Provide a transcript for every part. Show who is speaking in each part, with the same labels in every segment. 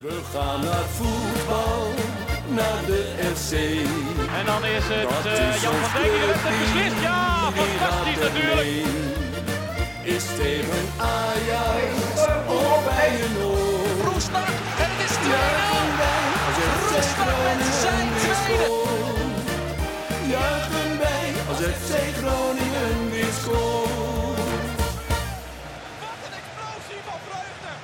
Speaker 1: We gaan naar voetbal, naar de FC.
Speaker 2: En dan is het eh,
Speaker 1: is
Speaker 2: Jan van Dijk die heeft het beslist. Ja, fantastisch natuurlijk.
Speaker 1: Is tegen Ajax of bij een oor.
Speaker 3: Roestak en het is 2-0.
Speaker 1: Juichen wij als FC
Speaker 3: Roestak met zijn tweede.
Speaker 1: Juichen wij als FC Groningen weer scoort.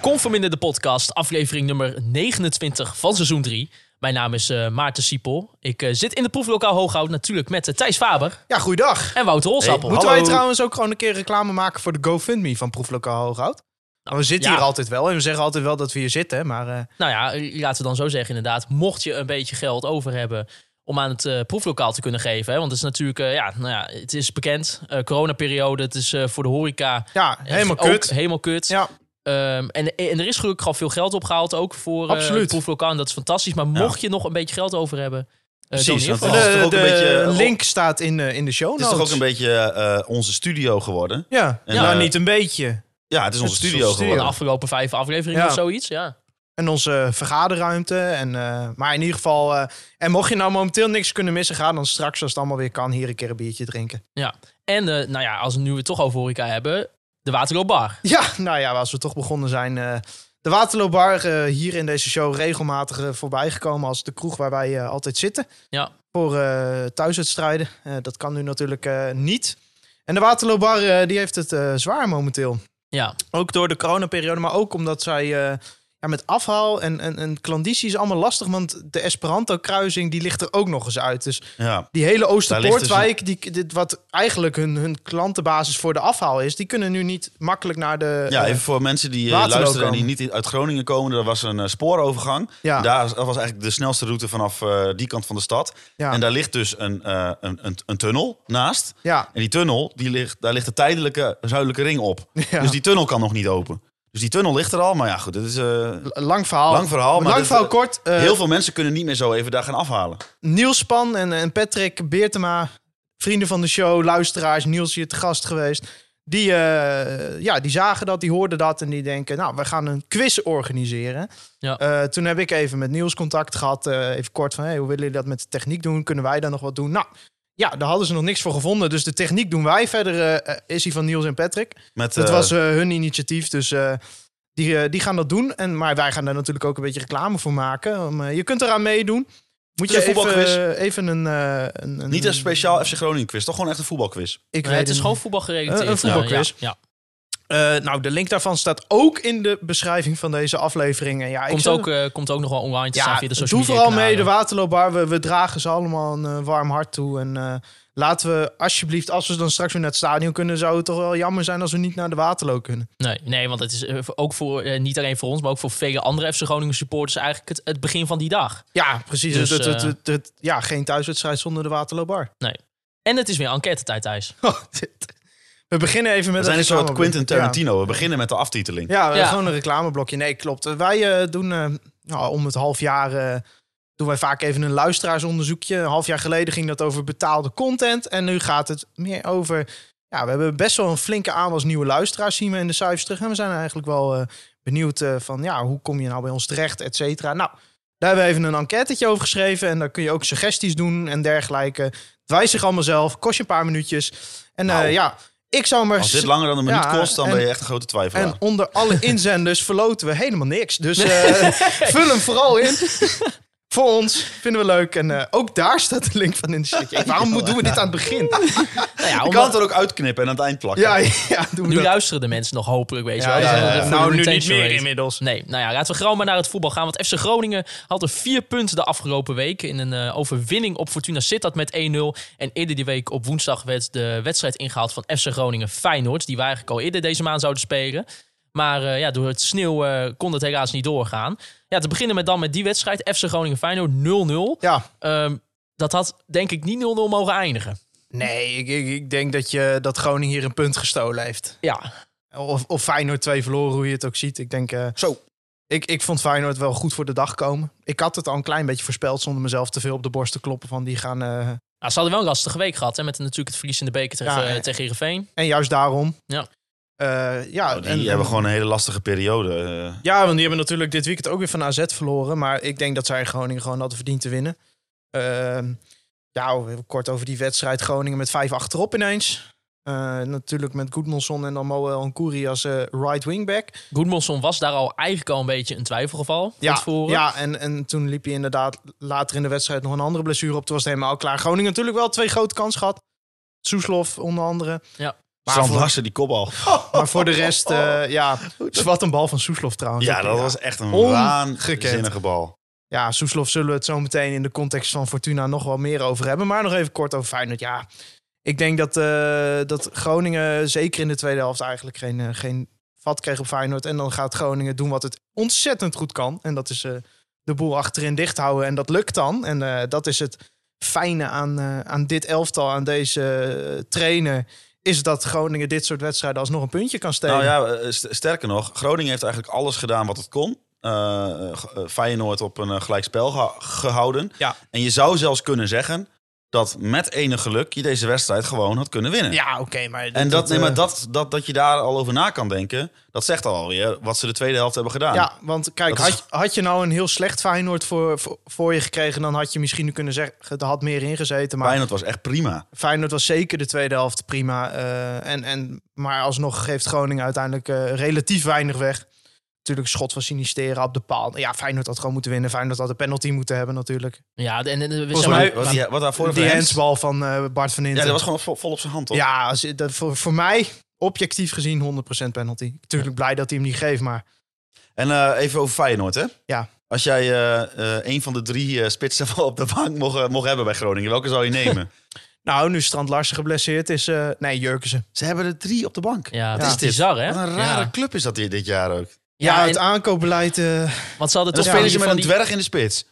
Speaker 4: Conforminder de podcast, aflevering nummer 29 van seizoen 3. Mijn naam is eh, Maarten Siepel. Ik eh, zit in het proeflokaal Hooghout natuurlijk met eh, Thijs Faber
Speaker 5: Ja, goeiedag.
Speaker 4: en Wouter Holsappel.
Speaker 5: Moeten
Speaker 6: Hallo.
Speaker 5: wij trouwens ook gewoon een keer reclame maken voor de GoFundMe van Proeflokaal Hooghout? Nou, we zitten
Speaker 4: ja.
Speaker 5: hier altijd wel en we zeggen altijd wel dat we hier zitten, maar
Speaker 4: Nou ja, laten we dan zo zeggen inderdaad. Mocht je een beetje geld over hebben om aan het proeflokaal te kunnen geven. Hè? Want het is natuurlijk, ja, nou ja, het is bekend. coronaperiode, het is voor de horeca
Speaker 5: ja, helemaal kut.
Speaker 4: helemaal kut.
Speaker 5: Ja,
Speaker 4: Ehm, en, en er is gelukkig al veel geld opgehaald ook voor eh,
Speaker 5: Absoluut.
Speaker 4: proeflokaal. En dat is fantastisch. Maar mocht je nog een beetje geld over hebben, eh
Speaker 6: Precies, toch
Speaker 5: de,
Speaker 6: ook een beetje,
Speaker 5: link staat in, eh, in de show
Speaker 6: Het is
Speaker 5: notes.
Speaker 6: toch ook een beetje eh, onze studio geworden?
Speaker 5: Ja,
Speaker 6: En,
Speaker 5: nou niet een beetje.
Speaker 6: Ja, het is onze
Speaker 5: Het is
Speaker 6: studio
Speaker 5: onze studio.
Speaker 4: de
Speaker 6: geworden.
Speaker 4: afgelopen vijf afleveringen
Speaker 5: Ja.
Speaker 4: of zoiets. Ja.
Speaker 5: En onze vergaderruimte. En, eh, maar in ieder geval, eh, en mocht je nou momenteel niks kunnen missen, ga dan straks als het allemaal weer kan hier een keer een biertje drinken.
Speaker 4: Ja, en eh, nou ja, als we nu het toch over horeca hebben, de Waterloo Bar.
Speaker 5: Ja, nou ja, als we toch begonnen zijn. eh, de Waterloo Bar eh, hier in deze show regelmatig eh, voorbijgekomen als de kroeg waar wij altijd zitten.
Speaker 4: Ja.
Speaker 5: Voor thuiswedstrijden. Dat kan nu natuurlijk niet. En de Waterloo Bar eh, die heeft het zwaar momenteel.
Speaker 4: Ja,
Speaker 5: Ook door de coronaperiode, maar ook omdat zij ja, met afhaal en, en, en klanditie is allemaal lastig. Want de Esperanto-kruising die ligt er ook nog eens uit. Dus
Speaker 6: Ja.
Speaker 5: die hele Oosterpoortwijk,
Speaker 6: dus
Speaker 5: die, dit, wat eigenlijk hun, hun klantenbasis voor de afhaal is, die kunnen nu niet makkelijk naar de.
Speaker 6: ja,
Speaker 5: eh,
Speaker 6: even voor mensen die eh, luisteren en die niet uit Groningen komen. Er was een eh, spoorovergang.
Speaker 5: Ja.
Speaker 6: Daar was eigenlijk de snelste route vanaf die kant van de stad.
Speaker 5: Ja.
Speaker 6: En daar ligt dus een, een, een, een tunnel naast.
Speaker 5: ja,
Speaker 6: En die tunnel, die ligt, daar ligt de tijdelijke zuidelijke ring op.
Speaker 5: Ja.
Speaker 6: Dus die tunnel kan nog niet open. Dus die tunnel ligt er al. Maar ja, goed, het is eh,
Speaker 5: lang verhaal.
Speaker 6: lang verhaal. Maar
Speaker 5: lang
Speaker 6: dit,
Speaker 5: verhaal
Speaker 6: eh,
Speaker 5: kort. eh,
Speaker 6: heel veel mensen kunnen niet meer zo even daar gaan afhalen.
Speaker 5: Niels Span en, en Patrick Beertema, vrienden van de show, luisteraars, Niels hier te gast geweest. Die, eh, ja, die zagen dat, die hoorden dat en die denken, nou, we gaan een quiz organiseren.
Speaker 4: Ja.
Speaker 5: Eh, toen heb ik even met Niels contact gehad, eh, even kort van, hey, hoe willen jullie dat met de techniek doen? Kunnen wij daar nog wat doen? Nou, ja, daar hadden ze nog niks voor gevonden, dus de techniek doen wij. Verder eh, eh, is die van Niels en Patrick.
Speaker 6: Met,
Speaker 5: Dat
Speaker 6: eh,
Speaker 5: was eh, hun initiatief, dus eh, die, die gaan dat doen. En, maar wij gaan daar natuurlijk ook een beetje reclame voor maken. Om, je kunt eraan meedoen. Moet je
Speaker 6: een voetbalquiz.
Speaker 5: even, even een, eh, een, een...
Speaker 6: niet een speciaal FC Groningen quiz, toch gewoon echt een voetbalquiz.
Speaker 5: Ik
Speaker 4: Nee,
Speaker 5: weet
Speaker 4: het is
Speaker 5: niet.
Speaker 4: gewoon voetbal gerelateerd.
Speaker 5: Een- een voetbalquiz.
Speaker 4: Ja, ja,
Speaker 5: Eh, nou, de link daarvan staat ook in de beschrijving van deze aflevering. En ja, ik
Speaker 4: Komt,
Speaker 5: zou-
Speaker 4: ook, eh, komt ook nog wel online te staan
Speaker 5: ja,
Speaker 4: via de social
Speaker 5: doe
Speaker 4: media
Speaker 5: vooral mee, de
Speaker 4: kanalen.
Speaker 5: Waterloobar. We, we dragen ze allemaal een eh, warm hart toe. En laten we alsjeblieft, als we dan straks weer naar het stadion kunnen... zou het toch wel jammer zijn als we niet naar de Waterloo kunnen.
Speaker 4: Nee, nee, want het is ook voor, niet alleen voor ons, maar ook voor vele andere FC Groningen supporters eigenlijk het, het begin van die dag.
Speaker 5: Ja, precies.
Speaker 4: Dus,
Speaker 5: het, het, het- het- ja, geen thuiswedstrijd zonder de Waterloobar.
Speaker 4: En het is weer enquête-tijd, Thijs.
Speaker 5: Oh, dit. We beginnen even met
Speaker 6: We zijn een soort. Quentin Tarantino. We beginnen met de aftiteling.
Speaker 5: Ja, gewoon een reclameblokje. Nee, klopt. Wij eh, doen eh, nou, om het half jaar eh, doen wij vaak even een luisteraarsonderzoekje. Een half jaar geleden ging dat over betaalde content. En nu gaat het meer over. Ja, we hebben best wel een flinke aanwas nieuwe luisteraars zien we in de cijfers terug. En we zijn eigenlijk wel eh, benieuwd eh, van ja, hoe kom je nou bij ons terecht, et cetera. Nou, daar hebben we even een enquêtetje over geschreven. En daar kun je ook suggesties doen en dergelijke. Het wijst zich allemaal zelf, kost je een paar minuuttjes. En eh,
Speaker 6: Nou.
Speaker 5: ja, ik zou maar...
Speaker 6: Als dit langer dan een minuut
Speaker 5: Ja,
Speaker 6: kost, dan
Speaker 5: en-
Speaker 6: ben je echt een grote twijfelaar.
Speaker 5: En onder alle inzenders verloten we helemaal niks. Dus eh, vul hem vooral in. Voor ons. Vinden we leuk. En eh, ook daar staat de link van in de shit. Waarom doen we dit aan het begin?
Speaker 4: Nou ja,
Speaker 6: je
Speaker 4: omdat-
Speaker 6: kan het er ook uitknippen en aan het eind plakken.
Speaker 5: Ja, ja doen we
Speaker 4: nu
Speaker 5: dat.
Speaker 4: luisteren de mensen nog hopelijk, weet je
Speaker 5: Ja,
Speaker 4: wel.
Speaker 5: Ja, Nou, nu niet meer
Speaker 4: rate.
Speaker 5: inmiddels.
Speaker 4: Nee, nou ja, laten we gewoon maar naar het voetbal gaan. Want FC Groningen had er vier punten de afgelopen week in een eh, overwinning op Fortuna Sittard met 1-0. En eerder die week op woensdag werd de wedstrijd ingehaald van FC Groningen Feyenoord. Die we eigenlijk al eerder deze maand zouden spelen. Maar eh, ja, door het sneeuw eh, kon het helaas niet doorgaan. Ja, te beginnen met dan met die wedstrijd. FC Groningen Feyenoord 0-0.
Speaker 5: Ja.
Speaker 4: Ehm, dat had denk ik niet 0-0 mogen eindigen.
Speaker 5: Nee, ik, ik, ik denk dat, je, dat Groningen hier een punt gestolen heeft.
Speaker 4: Ja,
Speaker 5: Of, of Feyenoord 2 verloren, hoe je het ook ziet. Ik denk... eh,
Speaker 6: Zo.
Speaker 5: Ik, ik vond Feyenoord wel goed voor de dag komen. Ik had het al een klein beetje voorspeld zonder mezelf te veel op de borst te kloppen. Van die gaan. eh,
Speaker 4: nou, ze hadden wel een lastige week gehad. Hè, met natuurlijk het verlies in de beker tegen,
Speaker 5: Ja, en-
Speaker 4: tegen Heerenveen.
Speaker 5: en juist daarom.
Speaker 4: Ja.
Speaker 5: Eh, ja,
Speaker 6: Nou, die
Speaker 5: en-
Speaker 6: hebben gewoon een hele lastige periode. eh.
Speaker 5: Ja, want die hebben natuurlijk dit weekend ook weer van AZ verloren. Maar ik denk dat zij in Groningen gewoon hadden verdiend te winnen. Ehm, ja, even kort over die wedstrijd. Groningen met vijf achterop ineens. Eh, natuurlijk met Goedmanson en dan Moel Nkouri als right wingback.
Speaker 4: Goedmanson was daar al eigenlijk al een beetje een twijfelgeval van
Speaker 5: Ja,
Speaker 4: tevoren.
Speaker 5: ja en, en toen liep hij inderdaad later in de wedstrijd nog een andere blessure op. Toen was het helemaal klaar. Groningen natuurlijk wel twee grote kansen gehad. Soeslof onder andere.
Speaker 4: Ja.
Speaker 5: Maar
Speaker 6: Larsen, die kopbal.
Speaker 5: maar voor de rest, eh, ja. Wat een bal van Soeslof trouwens.
Speaker 6: Ja, dat was echt een waanzinnige bal.
Speaker 5: Ja, Soeslof zullen we het zo meteen in de context van Fortuna nog wel meer over hebben. Maar nog even kort over Feyenoord. Ja, ik denk dat, eh, dat Groningen zeker in de tweede helft eigenlijk geen, eh, geen vat kreeg op Feyenoord. En dan gaat Groningen doen wat het ontzettend goed kan. En dat is de boel achterin dicht houden. En dat lukt dan. En dat is het fijne aan, aan dit elftal, aan deze trainer... is dat Groningen dit soort wedstrijden alsnog een puntje kan stelen.
Speaker 6: Nou ja, eh, st- sterker nog, Groningen heeft eigenlijk alles gedaan wat het kon. Eh, Feyenoord op een gelijkspel gehouden.
Speaker 5: Ja.
Speaker 6: En je zou zelfs kunnen zeggen dat met enig geluk je deze wedstrijd gewoon had kunnen winnen.
Speaker 5: Ja, oké, maar...
Speaker 6: En dat, nee, maar dat, dat, dat je daar al over na kan denken, dat zegt al alweer wat ze de tweede helft hebben gedaan.
Speaker 5: Ja, want kijk,
Speaker 6: Dat is-
Speaker 5: had, had je nou een heel slecht Feyenoord voor, voor, voor je gekregen... dan had je misschien kunnen zeggen, er had meer ingezeten. Maar
Speaker 6: Feyenoord was echt prima.
Speaker 5: Feyenoord was zeker de tweede helft prima. eh, en, en, maar alsnog geeft Groningen uiteindelijk eh, relatief weinig weg. Natuurlijk schot van Sinistera op de paal. Ja, Feyenoord had gewoon moeten winnen. Feyenoord had een penalty moeten hebben natuurlijk.
Speaker 4: Ja, en,
Speaker 5: Volgens mij-
Speaker 6: Wat, die, wat daarvoor
Speaker 5: Die handsbal van eh, Bart van Inten.
Speaker 6: Ja, dat was gewoon vol, vol op zijn hand, toch?
Speaker 5: Ja, als, dat, voor, voor mij objectief gezien 100% penalty. Natuurlijk blij dat hij hem niet geeft, maar...
Speaker 6: En eh, even over Feyenoord, hè?
Speaker 5: Ja.
Speaker 6: Als jij eh, eh, een van de drie eh, spitsen op de bank mocht, mocht hebben bij Groningen, welke zou je nemen?
Speaker 5: Nou, nu Strand Larsen geblesseerd is... eh nee, Jurkensen.
Speaker 6: Ze hebben er drie op de bank.
Speaker 4: ja, het
Speaker 6: Wat
Speaker 4: is bizar, hè?
Speaker 6: Wat een rare
Speaker 4: Ja,
Speaker 6: club is dat hier dit jaar ook.
Speaker 5: Ja,
Speaker 4: ja
Speaker 5: het aankoopbeleid... eh,
Speaker 4: want ze hadden toch
Speaker 6: spelen ze met een
Speaker 4: die-
Speaker 6: dwerg in de spits.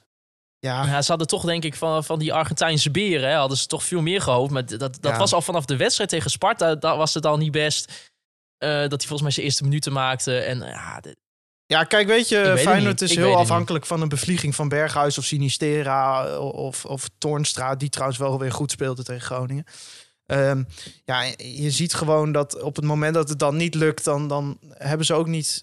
Speaker 5: ja,
Speaker 4: Ja, ze hadden toch denk ik van, van die Argentijnse beren, hè, hadden ze toch veel meer gehoopt. Maar dat, dat
Speaker 5: Ja.
Speaker 4: was al vanaf de wedstrijd tegen Sparta, daar was het al niet best. eh, dat hij volgens mij zijn eerste minuten maakte. En ja, de-
Speaker 5: Ja, kijk, weet je, Feyenoord is heel afhankelijk van een bevlieging van Berghuis of Sinistera of, of Toornstra, die trouwens wel weer goed speelde tegen Groningen. Ehm, ja, je ziet gewoon dat op het moment dat het dan niet lukt, dan, dan hebben ze ook niet.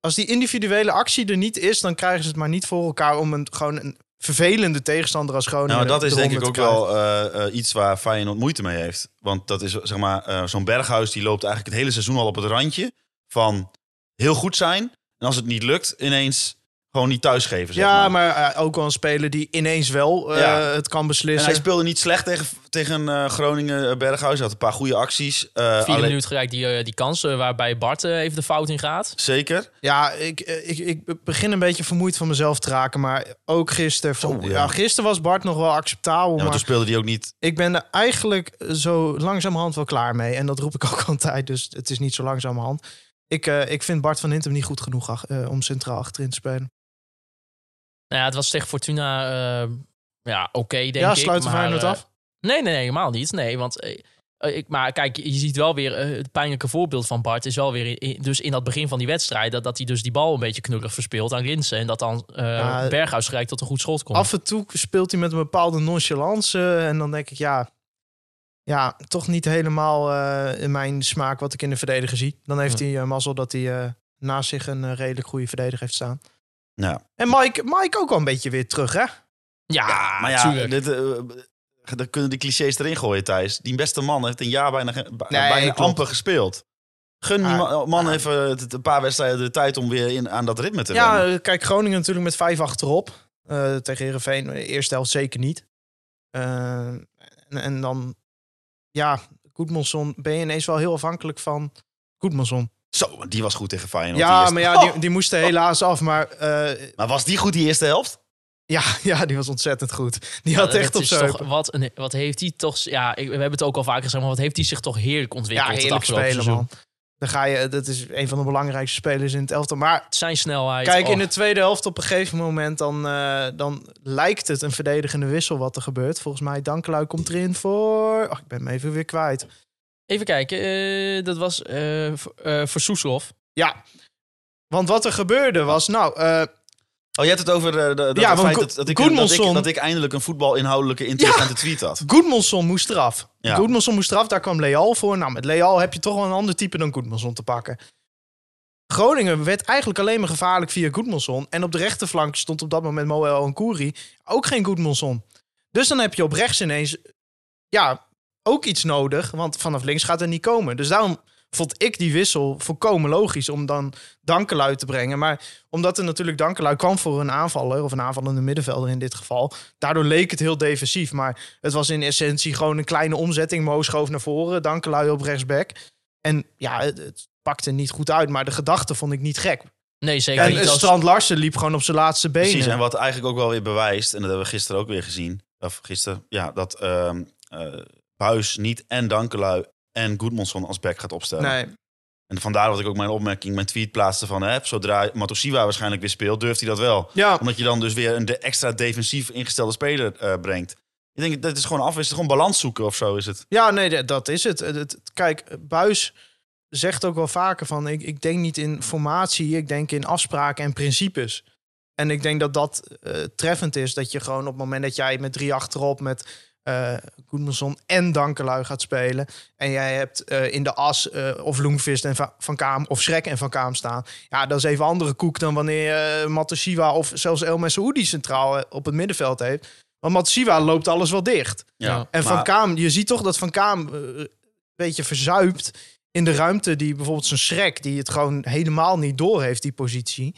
Speaker 5: Als die individuele actie er niet is, dan krijgen ze het maar niet voor elkaar om een, gewoon een vervelende tegenstander als Groningen.
Speaker 6: Nou, dat is denk ik ook wel eh, eh, iets waar Feyenoord moeite mee heeft. Want dat is, zeg maar, eh, zo'n Berghuis die loopt eigenlijk het hele seizoen al op het randje van heel goed zijn. En als het niet lukt, ineens gewoon niet thuisgeven, zeg
Speaker 5: Ja,
Speaker 6: maar.
Speaker 5: maar eh, ook wel een speler die ineens wel eh,
Speaker 6: Ja.
Speaker 5: het kan
Speaker 6: En
Speaker 5: beslissen.
Speaker 6: hij speelde niet slecht tegen, tegen eh, Groningen. Berghuis hij had een paar goede acties. Eh,
Speaker 4: vierde
Speaker 6: alleen-
Speaker 4: minuut gelijk die, die kansen waarbij Bart even de fout in gaat.
Speaker 6: Zeker.
Speaker 5: Ja, ik, ik, ik begin een beetje vermoeid van mezelf te raken. Maar ook gisteren.
Speaker 6: Zo, ja.
Speaker 5: ja. gisteren was Bart nog wel acceptabel.
Speaker 6: Ja, maar
Speaker 5: maar
Speaker 6: toen speelde hij ook niet.
Speaker 5: ik ben er eigenlijk zo langzamerhand wel klaar mee. En dat roep ik ook altijd. Dus het is niet zo langzamerhand. Ik, eh, ik vind Bart van Hintem niet goed genoeg ach- eh, om centraal achterin te spelen.
Speaker 4: Nou ja, het was tegen Fortuna eh, ja, oké, denk
Speaker 5: ja,
Speaker 4: ik.
Speaker 5: sluiten
Speaker 4: maar,
Speaker 5: Feyenoord
Speaker 4: eh,
Speaker 5: af.
Speaker 4: Nee, nee, nee, helemaal niet. Nee, want... eh, ik, maar kijk, je ziet wel weer het pijnlijke voorbeeld van Bart is wel weer in, dus in dat begin van die wedstrijd dat, dat hij dus die bal een beetje knullig verspeelt aan Rinsen en dat dan
Speaker 5: Ja,
Speaker 4: Berghuis gelijk tot een goed schot komt.
Speaker 5: Af en toe speelt hij met een bepaalde nonchalance. En dan denk ik, ja, ja toch niet helemaal in mijn smaak wat ik in de verdediger zie. Dan heeft
Speaker 4: Ja.
Speaker 5: hij eh, mazzel dat hij naast zich een redelijk goede verdediger heeft staan.
Speaker 6: Ja.
Speaker 5: En Mike, Mike ook wel een beetje weer terug, hè?
Speaker 4: ja,
Speaker 6: maar ja, dit, eh, dan kunnen de clichés erin gooien, Thijs. Die beste man heeft een jaar bijna,
Speaker 5: Nee,
Speaker 6: bijna amper gespeeld. Gun die
Speaker 5: Ah,
Speaker 6: ma- man
Speaker 5: ah.
Speaker 6: even het- een paar wedstrijden de tijd om weer in, aan dat ritme te
Speaker 5: Ja,
Speaker 6: wennen.
Speaker 5: eh, kijk, Groningen natuurlijk met vijf achterop. Eh, tegen Heerenveen, de eerste helft zeker niet. Eh, en, en dan, ja, Goedmanson ben je ineens wel heel afhankelijk van Goedmanson.
Speaker 6: Zo, die was goed tegen Feyenoord. die
Speaker 5: Ja, maar ja, die, die moesten helaas af. Maar eh,
Speaker 6: Maar was die goed die eerste helft?
Speaker 5: ja, ja, die was ontzettend goed. Die
Speaker 4: Ja,
Speaker 5: had echt op
Speaker 4: toch, wat, een, wat heeft hij toch... Ja, ik, we hebben het ook al vaker gezegd, maar wat heeft hij zich toch heerlijk ontwikkeld
Speaker 5: Ja, heerlijk spelen, man. Dan ga je, dat is een van de belangrijkste spelers in het elftal. Maar
Speaker 4: Zijn snelheid.
Speaker 5: Kijk, in
Speaker 4: oh.
Speaker 5: de tweede helft op een gegeven moment dan, eh, dan lijkt het een verdedigende wissel wat er gebeurt. Volgens mij Dankelui komt erin voor... Ach, ik ben hem even weer kwijt.
Speaker 4: Even kijken, eh, dat was eh, voor, eh, voor Soeslof.
Speaker 5: Ja, want wat er gebeurde was... Nou, eh,
Speaker 6: Oh, je hebt het over de, de,
Speaker 5: Ja,
Speaker 6: het feit dat, dat, ik, dat, ik, dat ik eindelijk een voetbalinhoudelijke interessante tweet had.
Speaker 5: Goedmanson moest eraf.
Speaker 6: Ja.
Speaker 5: Goedmanson moest eraf, daar kwam Leal voor. Nou, met Leal heb je toch wel een ander type dan Goedmanson te pakken. Groningen werd eigenlijk alleen maar gevaarlijk via Goedmanson. En op de rechterflank stond op dat moment Moel en Kouri. Ook geen Goedmanson. Dus dan heb je op rechts ineens ja, ook iets nodig. Want vanaf links gaat er niet komen. Dus daarom vond ik die wissel volkomen logisch om dan Dankelui te brengen. Maar omdat er natuurlijk Dankelui kwam voor een aanvaller... of een aanvallende middenvelder in dit geval... daardoor leek het heel defensief. Maar het was in essentie gewoon een kleine omzetting. Mo schoof naar voren, Dankelui op rechtsback. En ja, het, het pakte niet goed uit. Maar de gedachte vond ik niet gek.
Speaker 4: Nee, zeker
Speaker 5: En
Speaker 4: niet. Als-
Speaker 5: Strand Larsen liep gewoon op zijn laatste benen.
Speaker 6: Precies, en wat eigenlijk ook wel weer bewijst, en dat hebben we gisteren ook weer gezien, of gisteren, ja, dat ehm eh, Buis niet en Dankelui en Goedmanson als back gaat opstellen.
Speaker 5: Nee,
Speaker 6: En vandaar dat ik ook mijn opmerking, mijn tweet plaatste van, hè, zodra Matosiwa waarschijnlijk weer speelt, durft hij dat wel.
Speaker 5: ja,
Speaker 6: Omdat je dan dus weer een de extra defensief ingestelde speler eh, brengt. Ik denk, dat is gewoon afwisselen, gewoon balans zoeken of zo is het.
Speaker 5: Ja, nee, dat- is het. Kijk, Buis zegt ook wel vaker van... Ik, ik denk niet in formatie, ik denk in afspraken en principes. En ik denk dat dat eh, treffend is. Dat je gewoon op het moment dat jij met drie achterop... met eh Goedmanson en Dankelui gaat spelen... en jij hebt eh, in de as eh, of Loengvist en Va- Van Kaam... of Schrek en Van Kaam staan... ja, dat is even andere koek dan wanneer eh Matosiwa... of zelfs El Messoudi centraal op het middenveld heeft. Want Matosiwa loopt alles wel dicht.
Speaker 4: Ja.
Speaker 5: En Van
Speaker 6: Maar-
Speaker 5: Kaam, je ziet toch dat Van Kaam een beetje verzuipt in de ruimte die bijvoorbeeld zijn Schrek, die het gewoon helemaal niet door heeft, die positie.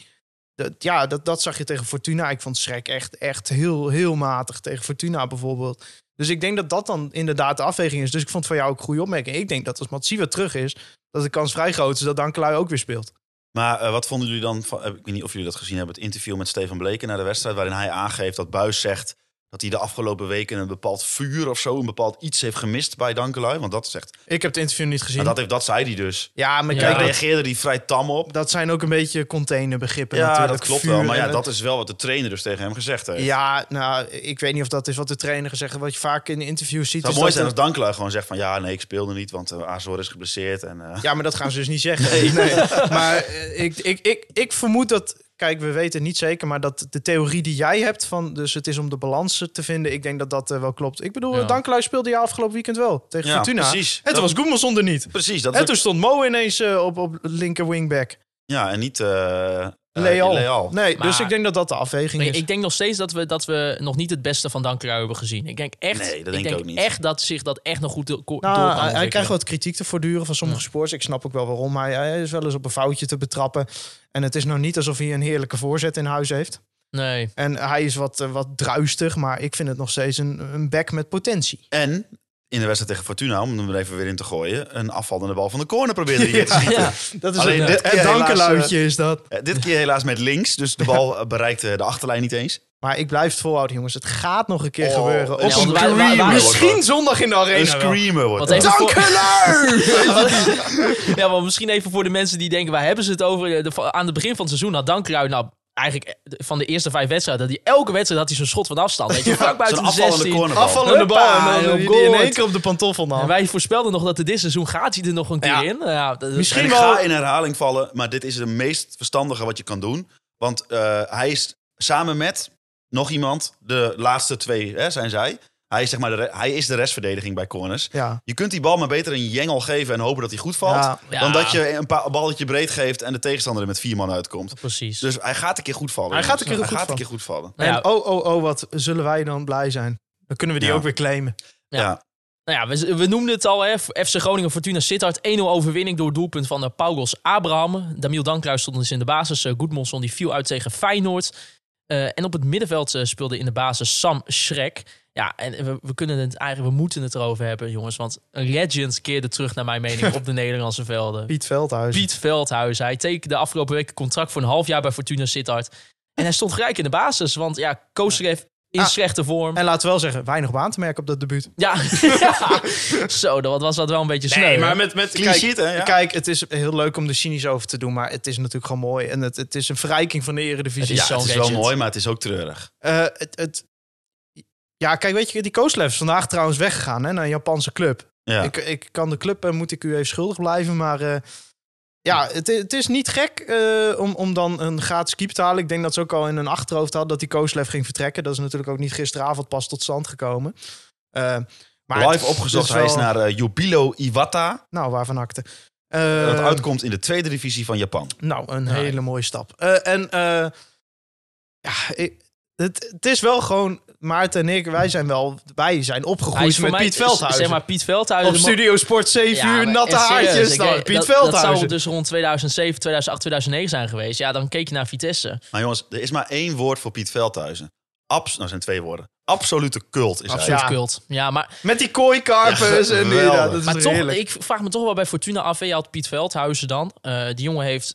Speaker 5: Dat, ja, dat, dat zag je tegen Fortuna. Ik vond Schrek echt, echt heel, heel matig tegen Fortuna bijvoorbeeld. Dus ik denk dat dat dan inderdaad de afweging is. Dus ik vond van jou ook een goede opmerking. Ik denk dat als Matsiwa terug is, dat de kans vrij groot is dat Dankelui ook weer speelt.
Speaker 6: Maar eh, wat vonden jullie dan van, eh, ik weet niet of jullie dat gezien hebben, het interview met Stefan Bleken na de wedstrijd, waarin hij aangeeft dat Buis zegt dat hij de afgelopen weken een bepaald vuur of zo, een bepaald iets heeft gemist bij Dankelui. Want dat zegt,
Speaker 5: Ik heb het interview niet gezien.
Speaker 6: en dat, heeft, dat zei hij dus.
Speaker 5: ja, maar
Speaker 4: Ja.
Speaker 5: kijk,
Speaker 6: Daar reageerde hij vrij tam op.
Speaker 5: dat zijn ook een beetje containerbegrippen
Speaker 6: Ja,
Speaker 5: natuurlijk.
Speaker 6: dat klopt
Speaker 5: Vuur
Speaker 6: wel. Maar ja, dat is wel wat de trainer dus tegen hem gezegd heeft.
Speaker 5: Ja, nou, ik weet niet of dat is wat de trainer gezegd heeft. Wat je vaak in de interviews ziet.
Speaker 6: Het zou
Speaker 5: is
Speaker 6: mooi
Speaker 5: dat
Speaker 6: zijn als Dankelui gewoon zegt van ja, nee, ik speelde niet, want uh, Azor is geblesseerd. En, eh,
Speaker 5: Ja, maar dat gaan ze dus niet zeggen. Nee. Maar eh, ik, ik, ik, ik vermoed dat... Kijk, we weten niet zeker, maar dat de theorie die jij hebt van... dus het is om de balans te vinden, ik denk dat dat eh, wel klopt. Ik bedoel,
Speaker 4: Ja.
Speaker 5: Dankelui speelde je afgelopen weekend wel tegen
Speaker 6: Ja,
Speaker 5: Fortuna.
Speaker 6: precies.
Speaker 5: En toen
Speaker 6: Dat-
Speaker 5: was Goedmanson er niet.
Speaker 6: Precies, dat
Speaker 5: En toen stond Mo ineens eh, op, op linker wingback.
Speaker 6: ja, en niet eh,
Speaker 5: Leal.
Speaker 6: Leal.
Speaker 5: Nee, dus ik denk dat dat de afweging
Speaker 4: Nee,
Speaker 5: is.
Speaker 4: ik denk nog steeds dat we, dat we nog niet het beste van Dankelui hebben gezien. Ik denk echt,
Speaker 6: Nee, dat denk ik ook niet.
Speaker 4: echt dat zich dat echt nog goed do- door
Speaker 5: Nou,
Speaker 4: kan
Speaker 5: hij, hij krijgt wat kritiek te voortduren van sommige sports. Ik snap ook wel waarom. Maar hij is wel eens op een foutje te betrappen. En het is nou niet alsof hij een heerlijke voorzet in huis heeft.
Speaker 4: Nee.
Speaker 5: En hij is wat, eh, wat druistig, maar ik vind het nog steeds een, een back met potentie.
Speaker 6: En in de wedstrijd tegen Fortuna, om hem er even weer in te gooien, een afvallende bal van de corner probeerde hij weer te schieten.
Speaker 4: Ja.
Speaker 5: Dat is
Speaker 6: Alleen
Speaker 5: een,
Speaker 6: dit keer
Speaker 5: een
Speaker 6: helaas,
Speaker 5: dankeluidje is dat.
Speaker 6: Eh, dit keer helaas met links, dus de bal eh, bereikte de achterlijn niet eens.
Speaker 5: Maar ik blijf het volhouden, jongens. Het gaat nog een keer
Speaker 6: Oh,
Speaker 5: gebeuren. Op
Speaker 6: ja,
Speaker 5: een
Speaker 4: want wij- wij- wij-
Speaker 5: screamer.
Speaker 6: wordt
Speaker 5: Misschien zondag in de arena.
Speaker 6: Een screamer wordt
Speaker 4: voor-! Ja, maar misschien even voor de mensen die denken, waar hebben ze het over? Eh, De, aan het begin van het seizoen had Dankelui nou eigenlijk eh, van de eerste vijf wedstrijden, dat hij elke wedstrijd had hij zo'n schot van afstand. Weet je, vlak buiten de
Speaker 6: afvallende
Speaker 4: 16.
Speaker 6: cornerbal.
Speaker 5: Afvallende bal.
Speaker 4: Huppa,
Speaker 5: En dan in één keer op de pantoffel nam.
Speaker 4: En wij voorspelden nog dat er dit seizoen gaat hij er nog een keer
Speaker 5: Ja.
Speaker 4: in. Ja, dat-
Speaker 5: Misschien wel-
Speaker 6: ga in herhaling vallen, maar dit is het meest verstandige wat je kan doen. Want eh, hij is samen met nog iemand, de laatste twee hè, zijn zij. Hij is, zeg maar de, hij is de restverdediging bij corners.
Speaker 5: Ja.
Speaker 6: Je kunt die bal maar beter een jengel geven en hopen dat hij goed valt.
Speaker 5: Ja.
Speaker 4: Ja.
Speaker 6: Dan dat je een paar balletje breed geeft en de tegenstander er met vier man uitkomt.
Speaker 4: Precies.
Speaker 6: Dus hij gaat een keer goed vallen.
Speaker 5: Hij gaat een keer
Speaker 6: Hij
Speaker 5: goed
Speaker 6: gaat een
Speaker 5: vallen.
Speaker 6: keer goed vallen.
Speaker 4: Nou ja,
Speaker 5: En oh, oh, oh, wat zullen wij dan blij zijn. Dan kunnen we die
Speaker 6: Ja.
Speaker 5: ook weer claimen.
Speaker 4: Ja.
Speaker 6: Ja.
Speaker 4: Nou ja, we, we noemden het al, hè. FC Groningen Fortuna Sittard. 1-0 overwinning door het doelpunt van uh, Paugos Abraham. Damiel Dankruis stond dus in de basis. Uh, Goedmonson die viel uit tegen Feyenoord. Uh, en op het middenveld uh, speelde in de basis Sam Schrek. Ja, en we, we kunnen het eigenlijk, we moeten het erover hebben, jongens. Want een legend keerde terug, naar mijn mening, op de Nederlandse velden.
Speaker 5: Piet Veldhuis.
Speaker 4: Piet Veldhuis. Hij tekende de afgelopen week een contract voor een half jaar bij Fortuna Sittard. En hij stond gelijk in de basis, want ja, Koosrev in
Speaker 5: Ah.
Speaker 4: slechte vorm.
Speaker 5: En laten we wel zeggen, weinig op aan te merken op dat debuut.
Speaker 4: Ja, ja. zo, dat was dat wel een beetje sneu. hè?
Speaker 5: met, met
Speaker 6: sheet, hè? Ja.
Speaker 5: Kijk, het is heel leuk om er cynisch over te doen, maar het is natuurlijk gewoon mooi. En het, het is een verrijking van de eredivisie.
Speaker 4: Het
Speaker 6: Ja,
Speaker 4: zo'n
Speaker 6: het is wel mooi, maar het is ook treurig.
Speaker 5: Eh, het, het, ja, kijk, weet je, die Kooslev is vandaag trouwens weggegaan hè, naar een Japanse club.
Speaker 6: Ja.
Speaker 5: Ik, ik kan de club, eh, moet ik u even schuldig blijven, maar eh, ja, het, het is niet gek eh, om, om dan een gratis keeper te halen. Ik denk dat ze ook al in hun achterhoofd hadden dat die Kooslev ging vertrekken. Dat is natuurlijk ook niet gisteravond pas tot stand gekomen. Maar
Speaker 6: Live opgezocht,
Speaker 5: het
Speaker 6: hij is naar Jubilo Iwata.
Speaker 5: Nou, waarvan akte.
Speaker 6: Dat uitkomt in de tweede divisie van Japan.
Speaker 5: Nou, een
Speaker 4: Ja.
Speaker 5: hele mooie stap. En ja, het, het is wel gewoon... Maarten en ik, wij zijn wel... Wij zijn
Speaker 4: Hij
Speaker 5: opgegroeid met
Speaker 4: mij-
Speaker 5: Piet Veldhuizen.
Speaker 4: Zeg maar Piet Veldhuizen.
Speaker 5: Op Studio Sport 7
Speaker 4: Ja,
Speaker 5: uur, natte haartjes. Nou,
Speaker 4: weet-
Speaker 5: Piet
Speaker 4: dat, dat
Speaker 5: Veldhuizen.
Speaker 4: zou dus rond 2007, 2008, 2009 zijn geweest. Ja, dan keek je naar Vitesse.
Speaker 6: Maar jongens, er is maar één woord voor Piet Veldhuizen. Abs nou, zijn twee woorden. Absolute cult is
Speaker 4: Absoluut
Speaker 5: Ja.
Speaker 4: cult. Ja, maar,
Speaker 5: Met die kooikarpers
Speaker 6: Ja,
Speaker 5: en die, ja, dat is
Speaker 4: maar toch, ik vraag me toch wel bij Fortuna af. hè, Je had Piet Veldhuizen dan. Eh, die jongen heeft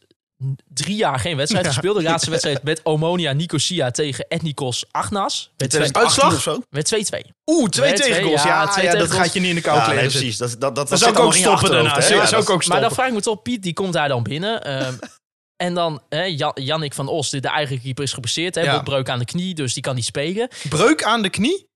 Speaker 4: drie jaar geen wedstrijd
Speaker 5: Ja.
Speaker 4: gespeeld. De laatste wedstrijd met Omonia Nicosia tegen Ethnikos Agnas. Met twee-
Speaker 6: 2018
Speaker 5: Uitslag?
Speaker 6: of zo?
Speaker 4: Met 2-2.
Speaker 5: Oeh, twee
Speaker 4: Twee,
Speaker 5: tegengoals.
Speaker 4: ja,
Speaker 5: Ja,
Speaker 4: twee
Speaker 5: ja, dat gaat je niet in de kou
Speaker 6: Ja, nee,
Speaker 5: kleden
Speaker 6: precies. Dat, dat, dat,
Speaker 5: Dat zou ik ook stoppen daarna. zou ik
Speaker 4: Maar dan vraag ik me toch, Piet, die komt daar dan binnen. ehm, en dan, hè, Jan, Jannik van Os, de, de eigen keeper, is geblesseerd. Hè,
Speaker 5: Ja.
Speaker 4: Botbreuk aan de knie, dus die kan niet spelen.
Speaker 5: Breuk aan de knie?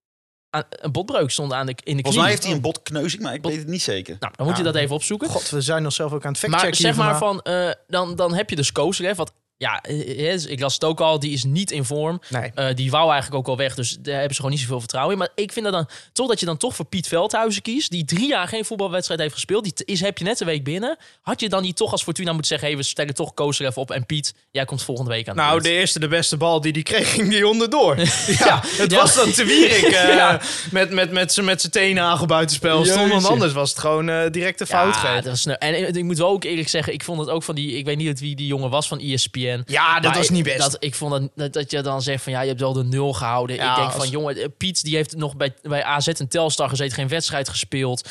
Speaker 4: Aan- een botbreuk stond aan de, in de knie.
Speaker 6: Volgens mij heeft hij een botkneuzing, maar ik weet het niet zeker.
Speaker 4: Nou, dan moet je dat even opzoeken.
Speaker 5: God, we zijn onszelf ook aan het factchecken
Speaker 4: maar zeg maar van, eh, dan, dan heb je dus Kozelev, wat... Ja, eh, eh, ik las het ook al, die is niet in vorm.
Speaker 5: Nee.
Speaker 4: Eh, die wou eigenlijk ook al weg, dus daar hebben ze gewoon niet zoveel vertrouwen in. Maar ik vind dat dan toch dat je dan toch voor Piet Veldhuizen kiest, die drie jaar geen voetbalwedstrijd heeft gespeeld. Die is, heb je net een week binnen. Had je dan niet toch als Fortuna moeten zeggen, hey, we stellen toch Kozelev op en Piet, jij komt volgende week aan de
Speaker 5: Nou, de eerste, de beste bal die die kreeg, ging die onderdoor. ja, het
Speaker 4: Ja.
Speaker 5: was dat te Wierik eh,
Speaker 4: Ja.
Speaker 5: met, met, met zijn met zijn teenagel buitenspel stond. Anders was het gewoon eh direct een fout
Speaker 4: ja, dat was. En ik, ik moet wel ook eerlijk zeggen, ik vond het ook van die, ik weet niet wie die jongen was van E
Speaker 5: Ja, dat
Speaker 4: Maar
Speaker 5: was niet
Speaker 4: ik-
Speaker 5: best.
Speaker 4: Dat, ik vond dat, dat, dat je dan zegt van ja, je hebt wel de nul gehouden.
Speaker 5: Ja,
Speaker 4: ik denk
Speaker 5: als-
Speaker 4: van jongen, eh, Piet die heeft nog bij, bij AZ en Telstar gezeten, geen wedstrijd gespeeld.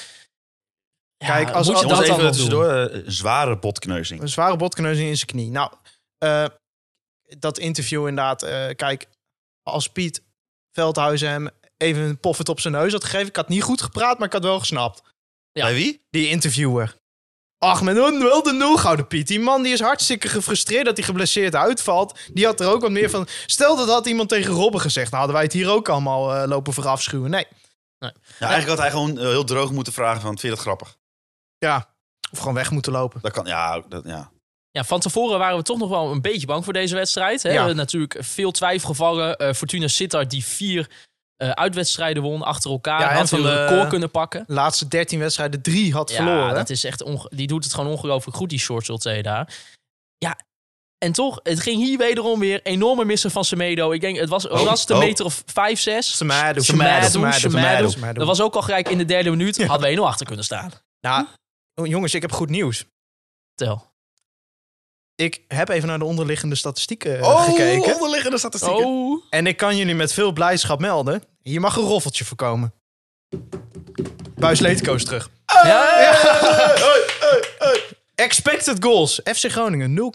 Speaker 4: Ja,
Speaker 5: Kijk, als-
Speaker 4: moet je
Speaker 5: als-
Speaker 4: dat dan
Speaker 6: even tussendoor. eh, Een zware botkneuzing.
Speaker 5: Een zware botkneuzing in zijn knie. Nou, eh, dat interview inderdaad. eh, kijk, als Piet Veldhuizen hem even een poffert op zijn neus had gegeven. Ik had niet goed gepraat, maar ik had wel gesnapt.
Speaker 4: Ja.
Speaker 6: Bij wie?
Speaker 5: Die interviewer. Ach, met een wel de nul gouden Piet. Die man die is hartstikke gefrustreerd dat hij geblesseerd uitvalt. Die had er ook wat meer van. Stel dat had iemand tegen Robben gezegd. Nou hadden wij het hier ook allemaal eh, lopen verafschuwen. Nee.
Speaker 6: Ja, eigenlijk had hij gewoon eh, heel droog moeten vragen van, vind je dat grappig?
Speaker 5: Ja. Of gewoon weg moeten lopen.
Speaker 6: Dat kan, ja, dat, ja.
Speaker 4: Ja, van tevoren waren we toch nog wel een beetje bang voor deze wedstrijd. Hè?
Speaker 5: Ja.
Speaker 4: We Natuurlijk veel twijfelgevallen. Eh Fortuna Sittard die vier eh, uitwedstrijden won achter elkaar.
Speaker 5: Ja, en
Speaker 4: had
Speaker 5: van
Speaker 4: een record kunnen pakken.
Speaker 5: De laatste 13 wedstrijden, drie had
Speaker 4: Ja,
Speaker 5: verloren.
Speaker 4: dat is echt die doet het gewoon ongelooflijk goed, die short Zulte daar. Ja, en toch, het ging hier wederom weer enorme missen van Semedo. Ik denk, het was,
Speaker 6: Oh,
Speaker 4: was het een
Speaker 6: oh.
Speaker 4: meter of vijf, zes.
Speaker 5: Semedo,
Speaker 4: Semedo. Dat was ook al gelijk in de derde minuut. Hadden we 1-0 achter kunnen staan.
Speaker 5: Nou, jongens, ik heb goed nieuws.
Speaker 4: Tel.
Speaker 5: Ik heb even naar de onderliggende statistieken eh,
Speaker 6: Oh,
Speaker 5: gekeken.
Speaker 6: onderliggende statistieken.
Speaker 4: Oh.
Speaker 5: En ik kan jullie met veel blijdschap melden. Hier mag een roffeltje voorkomen. Buis Leetko is terug.
Speaker 4: Ja,
Speaker 5: Expected goals. FC Groningen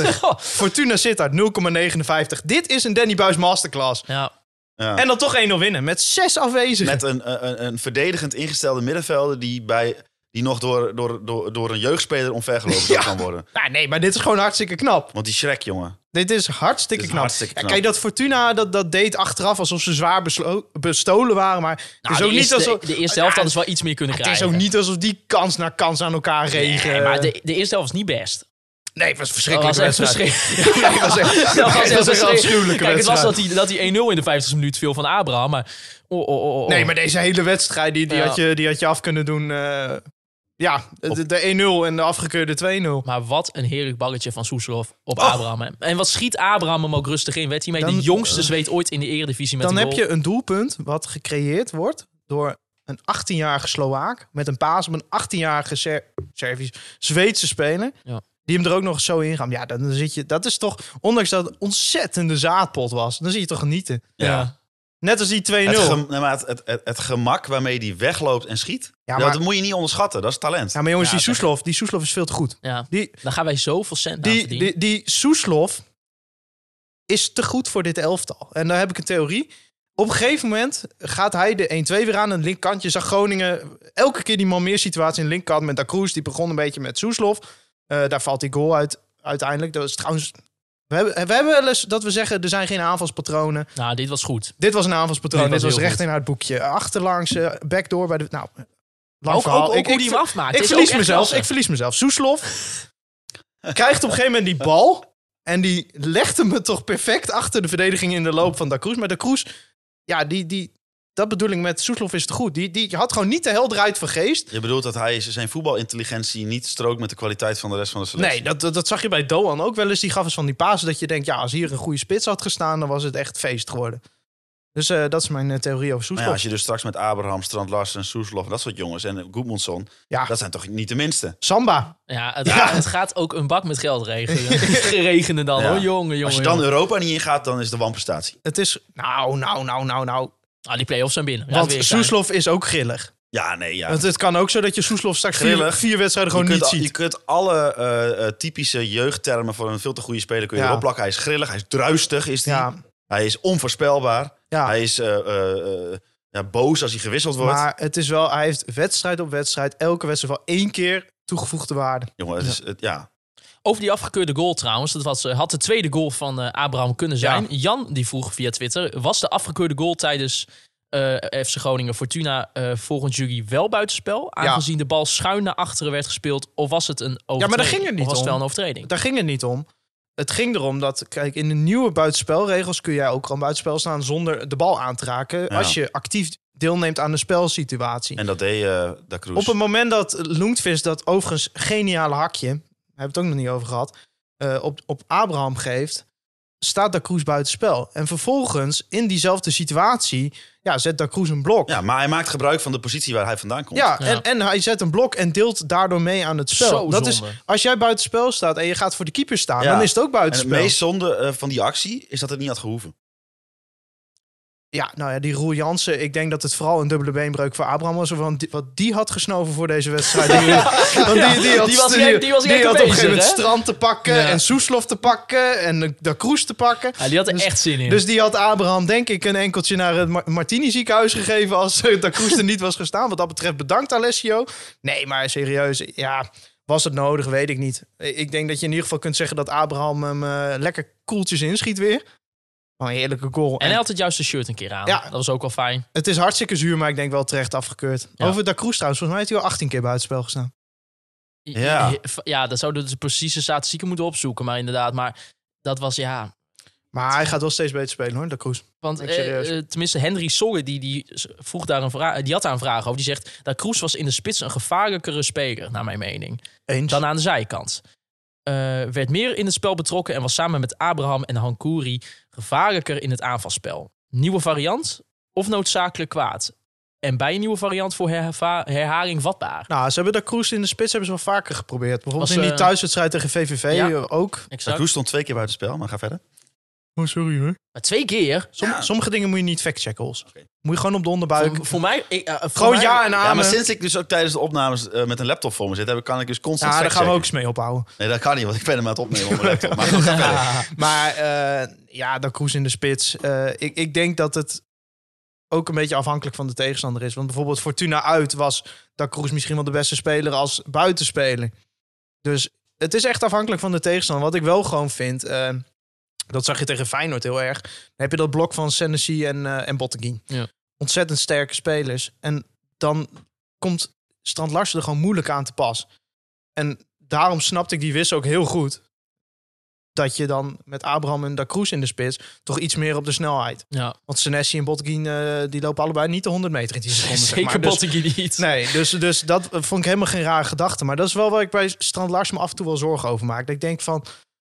Speaker 5: 0,35. Fortuna Sittard 0,59. Dit is een Danny Buis masterclass.
Speaker 4: ja.
Speaker 6: Ja.
Speaker 5: En dan toch 1-0 winnen met zes afwezigen.
Speaker 6: Met een, een, een verdedigend ingestelde middenvelder die, bij, die nog door, door, door, door een jeugdspeler omvergelopen
Speaker 5: Ja.
Speaker 6: kan worden.
Speaker 5: Nou, nee, maar dit is gewoon hartstikke knap.
Speaker 6: Want die Shrek, jongen.
Speaker 5: Dit is hartstikke
Speaker 6: Dit is
Speaker 5: knap.
Speaker 6: hartstikke
Speaker 5: Ja,
Speaker 6: knap.
Speaker 5: kijk, dat Fortuna dat, dat deed achteraf alsof ze zwaar bestolen waren. Maar het
Speaker 4: Nou,
Speaker 5: is
Speaker 4: de,
Speaker 5: ook niet
Speaker 4: eerste,
Speaker 5: alsof...
Speaker 4: de eerste helft hadden ze wel iets meer kunnen
Speaker 5: Het is
Speaker 4: krijgen.
Speaker 5: ook niet alsof die kans na kans aan elkaar regen.
Speaker 4: Nee, maar de, de eerste helft was niet best.
Speaker 5: Nee, het was
Speaker 4: Dat
Speaker 5: verschrikkelijk.
Speaker 4: was echt
Speaker 5: het was echt,
Speaker 4: Dat was
Speaker 5: het
Speaker 4: echt
Speaker 5: was echt een
Speaker 4: verschrikkelijk.
Speaker 5: afschuwelijke
Speaker 4: Kijk, het was
Speaker 5: wedstrijd.
Speaker 4: dat hij, dat hij 1-0 in de 50 minuut viel van Abraham. Maar oh, oh, oh, oh.
Speaker 5: Nee, maar deze hele wedstrijd, die, die,
Speaker 4: Ja.
Speaker 5: had, je, die had je af kunnen doen. eh, ja, de, de 1-0 en de afgekeurde 2-0.
Speaker 4: Maar wat een heerlijk balletje van Soeslof op Abraham. hè. En wat schiet Abraham hem ook rustig in. Werd hij mee
Speaker 5: Dan-
Speaker 4: de jongste zweet ooit in de eredivisie met
Speaker 5: Dan heb je een doelpunt wat gecreëerd wordt door een 18-jarige Slovaak met een paas op een 18-jarige Ser Servisch Zweedse speler.
Speaker 4: Ja.
Speaker 5: Die hem er ook nog zo in gaan. Ja, dan zit je. Dat is toch, ondanks dat het ontzettende zaadpot was, dan zie je toch genieten.
Speaker 6: Ja.
Speaker 5: Net als die 2-0.
Speaker 6: Het, gem- nee, maar het, het, het, het gemak waarmee die wegloopt en schiet,
Speaker 5: Ja,
Speaker 6: dat
Speaker 5: maar-
Speaker 6: moet je niet onderschatten. Dat is talent.
Speaker 5: Ja, maar jongens,
Speaker 4: Ja,
Speaker 5: die Soeslof, die Soeslof is veel te goed.
Speaker 4: Ja,
Speaker 5: Die,
Speaker 4: dan gaan wij zoveel cent aan
Speaker 5: die,
Speaker 4: verdienen.
Speaker 5: die, die Soeslof is te goed voor dit elftal. En daar heb ik een theorie. Op een gegeven moment gaat hij de 1-2 weer aan. Een linkkantje zag Groningen elke keer die man meer situatie in de linkkant met Da Cruz. Die begon een beetje met Soeslof. Eh, daar valt die goal uit uiteindelijk. Dat is trouwens... We hebben, we hebben wel eens dat we zeggen, er zijn geen aanvalspatronen.
Speaker 4: Nou, dit was goed.
Speaker 5: Dit was een aanvalspatroon.
Speaker 4: Dit was
Speaker 5: recht
Speaker 4: goed.
Speaker 5: in het boekje. Achterlangs, eh, backdoor bij de... Nou, lang
Speaker 4: Ook,
Speaker 5: verhaal.
Speaker 4: ook, ook
Speaker 5: Ik-
Speaker 4: hoe die hem afmaakt.
Speaker 5: ik verlies mezelf.
Speaker 4: klasse.
Speaker 5: Ik verlies mezelf. Soeslof krijgt op een gegeven moment die bal. En die legt hem het toch perfect achter de verdediging in de loop van Da Cruz. Maar Da Cruz, ja, die, die, dat bedoel ik met Soeslof is het goed. Die, die had gewoon niet de helderheid van geest.
Speaker 6: Je bedoelt dat hij zijn voetbalintelligentie niet strookt met de kwaliteit van de rest van de selectie?
Speaker 5: Nee, dat, dat, dat zag je bij Doan ook wel eens. Die gaf eens van die pasen dat je denkt... ja, als hier een goede spits had gestaan... dan was het echt feest geworden. Dus eh, dat is mijn eh, theorie over
Speaker 6: Maar
Speaker 5: Soeslof.
Speaker 6: ja, als je dus straks met Abraham, Strand Larsen, Soeslof, dat soort jongens en Goedmundsson,
Speaker 5: Ja,
Speaker 6: dat zijn toch niet de minste?
Speaker 5: Samba.
Speaker 4: Ja, het,
Speaker 5: Ja.
Speaker 4: Gaat, het gaat ook een bak met geld regenen. regenen dan
Speaker 6: Ja.
Speaker 4: hoor, jongen, jongen.
Speaker 6: Als je dan
Speaker 4: jongen.
Speaker 6: Europa niet ingaat, dan is een wanprestatie.
Speaker 5: Het is... Nou, nou, nou, nou, nou.
Speaker 4: Ah, die play-offs zijn binnen.
Speaker 5: Want. Soeslof is ook grillig.
Speaker 6: Ja, nee, ja.
Speaker 5: Want het kan ook zo dat je Soeslof straks vier,
Speaker 6: Grillig.
Speaker 5: vier wedstrijden
Speaker 6: je,
Speaker 5: gewoon
Speaker 6: kunt,
Speaker 5: niet
Speaker 6: al- je
Speaker 5: ziet.
Speaker 6: kunt alle eh, eh, typische jeugdtermen voor een veel te goede speler kun je
Speaker 5: Ja.
Speaker 6: erop plakken. Hij is grillig, hij is druistig, is hij.
Speaker 5: Ja,
Speaker 6: Hij is onvoorspelbaar.
Speaker 5: ja.
Speaker 6: Hij is eh, eh, eh, ja, boos als hij gewisseld wordt.
Speaker 5: Maar het is wel... Hij heeft wedstrijd op wedstrijd... elke wedstrijd wel één keer toegevoegde waarde.
Speaker 6: Jongen, het is, het, ja.
Speaker 4: Over die afgekeurde goal trouwens. Dat was, eh, had de tweede goal van eh, Abraham kunnen zijn. Jan die vroeg via Twitter. Was de afgekeurde goal tijdens eh, FC Groningen Fortuna volgens jullie wel buitenspel? Aangezien de bal schuin naar achteren werd gespeeld. Of was het een overtreding?
Speaker 5: daar ging het niet
Speaker 4: was het
Speaker 5: om.
Speaker 4: wel een overtreding?
Speaker 5: Daar ging het niet om. Het ging erom dat, kijk, in de nieuwe buitenspelregels kun jij ook gewoon buitenspel staan zonder de bal aan te raken.
Speaker 6: Ja.
Speaker 5: Als je actief deelneemt aan de spelsituatie.
Speaker 6: En dat deed eh Da Cruz.
Speaker 5: Op het moment dat Loentvis dat overigens geniale hakje, hebben we het ook nog niet over gehad, eh, op, op Abraham geeft, staat Da Cruz buitenspel. En vervolgens, in diezelfde situatie, ja, zet Da Cruz een blok.
Speaker 6: Ja, maar hij maakt gebruik van de positie waar hij vandaan komt.
Speaker 5: Ja,
Speaker 4: Ja.
Speaker 5: En, en hij zet een blok en deelt daardoor mee aan het spel.
Speaker 4: Zo
Speaker 5: dat is, als jij buitenspel staat en je gaat voor de keeper staan,
Speaker 6: Ja.
Speaker 5: dan is het ook
Speaker 6: En het
Speaker 5: buitenspel.
Speaker 6: meest zonde eh, van die actie is dat het niet had gehoeven.
Speaker 5: Ja, nou ja, die Roel Jansen, ik denk dat het vooral een dubbele beenbreuk voor Abraham was. Want die- wat die had gesnoven voor deze wedstrijd. Want die, die, had,
Speaker 4: die was die was echt
Speaker 5: had op een gegeven moment? Strand te pakken
Speaker 4: Ja.
Speaker 5: en Soeslof te pakken en de, de Kroes te pakken.
Speaker 4: Ja, die had er
Speaker 5: Dus-
Speaker 4: echt zin in.
Speaker 5: Dus die had Abraham denk ik een enkeltje naar het Mar- Martini ziekenhuis gegeven als Da Cruz er niet was gestaan. Wat dat betreft bedankt Alessio. Nee, maar serieus, ja, was het nodig? Weet ik niet. Ik denk dat je in ieder geval kunt zeggen dat Abraham hem eh, lekker koeltjes inschiet weer. Oh, een heerlijke goal.
Speaker 4: en hij had het juiste shirt een keer aan.
Speaker 5: Ja.
Speaker 4: Dat was ook wel fijn.
Speaker 5: Het is hartstikke zuur, maar ik denk wel terecht afgekeurd.
Speaker 4: Ja.
Speaker 5: Over Da Cruz trouwens, volgens mij heeft hij al 18 keer buitenspel gestaan.
Speaker 6: Ja.
Speaker 4: Ja, dat zouden de precieze statistieken moeten opzoeken. Maar inderdaad, maar dat was ja...
Speaker 5: Maar hij gaat wel steeds beter spelen hoor, Da Cruz.
Speaker 4: Want
Speaker 5: Ik
Speaker 4: eh,
Speaker 5: serieus.
Speaker 4: eh, tenminste, Henry Sogge, die, die vroeg daar een vraag, die had daar een vraag over. Die zegt dat Kroes was in de spits een gevaarlijkere speler, naar mijn mening,
Speaker 5: Eens.
Speaker 4: dan aan de zijkant. Eh, werd meer in het spel betrokken en was samen met Abraham en Hankouri gevaarlijker in het aanvalspel. Nieuwe variant of noodzakelijk kwaad? En bij een nieuwe variant voor herva- herhaling vatbaar.
Speaker 5: Nou, ze hebben Da Cruz in de spits hebben ze wel vaker geprobeerd. Bijvoorbeeld
Speaker 4: Was,
Speaker 5: in die
Speaker 4: eh,
Speaker 5: thuiswedstrijd tegen VVV
Speaker 4: ja.
Speaker 5: ook.
Speaker 4: Exact.
Speaker 6: Stond twee keer buiten spel, maar ga verder.
Speaker 5: Oh, sorry hoor.
Speaker 4: Maar twee keer?
Speaker 5: Som- Sommige dingen moet je niet factchecken, Hols.
Speaker 6: Oké.
Speaker 5: Moet je gewoon op de onderbuik.
Speaker 4: Voor, voor mij... Ik, eh, voor
Speaker 5: Gewoon
Speaker 4: mij-
Speaker 5: ja en amen.
Speaker 6: Ja, maar sinds ik dus ook tijdens de opnames eh, met een laptop voor me zit, heb ik, kan ik dus constant
Speaker 5: Ja, daar gaan we ook eens mee ophouden.
Speaker 6: Nee, dat kan niet, want ik ben hem aan het opnemen op mijn laptop. Maar ga verder.
Speaker 5: Maar eh, ja, Da Cruz in de spits. Eh, ik, ik denk dat het ook een beetje afhankelijk van de tegenstander is. Want bijvoorbeeld Fortuna uit was Da Cruz misschien wel de beste speler als buitenspeler. Dus het is echt afhankelijk van de tegenstander. Wat ik wel gewoon vind, eh, dat zag je tegen Feyenoord heel erg. Dan heb je dat blok van Senesi en, eh en Botteguin.
Speaker 4: Ja.
Speaker 5: Ontzettend sterke spelers. En dan komt Strand Larsen er gewoon moeilijk aan te pas. En daarom snapte ik die wissel ook heel goed. Dat je dan met Abraham en Da Cruz in de spits toch iets meer op de snelheid.
Speaker 4: Ja,
Speaker 5: Want Senesi en Botteguin eh, die lopen allebei niet de 100 meter in 10 seconden. zeg
Speaker 4: zeker
Speaker 5: maar. Dus-
Speaker 4: niet.
Speaker 5: Nee, dus, dus dat vond ik helemaal geen rare gedachte. Maar dat is wel waar ik bij Strand Larsen me af en toe wel zorgen over maak. Dat ik denk van,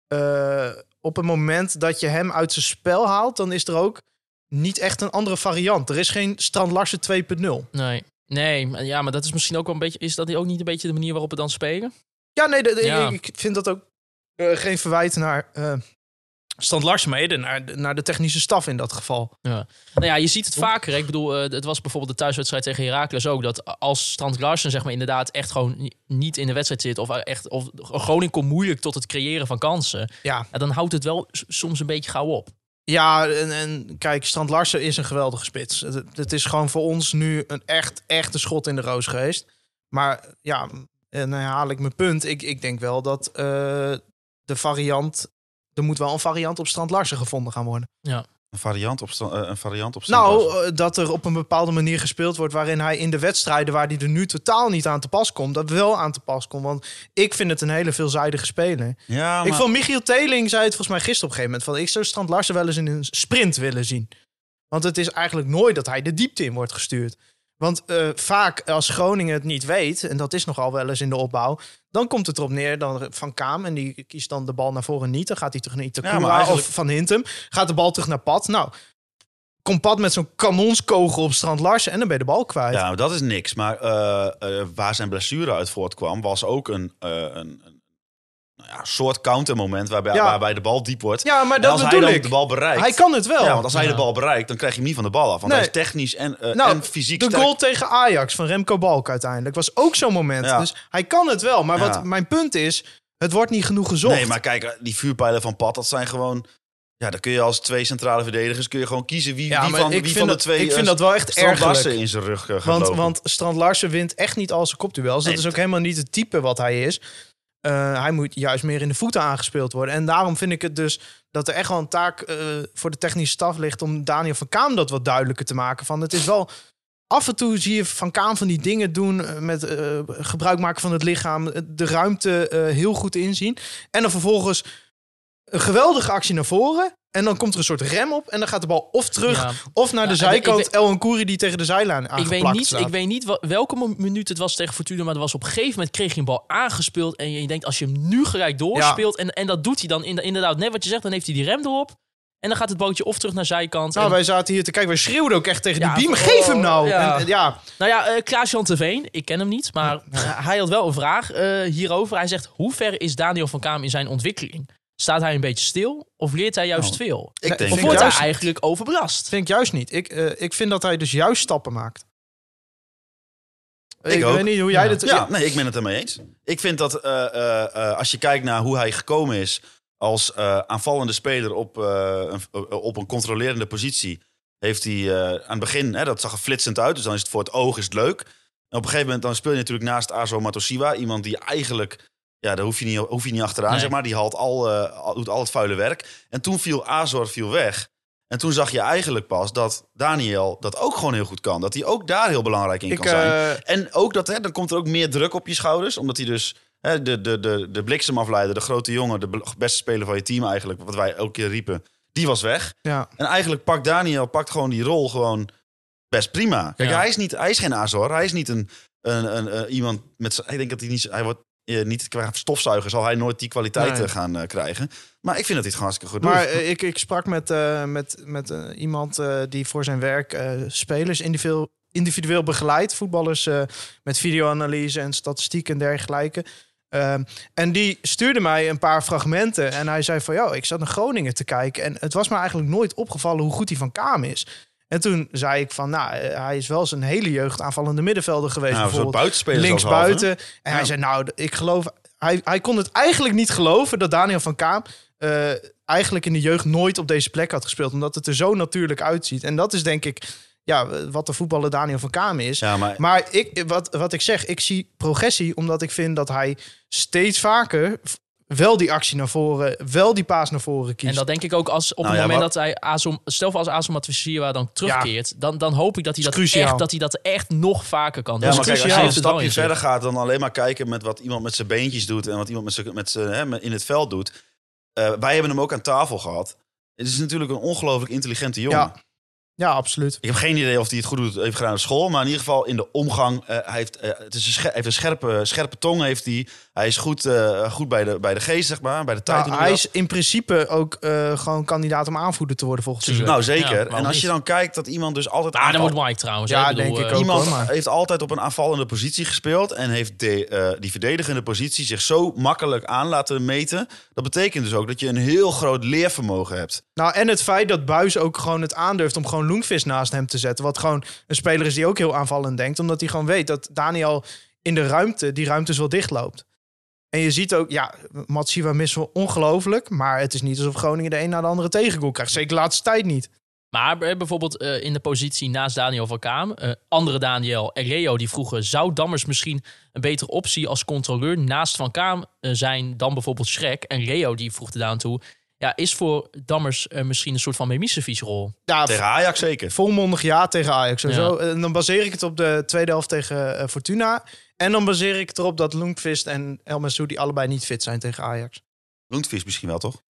Speaker 5: eh, op het moment dat je hem uit zijn spel haalt, dan is er ook niet echt een andere variant. Er is geen Strand Larsen 2.0.
Speaker 4: Nee. Nee, maar- ja, maar dat is misschien ook wel een beetje... Is dat ook niet een beetje de manier waarop we dan spelen?
Speaker 5: Ja, nee, de- de-
Speaker 4: Ja.
Speaker 5: Ik, ik vind dat ook eh, geen verwijt naar eh Strand Larsen, maar eerder naar, de- naar de technische staf in dat geval.
Speaker 4: Nou ja, je ziet het vaker. Ik bedoel, eh, het was bijvoorbeeld de thuiswedstrijd tegen Heracles ook. Dat als Strand Larsen zeg maar inderdaad echt gewoon ni- niet in de wedstrijd zit... of echt of Groningen komt moeilijk tot het creëren van kansen...
Speaker 5: Ja,
Speaker 4: Ja, dan houdt het wel soms een beetje gauw op.
Speaker 5: Ja, en, en kijk, Strand Larsen is een geweldige spits. Het, het is gewoon voor ons nu een echt, echt een schot in de roos geweest. Maar ja, en dan herhaal ik mijn punt. Ik, ik denk wel dat eh, de variant... Er moet wel een variant op Strand Larsen gevonden gaan worden.
Speaker 6: Een variant op, eh, een variant op.
Speaker 5: Nou, eh, dat er op een bepaalde manier gespeeld wordt waarin hij in de wedstrijden waar hij er nu totaal niet aan te pas komt, dat wel aan te pas komt. Want ik vind het een hele veelzijdige speler.
Speaker 6: ja,
Speaker 5: Ik
Speaker 6: maar-
Speaker 5: vond Michiel Teling zei het volgens mij gisteren op een gegeven moment van ik zou Strand Larsen wel eens in een sprint willen zien. Want het is eigenlijk nooit dat hij de diepte in wordt gestuurd. Want eh, vaak als Groningen het niet weet, en dat is nogal wel eens in de opbouw, dan komt het erop neer dan Van Kaam en die kiest dan de bal naar voren niet. Dan gaat hij terug naar Itakura
Speaker 6: eigenlijk-
Speaker 5: of Van Hintem. Gaat de bal terug naar Pat. Nou, komt Pat met zo'n kanonskogel op Strand Larsen en dan ben je de bal kwijt.
Speaker 6: Ja, dat is niks. Maar eh, eh, waar zijn blessure uit voortkwam, was ook een, een, ja, soort countermoment waarbij,
Speaker 5: Ja.
Speaker 6: waarbij de bal diep wordt.
Speaker 5: Ja, maar
Speaker 6: en
Speaker 5: dat
Speaker 6: als hij
Speaker 5: bedoel
Speaker 6: dan
Speaker 5: ik.
Speaker 6: de bal bereikt...
Speaker 5: Hij kan het wel.
Speaker 6: Ja, want als hij de bal bereikt, dan krijg je hem niet van de bal af. Want
Speaker 5: Nee.
Speaker 6: hij is technisch en, eh,
Speaker 5: Nou,
Speaker 6: en fysiek
Speaker 5: De
Speaker 6: sterk.
Speaker 5: goal tegen Ajax van Remco Balk uiteindelijk was ook zo'n moment.
Speaker 6: Ja.
Speaker 5: Dus hij kan het wel. Maar
Speaker 6: Ja.
Speaker 5: wat mijn punt is, het wordt niet genoeg gezocht.
Speaker 6: Nee, maar kijk, die vuurpijlen van Pat, dat zijn gewoon... Ja, dan kun je als twee centrale verdedigers kun je gewoon kiezen wie,
Speaker 5: Ja,
Speaker 6: wie
Speaker 5: maar
Speaker 6: van,
Speaker 5: ik
Speaker 6: wie
Speaker 5: vind
Speaker 6: van de
Speaker 5: dat-
Speaker 6: twee
Speaker 5: ik vind
Speaker 6: eh,
Speaker 5: dat wel echt.
Speaker 6: Larsen in zijn rug eh,
Speaker 5: want,
Speaker 6: lopen.
Speaker 5: want Strand Larsen wint echt niet al zijn kopduels. Dat
Speaker 6: Nee,
Speaker 5: is ook helemaal niet het type wat hij is. Eh, hij moet juist meer in de voeten aangespeeld worden. En daarom vind ik het dus dat er echt wel een taak eh, voor de technische staf ligt... om Daniel van Kaam dat wat duidelijker te maken. Van het is wel... Af en toe zie je Van Kaam van die dingen doen eh, met gebruik maken van het lichaam, de ruimte heel goed inzien. En dan vervolgens een geweldige actie naar voren. En dan komt er een soort rem op. En dan gaat de bal of terug
Speaker 4: Ja.
Speaker 5: of naar de
Speaker 4: en ik
Speaker 5: zijkant. El Koeri die tegen de zijlijn
Speaker 4: Ik
Speaker 5: aangeplakt
Speaker 4: weet, niet,
Speaker 5: staat.
Speaker 4: ik weet niet welke minuut het was tegen Fortuna, maar er was op een gegeven moment kreeg je een bal aangespeeld en je, denkt als je hem nu gelijk doorspeelt en, en dat doet hij dan in- inderdaad net wat je zegt, dan heeft hij die rem erop en dan gaat het bootje of terug naar zijkant.
Speaker 5: Nou,
Speaker 4: en-
Speaker 5: wij zaten hier te kijken. Wij schreeuwden ook echt tegen
Speaker 4: Ja,
Speaker 5: die beam. Geef hem nou.
Speaker 4: ja.
Speaker 5: En, en ja,
Speaker 4: Nou ja, eh Klaas-Jan Terveen, ik ken hem niet, maar hij had wel een vraag eh, hierover. Hij zegt, hoe ver is Daniel van Kaam in zijn ontwikkeling? Staat hij een beetje stil of leert hij juist
Speaker 6: Nou,
Speaker 4: veel?
Speaker 6: ik denk
Speaker 4: Of
Speaker 5: ik
Speaker 4: wordt hij
Speaker 5: juist-
Speaker 4: eigenlijk overbelast?
Speaker 5: vind ik juist niet. Ik, eh, ik vind dat hij dus juist stappen maakt.
Speaker 6: Ik ook.
Speaker 5: weet niet hoe jij
Speaker 4: Ja.
Speaker 5: dit...
Speaker 6: Ja, nee, ik ben het ermee eens. Ik vind dat eh, eh, eh, als je kijkt naar hoe hij gekomen is als eh, aanvallende speler op, eh, een, op een controlerende positie, heeft hij eh, aan het begin, hè, dat zag er flitsend uit, dus dan is het voor het oog is het leuk. En op een gegeven moment dan speel je natuurlijk naast Azo Matosiwa, iemand die eigenlijk, ja, daar hoef je niet, hoef je niet achteraan,
Speaker 4: Nee.
Speaker 6: zeg maar. Die haalt al, eh, al- doet al het vuile werk. En toen viel Azor viel weg. En toen zag je eigenlijk pas dat Daniel dat ook gewoon heel goed kan. Dat hij ook daar heel belangrijk in
Speaker 5: Ik,
Speaker 6: kan zijn.
Speaker 5: eh,
Speaker 6: En ook dat, hè, dan komt er ook meer druk op je schouders. Omdat hij dus hè, de, de, de, de bliksemafleider, de grote jongen, de be- beste speler van je team eigenlijk, wat wij elke keer riepen, die was weg.
Speaker 5: ja.
Speaker 6: En eigenlijk pakt Daniel pakt gewoon die rol gewoon best prima. Kijk,
Speaker 4: Ja.
Speaker 6: hij, is niet, hij is geen Azor. Hij is niet een, een, een, eh, iemand met... Ik denk dat hij niet... Hij wordt eh, niet qua stofzuiger zal hij nooit die kwaliteit
Speaker 5: Nee.
Speaker 6: eh, gaan eh, krijgen. Maar ik vind dat gewoon hartstikke goed
Speaker 5: Maar
Speaker 6: doet.
Speaker 5: ik, ik sprak met, met, met iemand die voor zijn werk spelers individueel, individueel begeleidt. Voetballers met videoanalyse en statistiek en dergelijke. Ehm, en die stuurde mij een paar fragmenten. En hij zei van, ja, ik zat naar Groningen te kijken. En het was me eigenlijk nooit opgevallen hoe goed hij van Kaam is. En toen zei ik van, nou, eh, hij is wel zijn hele jeugd aanvallende middenvelder geweest.
Speaker 6: nou,
Speaker 5: bijvoorbeeld
Speaker 6: buitenspeler
Speaker 5: links buiten. En hij zei, nou, ik geloof... Hij, hij kon het eigenlijk niet geloven dat Daniel van Kaam... eh, eigenlijk in de jeugd nooit op deze plek had gespeeld. Omdat het er zo natuurlijk uitziet. En dat is denk ik ja, wat de voetballer Daniel van Kaam is.
Speaker 6: Ja, maar,
Speaker 5: Maar ik, wat, wat ik zeg, ik zie progressie... omdat ik vind dat hij steeds vaker... wel die actie naar voren, wel die paas naar voren kiest.
Speaker 4: En dat denk ik ook als op
Speaker 6: Nou
Speaker 4: het
Speaker 6: ja,
Speaker 4: moment
Speaker 6: maar-
Speaker 4: dat hij Azom, stel voor als Azom Matwisiwa dan terugkeert, dan, dan hoop ik dat hij
Speaker 5: Dat
Speaker 4: echt, dat hij dat echt nog vaker kan.
Speaker 6: Ja,
Speaker 4: Dus
Speaker 6: maar kijk, als je een stapje verder gaat dan alleen maar kijken met wat iemand met zijn beentjes doet en wat iemand met zijn, met zijn, hè, in het veld doet. Eh, wij hebben hem ook aan tafel gehad. Het is natuurlijk een ongelooflijk intelligente jongen.
Speaker 5: Ja. ja, absoluut.
Speaker 6: Ik heb geen idee of hij het goed doet, heeft gedaan op school. Maar in ieder geval in de omgang. eh, hij heeft, eh, het is een, hij heeft een scherpe, scherpe tong. Heeft hij. Hij is goed, eh, goed bij, de, bij de geest, zeg maar. Bij de tijd.
Speaker 5: Nou, hij is in principe ook eh, gewoon kandidaat om aanvoerder te worden volgens mij.
Speaker 6: Nou, zeker.
Speaker 4: Ja,
Speaker 6: en als je dan kijkt dat iemand dus altijd...
Speaker 4: Ah, dan wordt Mike trouwens.
Speaker 5: Ja,
Speaker 4: hè. Ik bedoel,
Speaker 5: denk ik
Speaker 4: eh,
Speaker 5: ook.
Speaker 6: Iemand
Speaker 5: hoor,
Speaker 6: heeft altijd op een aanvallende positie gespeeld en heeft de, eh, die verdedigende positie zich zo makkelijk aan laten meten. Dat betekent dus ook dat je een heel groot leervermogen hebt.
Speaker 5: Nou, en het feit dat Buis ook gewoon het aandurft om gewoon Loenvis naast hem te zetten. Wat gewoon een speler is die ook heel aanvallend denkt. Omdat hij gewoon weet dat Daniel in de ruimte, die ruimtes wel dichtloopt. En je ziet ook, ja, Matsiwa mist wel ongelooflijk. Maar het is niet alsof Groningen de een na de andere tegengoal krijgt. Zeker de laatste tijd niet.
Speaker 4: Maar eh, bijvoorbeeld eh, in de positie naast Daniel van Kaam, eh, andere Daniel en Leo die vroegen, zou Dammers misschien een betere optie als controleur naast Van Kaam zijn dan bijvoorbeeld Schrek? En Leo die vroeg eraan toe, Ja, is voor Dammers misschien een soort van rol.
Speaker 5: Ja,
Speaker 6: Tegen Ajax zeker.
Speaker 5: volmondig ja tegen Ajax. Sowieso. En dan baseer ik het op de tweede helft tegen Fortuna. En dan baseer ik erop dat Lundqvist en El Massoudi allebei niet fit zijn tegen Ajax.
Speaker 6: Lundqvist misschien wel, toch?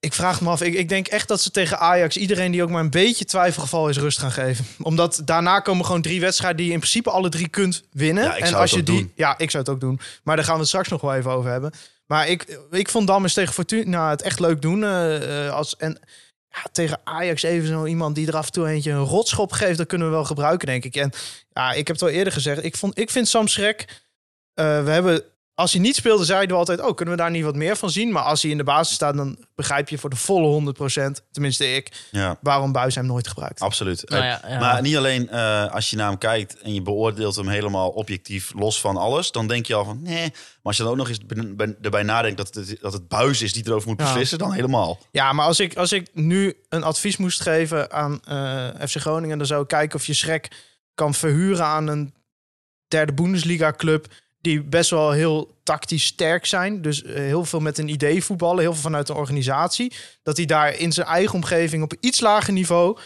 Speaker 5: Ik vraag me af. Ik, ik denk echt dat ze tegen Ajax iedereen die ook maar een beetje twijfelgeval is rust gaan geven. Omdat daarna komen gewoon drie wedstrijden die je in principe alle drie kunt winnen.
Speaker 6: Ja,
Speaker 5: en als je die,
Speaker 6: doen.
Speaker 5: ja, ik zou het ook doen. Maar daar gaan we het straks nog wel even over hebben. Maar ik, ik vond Dammers tegen Fortuna het echt leuk doen. eh, eh, als, en tegen Ajax even zo iemand die er af en toe eentje een rotschop geeft, dat kunnen we wel gebruiken, denk ik. En ja, ik heb het al eerder gezegd. Ik, vond, ik vind Sam Schrek. eh, we hebben, als hij niet speelde, zeiden we altijd: Oh, kunnen we daar niet wat meer van zien? Maar als hij in de basis staat, dan begrijp je voor de volle 100%, tenminste ik,
Speaker 6: Ja,
Speaker 5: waarom Buis hem nooit gebruikt.
Speaker 6: absoluut.
Speaker 4: Nou ja, ja.
Speaker 6: Maar niet alleen eh, als je naar hem kijkt en je beoordeelt hem helemaal objectief los van alles, dan denk je al van nee. Maar als je dan ook nog eens ben- ben- erbij nadenkt dat het, dat het buis is die erover moet
Speaker 5: Ja.
Speaker 6: beslissen, dan helemaal.
Speaker 5: Ja, maar als ik, als ik nu een advies moest geven aan eh, FC Groningen, dan zou ik kijken of je Schrek kan verhuren aan een derde Bundesliga-club. Die best wel heel tactisch sterk zijn. Dus eh, heel veel met een idee voetballen, heel veel vanuit de organisatie. Dat hij daar in zijn eigen omgeving op iets lager niveau.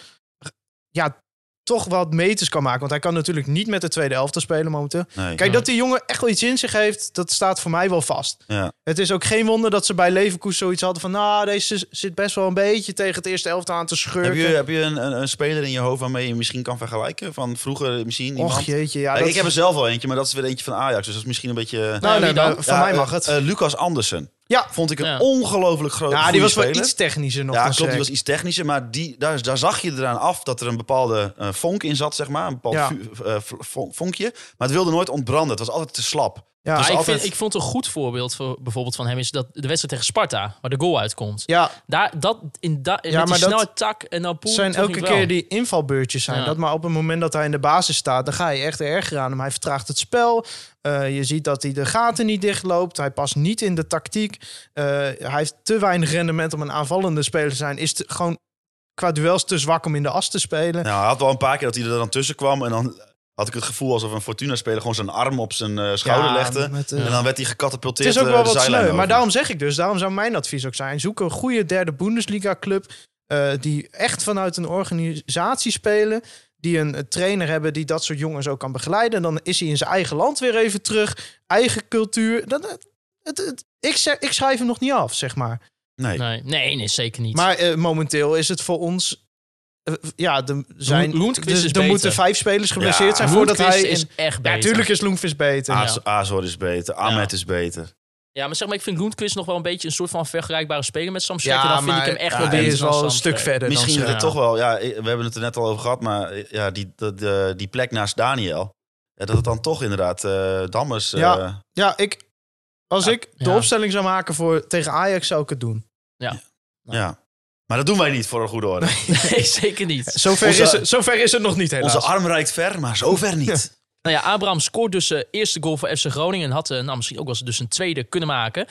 Speaker 5: Ja, toch wat meters kan maken. Want hij kan natuurlijk niet met de tweede elftal spelen momenteel.
Speaker 6: Nee.
Speaker 5: Kijk, dat die jongen echt wel iets in zich heeft, dat staat voor mij wel vast.
Speaker 6: Ja.
Speaker 5: Het is ook geen wonder dat ze bij Leverkusen zoiets hadden van... nou, deze zit best wel een beetje tegen het eerste elftal aan te schurken.
Speaker 6: Heb je, heb je een, een, een speler in je hoofd waarmee je misschien kan vergelijken? Van vroeger misschien iemand?
Speaker 5: Och jeetje, ja. Dat-
Speaker 6: ik heb er zelf wel eentje, maar dat is weer eentje van Ajax. Dus dat is misschien een beetje...
Speaker 5: Nou,
Speaker 4: Nou,
Speaker 5: nee, maar van
Speaker 6: Ja,
Speaker 5: mij
Speaker 6: eh,
Speaker 5: mag het.
Speaker 6: eh, Lucas Andersen.
Speaker 5: Ja,
Speaker 6: Vond ik een
Speaker 4: Ja.
Speaker 6: ongelooflijk groot
Speaker 5: ja, die was wel iets technischer nog
Speaker 6: Ja, klopt. Die was iets technischer, maar die, daar, daar zag je eraan af dat er een bepaalde eh, vonk in zat, zeg maar. Een bepaald
Speaker 5: Ja.
Speaker 6: vu- eh, vonkje. Maar het wilde nooit ontbranden. Het was altijd te slap.
Speaker 5: Ja,
Speaker 6: Dus
Speaker 4: Maar ik,
Speaker 6: altijd-
Speaker 4: vind, ik vond een goed voorbeeld voor, bijvoorbeeld van hem is dat de wedstrijd tegen Sparta, waar de goal uitkomt.
Speaker 5: ja,
Speaker 4: Daar, dat, in da,
Speaker 5: Ja,
Speaker 4: met
Speaker 5: maar
Speaker 4: die
Speaker 5: dat
Speaker 4: snelle tak en dan poel.
Speaker 5: zijn elke keer
Speaker 4: wel.
Speaker 5: die invalbeurtjes zijn.
Speaker 4: Ja.
Speaker 5: Dat maar op het moment dat hij in de basis staat, dan ga je echt erger aan hem. Hij vertraagt het spel. Eh, je ziet dat hij de gaten niet dichtloopt. Hij past niet in de tactiek. Eh, hij heeft te weinig rendement om een aanvallende speler te zijn. Is te- gewoon qua duels te zwak om in de as te spelen.
Speaker 6: Nou, hij had wel een paar keer dat hij er dan tussen kwam. En dan had ik het gevoel alsof een Fortuna-speler gewoon zijn arm op zijn eh, schouder
Speaker 5: Ja,
Speaker 6: legde.
Speaker 5: met, eh,
Speaker 6: En dan werd hij
Speaker 5: Het
Speaker 6: gecatapulteerd
Speaker 5: is ook
Speaker 6: eh,
Speaker 5: wel
Speaker 6: de
Speaker 5: wat sneu. Maar daarom zeg ik dus, daarom zou mijn advies ook zijn: zoek een goede derde Bundesliga-club. eh, die echt vanuit een organisatie spelen. Die een, trainer hebben die dat soort jongens ook kan begeleiden. Dan is hij in zijn eigen land weer even terug. Eigen cultuur. Dat, het, het, het- ik, zeg, ik schrijf hem nog niet af, zeg maar.
Speaker 6: Nee.
Speaker 4: Nee, nee, nee, zeker niet.
Speaker 5: Maar eh, momenteel is het voor ons. Eh, ja, de, zijn, dus
Speaker 4: is
Speaker 5: er moeten vijf spelers geblesseerd
Speaker 6: Ja,
Speaker 5: zijn voordat hij.
Speaker 4: is
Speaker 5: in-
Speaker 4: echt
Speaker 5: ja,
Speaker 4: beter.
Speaker 5: natuurlijk is Loenvis beter.
Speaker 6: Az- Azor is beter. Ahmed is beter.
Speaker 4: Ja, maar zeg maar, ik vind Lundqvist nog wel een beetje een soort van vergelijkbare speler met Sam
Speaker 5: Ja,
Speaker 4: dan vind
Speaker 5: maar
Speaker 4: ik hem echt
Speaker 5: ja,
Speaker 4: wel
Speaker 5: die
Speaker 4: beter
Speaker 5: is
Speaker 4: dan
Speaker 5: wel
Speaker 4: Sam
Speaker 5: een stuk verder. dan
Speaker 6: Misschien het toch wel, ja, we hebben het er net al over gehad, maar ja, die, de, de- die plek naast Daniel, ja, dat het dan toch inderdaad eh Dammers... eh,
Speaker 5: Ja. Ja, ik, als
Speaker 4: Ja,
Speaker 5: ik de
Speaker 4: ja.
Speaker 5: opstelling zou maken voor tegen Ajax, zou ik het doen.
Speaker 6: ja. Maar dat doen wij niet voor een goede orde.
Speaker 4: Nee, zeker niet.
Speaker 5: Zover,
Speaker 6: Onze-
Speaker 5: is, het, zover is het nog niet, helaas.
Speaker 6: Onze arm reikt ver, maar zover niet.
Speaker 4: Nou ja, Abraham scoort dus de eerste goal voor FC Groningen. En had eh, nou, misschien ook wel eens dus een tweede kunnen maken.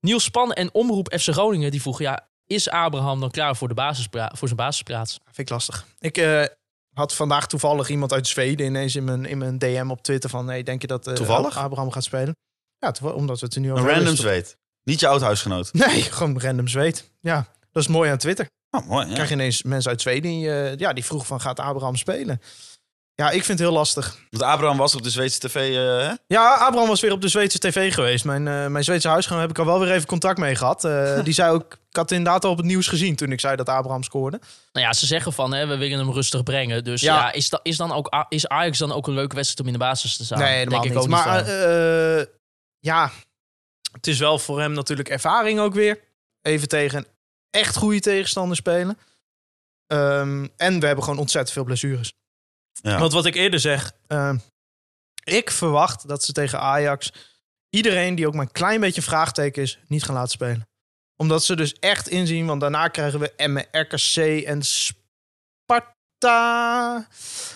Speaker 4: Niels Span en Omroep FC Groningen die vroegen... Ja, is Abraham dan klaar voor, de voor zijn basisplaats?
Speaker 5: Vind ik lastig. Ik eh, had vandaag toevallig iemand uit Zweden ineens in mijn, in mijn DM op Twitter van... Hey, denk je dat eh,
Speaker 6: Toevallig?
Speaker 5: Abraham gaat spelen? Ja, toevallig, omdat we het er nu over
Speaker 6: Een random zweet. Niet je oud-huisgenoot.
Speaker 5: toch- Nee, gewoon random Zweed. Ja, dat is mooi aan Twitter.
Speaker 6: Oh, mooi. Ja.
Speaker 5: krijg je ineens mensen uit Zweden die, eh, ja, die vroegen van gaat Abraham spelen? Ja, ik vind het heel lastig.
Speaker 6: Want Abraham was op de Zweedse tv, eh, hè?
Speaker 5: Ja, Abraham was weer op de Zweedse tv geweest. Mijn, eh, mijn Zweedse huisgenoot heb ik al wel weer even contact mee gehad. Eh, die zei ook, ik had inderdaad al op het nieuws gezien toen ik zei dat Abraham scoorde.
Speaker 4: Nou ja, ze zeggen van, hè, we willen hem rustig brengen. Dus
Speaker 5: Ja.
Speaker 4: ja, is, dat, is, dan ook, is Ajax dan ook een leuke wedstrijd om in de basis te staan?
Speaker 5: nee, helemaal
Speaker 4: Denk ik
Speaker 5: niet.
Speaker 4: ook
Speaker 5: Maar eh, eh, ja, het is wel voor hem natuurlijk ervaring ook weer. Even tegen een echt goede tegenstander spelen. Ehm, en we hebben gewoon ontzettend veel blessures.
Speaker 6: Ja.
Speaker 5: Want wat ik eerder zeg, ehm, ik verwacht dat ze tegen Ajax iedereen die ook maar een klein beetje vraagteken is, niet gaan laten spelen. Omdat ze dus echt inzien, want daarna krijgen we Emmen, RKC en Sparta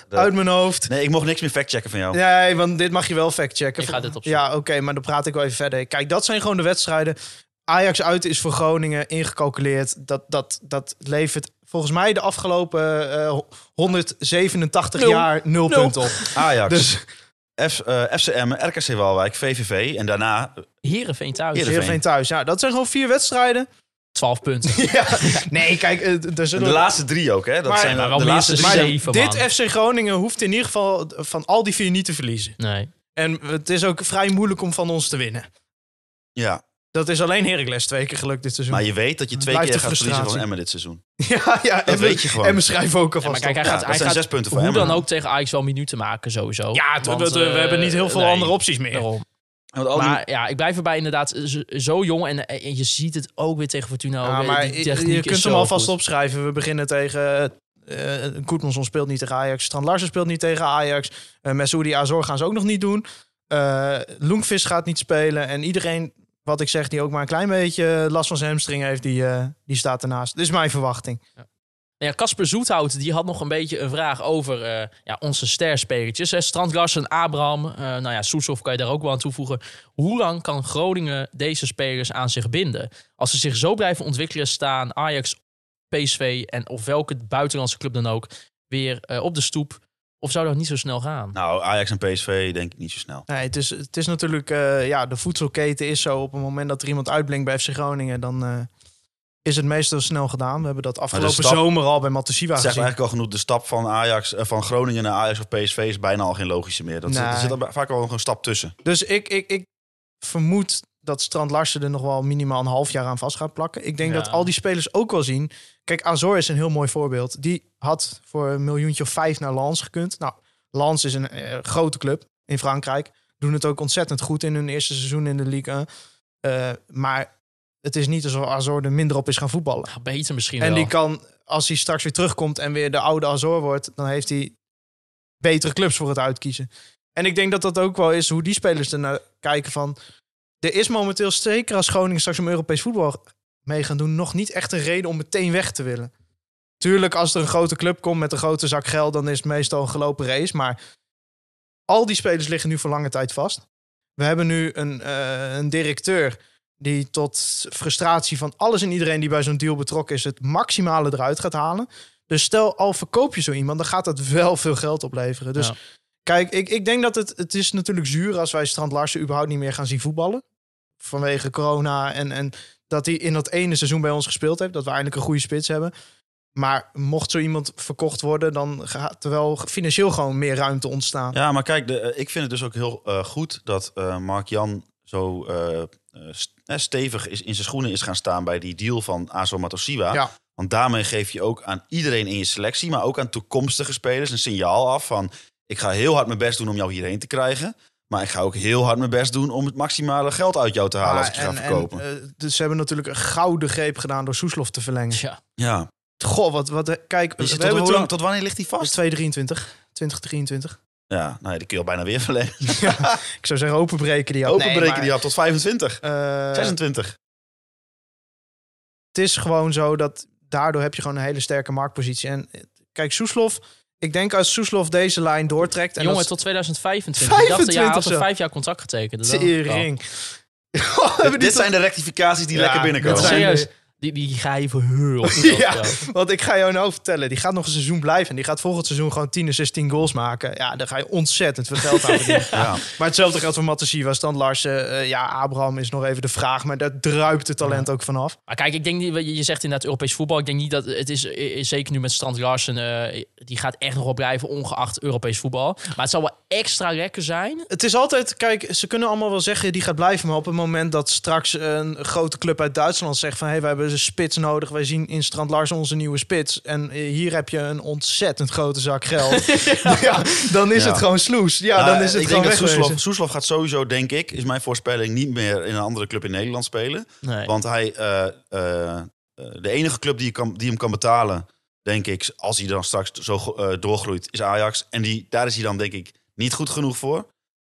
Speaker 6: Dat-
Speaker 5: uit mijn hoofd.
Speaker 6: Nee, ik mocht niks meer factchecken van jou.
Speaker 5: Nee, want dit mag je wel factchecken.
Speaker 4: Ik ga dit opzoeken.
Speaker 5: Ja, oké, maar dan praat ik wel even verder. Kijk, dat zijn gewoon de wedstrijden. Ajax uit is voor Groningen ingecalculeerd. Dat, dat, dat levert volgens mij de afgelopen eh, 187
Speaker 4: Nul.
Speaker 5: jaar nul,
Speaker 4: Nul.
Speaker 5: punten op.
Speaker 6: Ajax,
Speaker 5: Dus
Speaker 6: F, eh, FCM, RKC Waalwijk, VVV en daarna
Speaker 4: Heerenveen thuis.
Speaker 6: Heerenveen.
Speaker 5: Heerenveen thuis. Ja, dat zijn gewoon vier wedstrijden.
Speaker 4: 12 punten.
Speaker 5: ja. Nee, kijk, eh, er zullen...
Speaker 6: de laatste drie ook, hè? Dat
Speaker 5: Maar-
Speaker 6: zijn
Speaker 4: maar wel
Speaker 6: de laatste drie.
Speaker 4: zeven.
Speaker 5: dit. FC Groningen hoeft in ieder geval van al die vier niet te verliezen.
Speaker 4: Nee.
Speaker 5: En het is ook vrij moeilijk om van ons te winnen.
Speaker 6: Ja,
Speaker 5: Dat is alleen Heracles twee keer gelukt dit seizoen.
Speaker 6: maar je weet dat je twee
Speaker 5: Blijft
Speaker 6: keer gaat verliezen van. Emmen dit seizoen.
Speaker 5: ja, ja. en we-
Speaker 6: weet je gewoon.
Speaker 5: En we schrijven ook
Speaker 4: Ja,
Speaker 5: alvast
Speaker 4: maar kijk, hij.
Speaker 6: Ja,
Speaker 4: gaat,
Speaker 6: dat
Speaker 4: hij
Speaker 6: zijn
Speaker 4: gaat
Speaker 6: zes punten voor
Speaker 4: hoe
Speaker 6: Emmen.
Speaker 4: dan ook tegen Ajax wel minuten maken sowieso.
Speaker 5: Ja, we,
Speaker 4: Want,
Speaker 5: we- we
Speaker 4: eh,
Speaker 5: hebben niet heel veel
Speaker 4: nee,
Speaker 5: andere opties meer.
Speaker 4: Daarom.
Speaker 6: Die-
Speaker 4: Maar ja, ik blijf erbij inderdaad zo, zo jong. En, en je ziet het ook weer tegen Fortuna.
Speaker 5: Ja, maar
Speaker 4: die
Speaker 5: je-
Speaker 4: techniek
Speaker 5: je
Speaker 4: is
Speaker 5: kunt hem alvast
Speaker 4: goed.
Speaker 5: opschrijven. We beginnen tegen... eh Koetmanson speelt niet tegen Ajax. Strand Larsen speelt niet tegen Ajax. Uh, Messoudi Azor gaan ze ook nog niet doen. Eh Loengvis gaat niet spelen. En iedereen, wat ik zeg, die ook maar een klein beetje last van zijn hamstring heeft, die, eh, die staat ernaast. Dit is mijn verwachting.
Speaker 4: Ja, Casper Zoethout die had nog een beetje een vraag over eh, ja, onze sterspelertjes. hè. Strand Larsen, Abraham, eh nou ja, Soeslof kan je daar ook wel aan toevoegen. Hoe lang kan Groningen deze spelers aan zich binden? Als ze zich zo blijven ontwikkelen, staan Ajax, PSV en of welke buitenlandse club dan ook weer op de stoep. Of zou dat niet zo snel gaan?
Speaker 6: Nou, Ajax en PSV denk ik niet zo snel.
Speaker 5: Nee, het, is, het is natuurlijk, eh, ja, de voedselketen is zo. Op het moment dat er iemand uitblinkt bij FC Groningen, dan eh, is het meestal snel gedaan. We hebben dat afgelopen
Speaker 6: stap-
Speaker 5: zomer al bij
Speaker 6: zegt
Speaker 5: gezien.
Speaker 6: eigenlijk al genoeg. De stap van, Ajax, eh, van Groningen naar Ajax of PSV is bijna al geen logische meer. Dat zit, er
Speaker 5: Nee.
Speaker 6: zit er vaak al nog een stap tussen.
Speaker 5: Dus ik, ik, ik vermoed dat Strand Larsen er nog wel minimaal een half jaar aan vast gaat plakken. Ik denk
Speaker 4: Ja.
Speaker 5: dat al die spelers ook wel zien. Kijk, Azor is een heel mooi voorbeeld. Die had voor een miljoentje of vijf naar Lens gekund. Nou, Lens is een eh, grote club in Frankrijk. Doen het ook ontzettend goed in hun eerste seizoen in de Ligue 1. Eh, maar het is niet alsof Azor er minder op is gaan voetballen.
Speaker 4: Ja, beter misschien
Speaker 5: En
Speaker 4: wel.
Speaker 5: die kan, als hij straks weer terugkomt en weer de oude Azor wordt, dan heeft hij betere clubs voor het uitkiezen. En ik denk dat dat ook wel is hoe die spelers ernaar kijken van. Er is momenteel, zeker als Groningen straks om Europees voetbal mee gaan doen, nog niet echt een reden om meteen weg te willen. Tuurlijk, als er een grote club komt met een grote zak geld, dan is het meestal een gelopen race. Maar al die spelers liggen nu voor lange tijd vast. We hebben nu een, eh, een directeur die tot frustratie van alles en iedereen die bij zo'n deal betrokken is, het maximale eruit gaat halen. Dus stel, al verkoop je zo iemand, dan gaat dat wel veel geld opleveren. Dus
Speaker 4: Ja.
Speaker 5: kijk, ik, ik denk dat het, het is natuurlijk zuur als wij Strand Larsen überhaupt niet meer gaan zien voetballen. Vanwege corona en, en dat hij in dat ene seizoen bij ons gespeeld heeft. Dat we eindelijk een goede spits hebben. Maar mocht zo iemand verkocht worden, dan gaat er wel financieel gewoon meer ruimte ontstaan.
Speaker 6: Ja, maar kijk, de, eh, ik vind het dus ook heel eh, goed dat eh Mark Jan zo st- stevig is, in zijn schoenen is gaan staan bij die deal van Azo Matosiwa.
Speaker 5: Ja.
Speaker 6: Want daarmee geef je ook aan iedereen in je selectie, maar ook aan toekomstige spelers een signaal af van ik ga heel hard mijn best doen om jou hierheen te krijgen. Maar ik ga ook heel hard mijn best doen om het maximale geld uit jou te halen als ik je ga
Speaker 5: en-
Speaker 6: verkopen.
Speaker 5: en, eh, dus ze hebben natuurlijk een gouden greep gedaan door Soeslof te verlengen.
Speaker 4: Ja.
Speaker 6: ja.
Speaker 5: Goh, wat, wat, kijk, we
Speaker 6: Is het tot,
Speaker 5: hebben
Speaker 6: lang- tot wanneer ligt
Speaker 5: is
Speaker 6: vast?
Speaker 5: 2023, 2023.
Speaker 6: Ja, nou ja, die kun je al bijna weer verlengen.
Speaker 5: Ik zou zeggen openbreken die had.
Speaker 6: Openbreken
Speaker 5: Nee, maar,
Speaker 6: die had tot 25,
Speaker 5: eh,
Speaker 6: 26.
Speaker 5: het is gewoon zo dat daardoor heb je gewoon een hele sterke marktpositie. En eh, kijk, Soeslof, ik denk als Soeslof deze lijn doortrekt... En
Speaker 4: Jongen,
Speaker 5: dat
Speaker 4: tot 2025. Ik dacht, ja, had
Speaker 5: 25
Speaker 4: een vijf jaar contract getekend. Dat wel.
Speaker 5: Tering.
Speaker 6: Dit zijn de rectificaties die
Speaker 5: Ja,
Speaker 6: lekker binnenkomen.
Speaker 5: dit zijn-
Speaker 4: Serieus, die, die ga je voor heel goed
Speaker 5: Ja, want ik ga jou nou vertellen. Die gaat nog een seizoen blijven. En die gaat volgend seizoen gewoon 10 of 16 goals maken. Ja, daar ga je ontzettend veel geld aan verdienen.
Speaker 6: Ja.
Speaker 5: Maar hetzelfde geldt voor Matasiva, Stand Larsen. eh, ja, Abraham is nog even de vraag. Maar daar druipt het talent ook vanaf.
Speaker 4: Maar kijk, ik denk niet, je je zegt inderdaad Europees voetbal. Ik denk niet dat het is, is zeker nu met Strand Larsen, eh, die gaat echt nog wel blijven, ongeacht Europees voetbal. Maar het zal wel extra lekker zijn.
Speaker 5: Het is altijd, kijk, ze kunnen allemaal wel zeggen die gaat blijven. Maar op het moment dat straks een grote club uit Duitsland zegt van... hé, hey, wij hebben een spits nodig. Wij zien in Strand Larsen onze nieuwe spits. En eh, hier heb je een ontzettend grote zak geld. ja. dan is
Speaker 6: Ja.
Speaker 5: het gewoon sloes. Ja,
Speaker 6: Nou,
Speaker 5: dan is het
Speaker 6: ik
Speaker 5: gewoon
Speaker 6: denk dat. Soeslof, Soeslof gaat sowieso, denk ik, is mijn voorspelling, niet meer in een andere club in Nederland spelen.
Speaker 4: Nee.
Speaker 6: Want hij, eh, eh, de enige club die, je kan, die hem kan betalen, denk ik, als hij dan straks zo eh, doorgroeit, is Ajax. En die, daar is hij dan, denk ik, niet goed genoeg voor.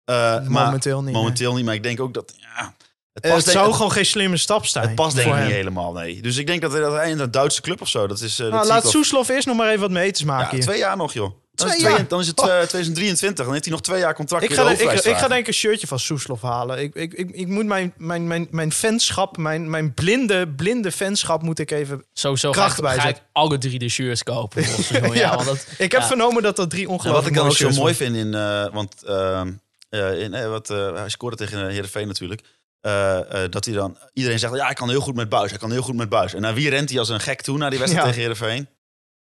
Speaker 6: Eh, maar
Speaker 5: momenteel niet.
Speaker 6: momenteel niet. Maar ik denk ook dat, ja, het
Speaker 5: nee.
Speaker 6: past,
Speaker 5: het
Speaker 6: denk-
Speaker 5: zou gewoon geen slimme stap zijn.
Speaker 6: het past denk ik niet
Speaker 5: hem.
Speaker 6: helemaal, nee. Dus ik denk dat, dat hij in een Duitse club of zo, dat is... eh, dat
Speaker 5: Nou, laat Soeslof eerst nog maar even wat meters maken
Speaker 6: Ja, twee jaar nog, joh. Dan is,
Speaker 5: Twee
Speaker 6: dan is het eh, 2023. Dan heeft hij nog twee jaar contract
Speaker 5: Ik ga,
Speaker 6: de
Speaker 5: ik, ik, ga denk ik een shirtje van Soeslof halen. Ik, ik, ik, ik moet mijn, mijn, mijn, mijn fanschap, mijn, mijn blinde, blinde fanschap moet ik even...
Speaker 4: Sowieso ga
Speaker 5: kracht
Speaker 4: ik, ga ik alle drie de shirts kopen. ja,
Speaker 5: Ja.
Speaker 4: want dat,
Speaker 5: Ik heb
Speaker 4: Ja.
Speaker 5: vernomen dat dat drie
Speaker 6: En
Speaker 5: ongelooflijk
Speaker 6: wat ik dan ook zo mooi vind in, eh, want eh, eh, in, eh, wat, eh, hij scoorde tegen Heerenveen natuurlijk. Eh, eh, dat hij dan... Iedereen zegt, ja, hij kan heel goed met buis. Hij kan heel goed met buis. En naar wie rent hij als een gek toe naar die wedstrijd
Speaker 5: Ja.
Speaker 6: tegen Heerenveen?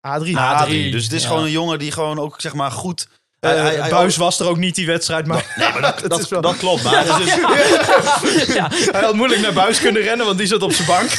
Speaker 5: Adrie.
Speaker 6: Adrie. Dus het is
Speaker 4: Ja.
Speaker 6: gewoon een jongen die gewoon ook, zeg maar, goed...
Speaker 5: Eh,
Speaker 6: hij-
Speaker 5: Buis was er ook niet die wedstrijd, maar
Speaker 6: Nee, maar dat, dat,
Speaker 5: is wel-
Speaker 6: dat klopt. Maar dus,
Speaker 4: ja,
Speaker 5: hij had moeilijk naar Buis kunnen rennen, want die zat op zijn bank.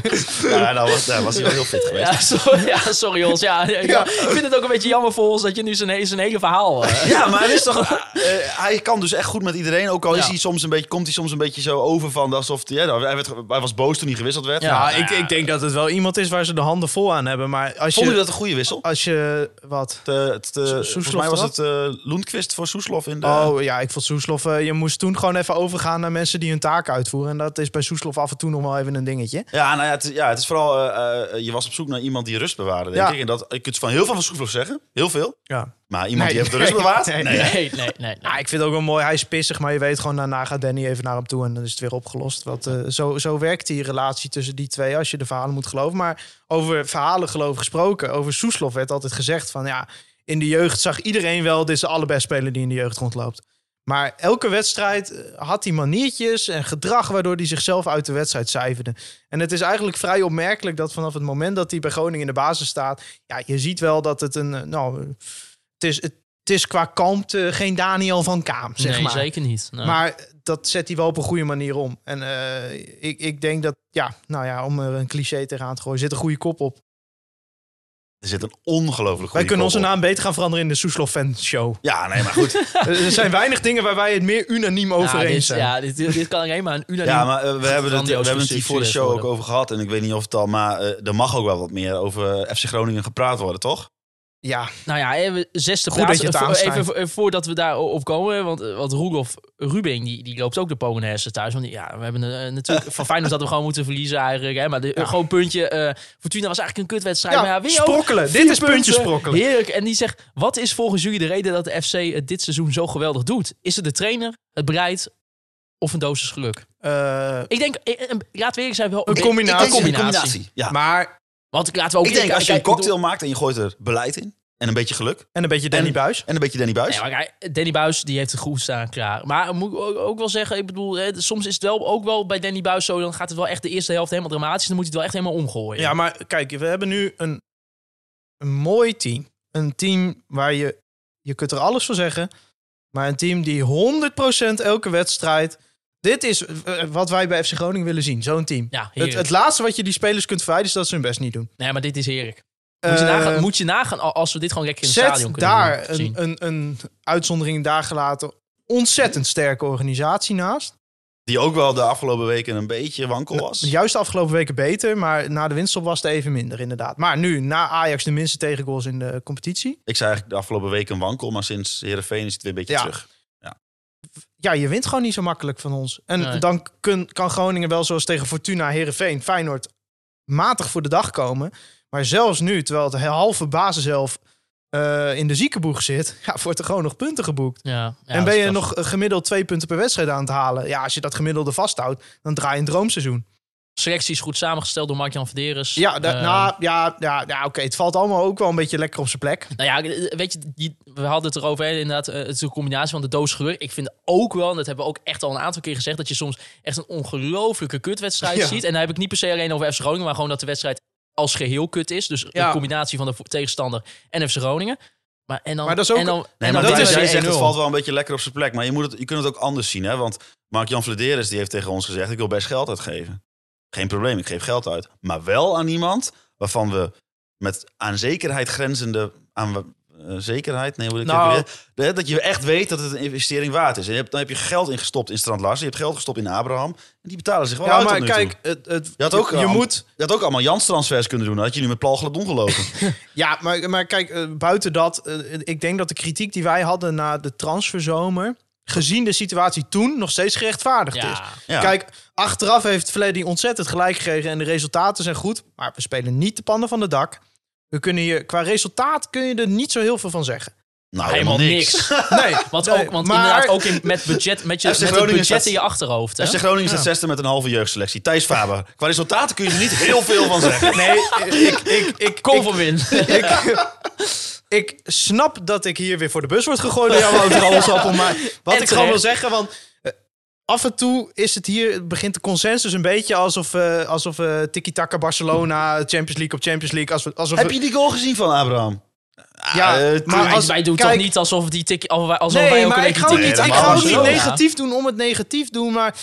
Speaker 6: ja, nou was, daar was hij wel heel fit geweest.
Speaker 4: ja, sorry, ja, sorry jongens. Ja, ja,
Speaker 5: Ja.
Speaker 4: Ik vind het ook een beetje jammer voor ons dat je nu zijn, he- zijn hele verhaal... eh,
Speaker 6: Ja, maar het is toch, eh, hij kan dus echt goed met iedereen. Ook al is
Speaker 4: Ja.
Speaker 6: hij soms een beetje, komt hij soms een beetje zo over van alsof hij, ja, hij, werd, hij was boos toen hij gewisseld werd.
Speaker 4: Ja.
Speaker 5: Ja,
Speaker 6: Nou,
Speaker 5: ik, ik denk dat het wel iemand is waar ze de handen vol aan hebben. Maar als
Speaker 6: Vond je
Speaker 5: je,
Speaker 6: dat een goede wissel?
Speaker 5: als je wat.
Speaker 6: Te, te, volgens
Speaker 5: Soeslof
Speaker 6: mij was het Lundqvist voor Soeslof in de...
Speaker 5: Oh ja, ik vond Soeslof. eh, je moest toen gewoon even overgaan naar mensen die hun taak uitvoeren. En dat is bij Soeslof af en toe nog wel even een dingetje.
Speaker 6: Ja, nou ja, het, is- ja, het is vooral... eh, eh, je was op zoek naar iemand die rust bewaarde, denk
Speaker 5: Ja.
Speaker 6: ik. En dat, ik kunt van heel veel van Soeslof zeggen. Heel veel.
Speaker 5: Ja.
Speaker 6: Maar iemand
Speaker 5: Nee.
Speaker 6: die heeft de rust bewaard?
Speaker 5: Nee.
Speaker 6: Nee.
Speaker 4: Nee, nee, nee. nee.
Speaker 5: Nou, ik vind het ook wel mooi. Hij is pissig, maar je weet gewoon daarna gaat Danny even naar hem toe en dan is het weer opgelost. Want, eh, zo, zo werkt die relatie tussen die twee als je de verhalen moet geloven. Maar over verhalen geloven gesproken, over Soeslof werd altijd gezegd van ja, in de jeugd zag iedereen wel, dit is de allerbeste speler die in de jeugd rondloopt. Maar elke wedstrijd eh, had hij maniertjes en gedrag waardoor hij zichzelf uit de wedstrijd cijferde. En het is eigenlijk vrij opmerkelijk dat vanaf het moment dat hij bij Groningen in de basis staat, ja, je ziet wel dat het een, eh, nou, het is, het, is qua kalmte geen Daniel van Kaam, zeg
Speaker 4: nee,
Speaker 5: maar.
Speaker 4: zeker niet. Nou,
Speaker 5: Maar dat zet hij wel op een goede manier om. En eh, ik, ik denk dat, ja, nou ja, om er een cliché tegenaan te gooien, zit een goede kop op.
Speaker 6: Er zit een ongelooflijk goede
Speaker 5: Wij kunnen onze naam beter gaan veranderen in de Soeslof Fan Show.
Speaker 6: Ja, nee, maar goed.
Speaker 5: er zijn weinig dingen waar wij het meer unaniem over
Speaker 4: ja,
Speaker 5: eens zijn.
Speaker 4: ja, dit, dit kan alleen maar een unaniem...
Speaker 6: Ja, maar eh, we, hebben het, we hebben het hier voor de show ook over gehad. En ik weet niet of het al... Maar eh, er mag ook wel wat meer over FC Groningen gepraat worden, toch?
Speaker 5: Ja,
Speaker 4: Nou ja, even zesde
Speaker 5: Goed
Speaker 4: plaats.
Speaker 5: dat je het
Speaker 4: Vo-
Speaker 5: aansnijdt.
Speaker 4: even vo- voordat we daar op komen. Want, want Roelof Rubing, die, die loopt ook de Polonaise thuis. Want ja, we hebben eh, natuurlijk van Feyenoord dat we gewoon moeten verliezen eigenlijk. Hè, maar de, gewoon puntje. eh, Fortuna was eigenlijk een kutwedstrijd.
Speaker 5: Ja,
Speaker 4: maar ja, weer
Speaker 5: sprokkelen.
Speaker 4: ook
Speaker 5: Dit
Speaker 4: vier
Speaker 5: is puntje
Speaker 4: punten.
Speaker 5: sprokkelen.
Speaker 4: Heerlijk. En die zegt, wat is volgens jullie de reden dat de FC het dit seizoen zo geweldig doet? Is het de trainer, het bereid of een dosis geluk?
Speaker 5: eh,
Speaker 4: Ik denk, eh, eh, laten we eerlijk zijn, wel
Speaker 5: Een combinatie.
Speaker 6: Ik
Speaker 4: Een combinatie.
Speaker 6: Ja.
Speaker 5: maar,
Speaker 4: Want laten we ook...
Speaker 6: ik denk als je een cocktail maakt en je gooit er beleid in. En een beetje geluk.
Speaker 5: en een beetje Danny
Speaker 6: En-
Speaker 5: Buis.
Speaker 6: En een beetje Danny Buis.
Speaker 4: Nee, maar Danny Buis die heeft het goed staan klaar. Maar moet ik ook ook wel zeggen, ik bedoel, hè, soms is het wel ook wel bij Danny Buis zo. Dan gaat het wel echt de eerste helft helemaal dramatisch. Dan moet hij het wel echt helemaal omgooien.
Speaker 5: Ja, maar kijk, we hebben nu een, een mooi team. Een team waar je, je kunt er alles voor zeggen. Maar een team die 100% elke wedstrijd... Dit is eh, wat wij bij FC Groningen willen zien. Zo'n team.
Speaker 4: ja
Speaker 5: Het, het laatste wat je die spelers kunt verwijden is dat ze hun best niet doen.
Speaker 4: Nee, maar dit is heerlijk. Moet je,
Speaker 5: Eh,
Speaker 4: nagaan, moet je nagaan al- als we dit gewoon lekker in het stadion kunnen
Speaker 5: daar
Speaker 4: doen, zien.
Speaker 5: een, een, een uitzondering daar gelaten. Ontzettend sterke organisatie naast.
Speaker 6: Die ook wel de afgelopen weken een beetje wankel was.
Speaker 5: Juist de afgelopen weken beter, maar na de winststop was het even minder inderdaad. Maar nu, na Ajax de minste tegengoals in de competitie.
Speaker 6: Ik zei eigenlijk de afgelopen weken een wankel. Maar sinds Heerenveen is het weer een beetje
Speaker 5: Ja.
Speaker 6: terug.
Speaker 5: Ja, je wint gewoon niet zo makkelijk van ons. En
Speaker 4: Nee.
Speaker 5: dan kun, kan Groningen wel zoals tegen Fortuna, Herenveen, Feyenoord matig voor de dag komen. Maar zelfs nu, terwijl het halve basishelf eh in de ziekenboeg zit, ja, wordt er gewoon nog punten geboekt.
Speaker 4: Ja, ja,
Speaker 5: en ben je nog eh, gemiddeld twee punten per wedstrijd aan het halen. Ja, als je dat gemiddelde vasthoudt, dan draai je een droomseizoen.
Speaker 4: Selectie is goed samengesteld door Mark-Jan Verderes.
Speaker 5: Ja, da-
Speaker 4: Eh,
Speaker 5: nou, ja, ja, ja oké. Het valt allemaal ook wel een beetje lekker op zijn plek.
Speaker 4: Nou ja, weet je, die, we hadden het erover, hè, inderdaad, eh, het is een combinatie van de doos geluk. Ik vind ook wel, en dat hebben we ook echt al een aantal keer gezegd, dat je soms echt een ongelooflijke kutwedstrijd
Speaker 5: Ja.
Speaker 4: ziet. En dan heb ik niet per se alleen over FC Groningen, maar gewoon dat de wedstrijd als geheel kut is. Dus
Speaker 5: Ja.
Speaker 4: een combinatie van de tegenstander en FC Groningen. Maar, en dan,
Speaker 5: Maar dat is ook-
Speaker 4: en dan,
Speaker 6: Nee,
Speaker 4: en
Speaker 6: maar
Speaker 4: dan
Speaker 5: dat
Speaker 6: dat
Speaker 5: is
Speaker 6: jij zegt, het
Speaker 5: 1-0.
Speaker 6: valt wel een beetje lekker op zijn plek. Maar je, moet het, je kunt het ook anders zien. Hè? Want Mark-Jan Vladeres die heeft tegen ons gezegd... ik wil best geld uitgeven. Geen probleem, ik geef geld uit. Maar wel aan iemand waarvan we met aan zekerheid grenzende... Aan, eh, zekerheid? Nee, hoe moet ik
Speaker 5: Nou.
Speaker 6: weer? Dat je echt weet dat het een investering waard is. En je hebt, dan heb je geld ingestopt in Strand Larsen. Je hebt geld gestopt in Abraham. En die betalen zich wel
Speaker 5: Ja,
Speaker 6: uit
Speaker 5: maar
Speaker 6: nu toe.
Speaker 5: kijk, het, het,
Speaker 6: Je had ook,
Speaker 5: je,
Speaker 6: al-
Speaker 5: moet
Speaker 6: je had ook allemaal Jans transfers kunnen doen. Had je nu met Paul Gladon gelopen.
Speaker 5: Ja, maar, maar kijk, eh, buiten dat, eh, ik denk dat de kritiek die wij hadden na de transferzomer, gezien de situatie toen, nog steeds gerechtvaardigd is.
Speaker 4: ja,
Speaker 6: Ja.
Speaker 5: Kijk, achteraf heeft Fleddy ontzettend gelijk gekregen en de resultaten zijn goed, maar we spelen niet de pannen van de dak. We kunnen hier, qua resultaat kun je er niet zo heel veel van zeggen.
Speaker 6: nou,
Speaker 4: helemaal niks.
Speaker 5: Nee,
Speaker 4: Want,
Speaker 5: nee,
Speaker 4: ook, want
Speaker 5: maar-
Speaker 4: inderdaad, ook in, met, budget, met, je, met het budget
Speaker 6: staat-
Speaker 4: in je achterhoofd. Hè?
Speaker 6: FC Groningen staat zesde met een halve jeugdselectie. Thijs Faber. Qua resultaten kun je er niet heel veel van zeggen.
Speaker 5: Nee, ik, ik, ik,
Speaker 4: Kom van win.
Speaker 5: ik, ik snap dat ik hier weer voor de bus word gegooid door jouw. Maar wat
Speaker 4: En
Speaker 5: ik gewoon wil zeggen, want eh, af en toe is het hier, begint de consensus een beetje alsof, eh alsof eh tiki-taka Barcelona, Champions League op Champions League. Alsof, alsof
Speaker 6: Heb je die goal gezien van Abraham?
Speaker 5: Ja, maar
Speaker 4: Wij-
Speaker 5: als,
Speaker 4: wij doen
Speaker 5: kijk,
Speaker 4: toch niet alsof, die tik, alsof wij, alsof wij
Speaker 5: Nee,
Speaker 4: ook een
Speaker 5: maar ik ga ook
Speaker 6: Nee,
Speaker 5: niet, ik ga ook niet negatief doen om het negatief doen. Maar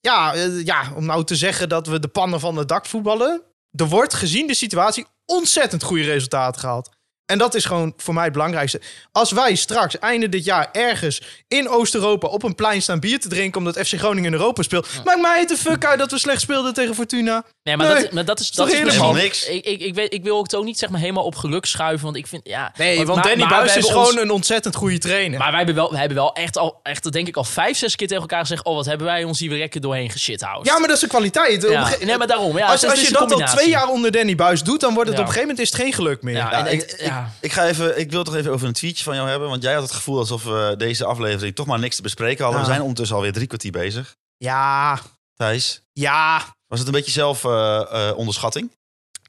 Speaker 5: ja, ja, om nou te zeggen dat we de pannen van het dak voetballen. Er wordt gezien de situatie ontzettend goede resultaten gehaald. En dat is gewoon voor mij het belangrijkste. Als wij straks einde dit jaar ergens in Oost-Europa op een plein staan bier te drinken omdat FC Groningen in Europa speelt, maakt mij het de fuck uit dat we slecht speelden tegen Fortuna.
Speaker 4: Nee, maar,
Speaker 5: Nee,
Speaker 4: dat, maar dat is,
Speaker 5: toch
Speaker 4: dat is
Speaker 5: helemaal
Speaker 6: niks?
Speaker 4: Ik, ik, ik, weet, ik wil ook toch niet zeg maar helemaal op geluk schuiven, want ik vind... Ja,
Speaker 5: Nee, want Danny Buis is gewoon
Speaker 4: ons-
Speaker 5: een ontzettend goede trainer.
Speaker 4: Maar wij hebben wel, wij hebben wel echt al, echt, denk ik al vijf, zes keer tegen elkaar gezegd... Oh, wat hebben wij ons hier weer lekker doorheen geshithoused.
Speaker 5: ja, maar dat is de kwaliteit.
Speaker 4: Ja. Nee, maar daarom. Ja,
Speaker 5: als
Speaker 4: het
Speaker 5: als je
Speaker 4: een
Speaker 5: dat al twee jaar onder Danny Buis doet, dan wordt het
Speaker 4: Ja.
Speaker 5: op een gegeven moment is het geen geluk meer.
Speaker 4: Ja,
Speaker 6: Ja,
Speaker 4: en,
Speaker 6: ik,
Speaker 4: en-
Speaker 6: ik,
Speaker 4: ja.
Speaker 6: ik, ga even, ik wil toch even over een tweetje van jou hebben. Want jij had het gevoel alsof we deze aflevering toch maar niks te bespreken hadden.
Speaker 5: Ja.
Speaker 6: We zijn ondertussen alweer drie kwartier bezig.
Speaker 5: ja,
Speaker 6: Thijs,
Speaker 5: ja.
Speaker 6: was het een beetje zelf eh, eh, onderschatting?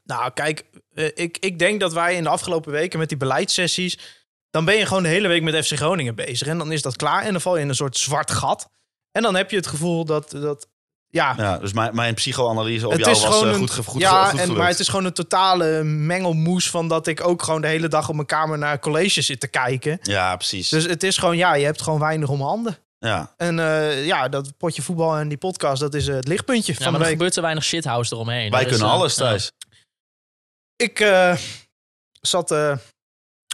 Speaker 5: Nou, kijk, eh, ik, ik denk dat wij in de afgelopen weken met die beleidssessies... dan ben je gewoon de hele week met FC Groningen bezig. En dan is dat klaar en dan val je in een soort zwart gat. En dan heb je het gevoel dat... dat ja,
Speaker 6: Ja, dus mijn, mijn psychoanalyse op
Speaker 5: het
Speaker 6: jou
Speaker 5: is
Speaker 6: was
Speaker 5: gewoon
Speaker 6: eh,
Speaker 5: een,
Speaker 6: goed, goed,
Speaker 5: ja,
Speaker 6: goed
Speaker 5: en,
Speaker 6: gelukt.
Speaker 5: maar het is gewoon een totale mengelmoes van dat ik ook gewoon de hele dag op mijn kamer naar college zit te kijken.
Speaker 6: Ja, precies.
Speaker 5: Dus het is gewoon, ja, je hebt gewoon weinig om handen.
Speaker 6: ja.
Speaker 5: En eh, ja, dat potje voetbal en die podcast, dat is eh, het lichtpuntje
Speaker 4: Ja,
Speaker 5: van
Speaker 4: maar
Speaker 5: de
Speaker 4: er
Speaker 5: week.
Speaker 4: gebeurt te weinig shithouse eromheen.
Speaker 6: Wij
Speaker 4: Dat
Speaker 6: kunnen alles. Thijs.
Speaker 5: Ik eh, zat eh,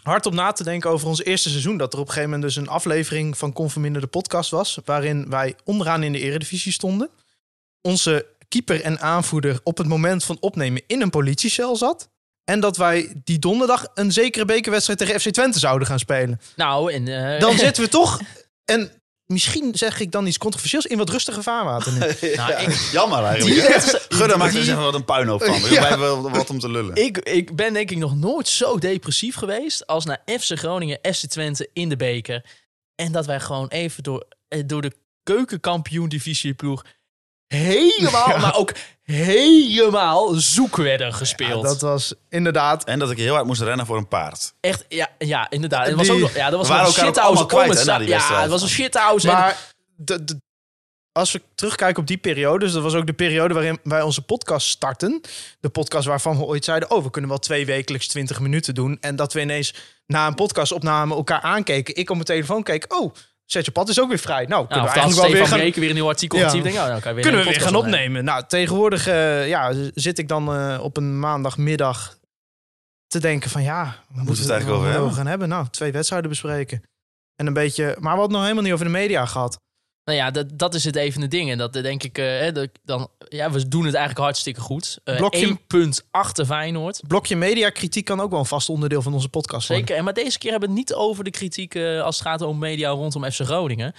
Speaker 5: hard op na te denken over ons eerste seizoen. Dat er op een gegeven moment dus een aflevering van Conforminder de podcast was. Waarin wij onderaan in de eredivisie stonden. Onze keeper en aanvoerder op het moment van opnemen in een politiecel zat. En dat wij die donderdag een zekere bekerwedstrijd tegen FC Twente zouden gaan spelen.
Speaker 4: Nou, en... eh,
Speaker 5: Dan zitten we toch... En misschien zeg ik dan iets controversieels in wat rustiger vaarwater nu.
Speaker 4: Nou, ik-
Speaker 6: Jammer eigenlijk. Gudda maakt er wat een puinhoop van. We
Speaker 5: Ja.
Speaker 6: hebben wel wat om te lullen.
Speaker 4: Ik, ik ben denk ik nog nooit zo depressief geweest als naar FC Groningen, FC Twente in de beker. En dat wij gewoon even door, eh, door de keukenkampioen divisie ploeg helemaal, maar ook helemaal zoek werden gespeeld.
Speaker 5: dat was inderdaad...
Speaker 6: En dat ik heel hard moest rennen voor een paard.
Speaker 4: Echt, ja, ja inderdaad. Het was ook nog, ja, dat was
Speaker 6: We waren
Speaker 4: een shithouse
Speaker 6: kwijt, hè, die
Speaker 4: Ja, het was een shithouse. en-
Speaker 5: Maar de, de- als we terugkijken op die periode, dus dat was ook de periode waarin wij onze podcast starten. De podcast waarvan we ooit zeiden: Oh, we kunnen wel twee wekelijks 20 minuten doen. En dat we ineens na een podcastopname elkaar aankeken. Ik op mijn telefoon keek: Oh, Zet je pad is ook weer vrij. Nou,
Speaker 4: Nou,
Speaker 5: kunnen
Speaker 4: of
Speaker 5: we eigenlijk wel weer gaan,
Speaker 4: Breken weer een nieuw artikel
Speaker 5: Ja.
Speaker 4: Denk, oh, nou kan je weer
Speaker 5: kunnen we weer gaan opnemen. Nou, tegenwoordig eh, ja, zit ik dan eh, op een maandagmiddag te denken van ja, we moeten
Speaker 6: het eigenlijk over
Speaker 5: we gaan hebben. Nou, twee wedstrijden bespreken. En een beetje, maar we hadden het nog helemaal niet over de media gehad.
Speaker 4: Nou ja, dat, dat is het even het ding. En dat eh, denk ik, eh, dat, dan, ja, we doen het eigenlijk hartstikke goed. Eh
Speaker 5: Blokje-
Speaker 4: punt achter Feyenoord.
Speaker 5: Blokje media kritiek kan ook wel een vast onderdeel van onze podcast worden.
Speaker 4: Zeker. En maar deze keer hebben we het niet over de kritiek eh, als het gaat om media rondom FC Groningen.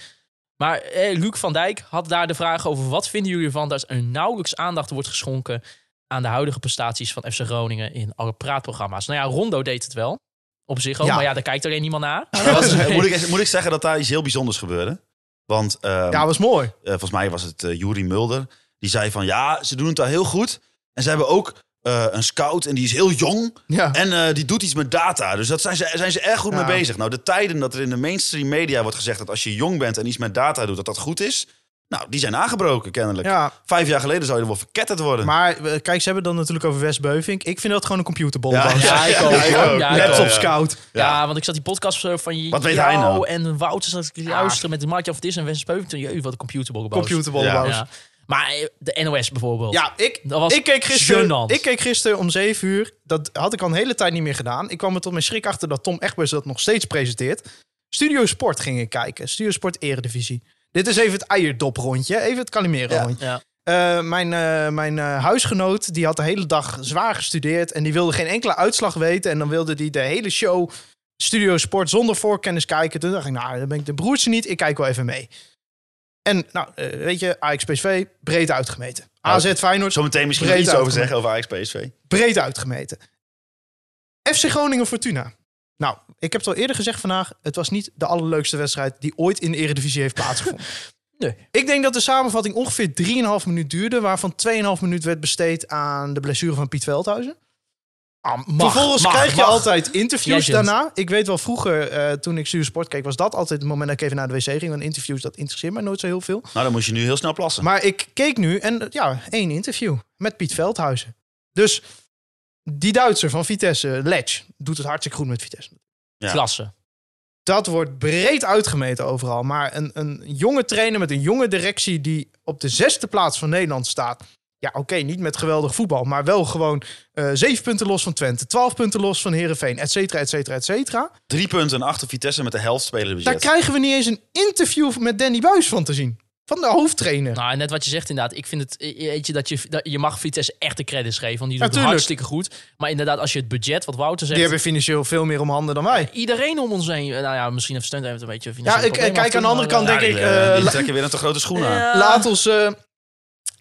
Speaker 4: Maar eh, Luc van Dijk had daar de vraag over: wat vinden jullie ervan dat er nauwelijks aandacht wordt geschonken aan de huidige prestaties van FC Groningen in alle praatprogramma's? Nou ja, Rondo deed het wel. Op zich ook,
Speaker 5: Ja.
Speaker 4: maar ja, daar kijkt alleen niemand naar.
Speaker 6: moet, ik, moet ik zeggen dat daar iets heel bijzonders gebeurde? Want ehm,
Speaker 5: Ja, was mooi.
Speaker 6: eh, volgens mij was het uh, Juri Mulder. Die zei van ja, ze doen het daar heel goed. En ze hebben ook eh, een scout en die is heel jong.
Speaker 5: Ja.
Speaker 6: En eh, die doet iets met data. Dus daar zijn ze, zijn ze erg goed
Speaker 5: Ja.
Speaker 6: mee bezig. Nou, de tijden dat er in de mainstream media wordt gezegd dat als je jong bent en iets met data doet, dat dat goed is. Nou, die zijn aangebroken kennelijk.
Speaker 5: ja,
Speaker 6: Vijf jaar geleden zou je er wel verketterd worden.
Speaker 5: maar eh, kijk, ze hebben het dan natuurlijk over Wes Beuvink. Ik vind dat gewoon een computerbol
Speaker 6: Ja,
Speaker 4: ik ook.
Speaker 6: Ja,
Speaker 5: Laptop scout.
Speaker 4: Ja, want ik zat die podcast van
Speaker 6: Wat weet
Speaker 4: jou
Speaker 6: hij nou?
Speaker 4: en Wouter zat ik te luisteren met de Martje of Dis en Wes Peuvington. Jee, wat een computerbol gebouwd.
Speaker 5: Computerbol
Speaker 6: Ja.
Speaker 4: Maar eh, de NOS bijvoorbeeld.
Speaker 5: Ja, ik,
Speaker 4: Dat was
Speaker 5: ik, keek gisteren, ik keek gisteren om 7 uur. Dat had ik al een hele tijd niet meer gedaan. Ik kwam er tot mijn schrik achter dat Tom Egbers dat nog steeds presenteert. Studio Sport ging ik kijken. Studio Sport Eredivisie. Dit is even het eierdoprondje. Even het Calimero rondje.
Speaker 4: Ja.
Speaker 5: Eh, mijn eh, mijn huisgenoot die had de hele dag zwaar gestudeerd. En die wilde geen enkele uitslag weten. En dan wilde hij de hele show Studio Sport zonder voorkennis kijken. Toen dacht ik, nou, dan ben ik de broertje niet. Ik kijk wel even mee. En nou, eh, weet je, Ajax PSV, breed uitgemeten. AZ Feyenoord,
Speaker 6: Zometeen misschien
Speaker 5: breed
Speaker 6: iets over zeggen over Ajax PSV.
Speaker 5: breed uitgemeten. FC Groningen Fortuna. Nou, ik heb het al eerder gezegd vandaag. Het was niet de allerleukste wedstrijd die ooit in de Eredivisie heeft plaatsgevonden.
Speaker 4: Nee.
Speaker 5: Ik denk dat de samenvatting ongeveer 3,5 minuut duurde. Waarvan 2,5 minuut werd besteed aan de blessure van Piet Veldhuizen.
Speaker 4: Ah, mag,
Speaker 5: Vervolgens
Speaker 4: mag,
Speaker 5: krijg je
Speaker 4: mag.
Speaker 5: altijd interviews
Speaker 4: Legend.
Speaker 5: daarna. Ik weet wel, vroeger, eh, toen ik Studio Sport keek, was dat altijd het moment dat ik even naar de wc ging. Want interviews, dat interesseert mij nooit zo heel veel.
Speaker 6: Nou, dan moet je nu heel snel plassen.
Speaker 5: Maar ik keek nu en ja, één interview met Piet Veldhuizen. Dus die Duitser van Vitesse, Letch, doet het hartstikke goed met Vitesse.
Speaker 6: Ja.
Speaker 4: Klasse.
Speaker 5: Dat wordt breed uitgemeten overal. Maar een, een jonge trainer met een jonge directie die op de zesde plaats van Nederland staat. Ja, oké, niet met geweldig voetbal, maar wel gewoon eh zeven punten los van Twente, twaalf punten los van Herenveen, et cetera, et cetera, et cetera.
Speaker 6: Drie punten achter Vitesse met de helft spelen
Speaker 5: Daar
Speaker 6: budget.
Speaker 5: krijgen we niet eens een interview met Danny Buis van te zien. Van de hoofdtrainer.
Speaker 4: Nou, net wat je zegt inderdaad. Ik vind het, eh, weet je, dat je, dat je mag Vitesse echt de credits geven. Want die doen het
Speaker 5: Natuurlijk.
Speaker 4: hartstikke goed. Maar inderdaad, als je het budget, wat Wouter zegt...
Speaker 5: Die hebben financieel veel meer om handen dan wij.
Speaker 4: Iedereen om ons heen. Nou ja, misschien heeft Stunt heeft een beetje
Speaker 5: Ja, ik, eh, kijk aan de andere kant denk
Speaker 6: Ja,
Speaker 5: ik...
Speaker 6: die, eh,
Speaker 5: eh,
Speaker 6: die trekken weer een te grote schoen aan.
Speaker 4: Ja.
Speaker 5: Laat ons, eh,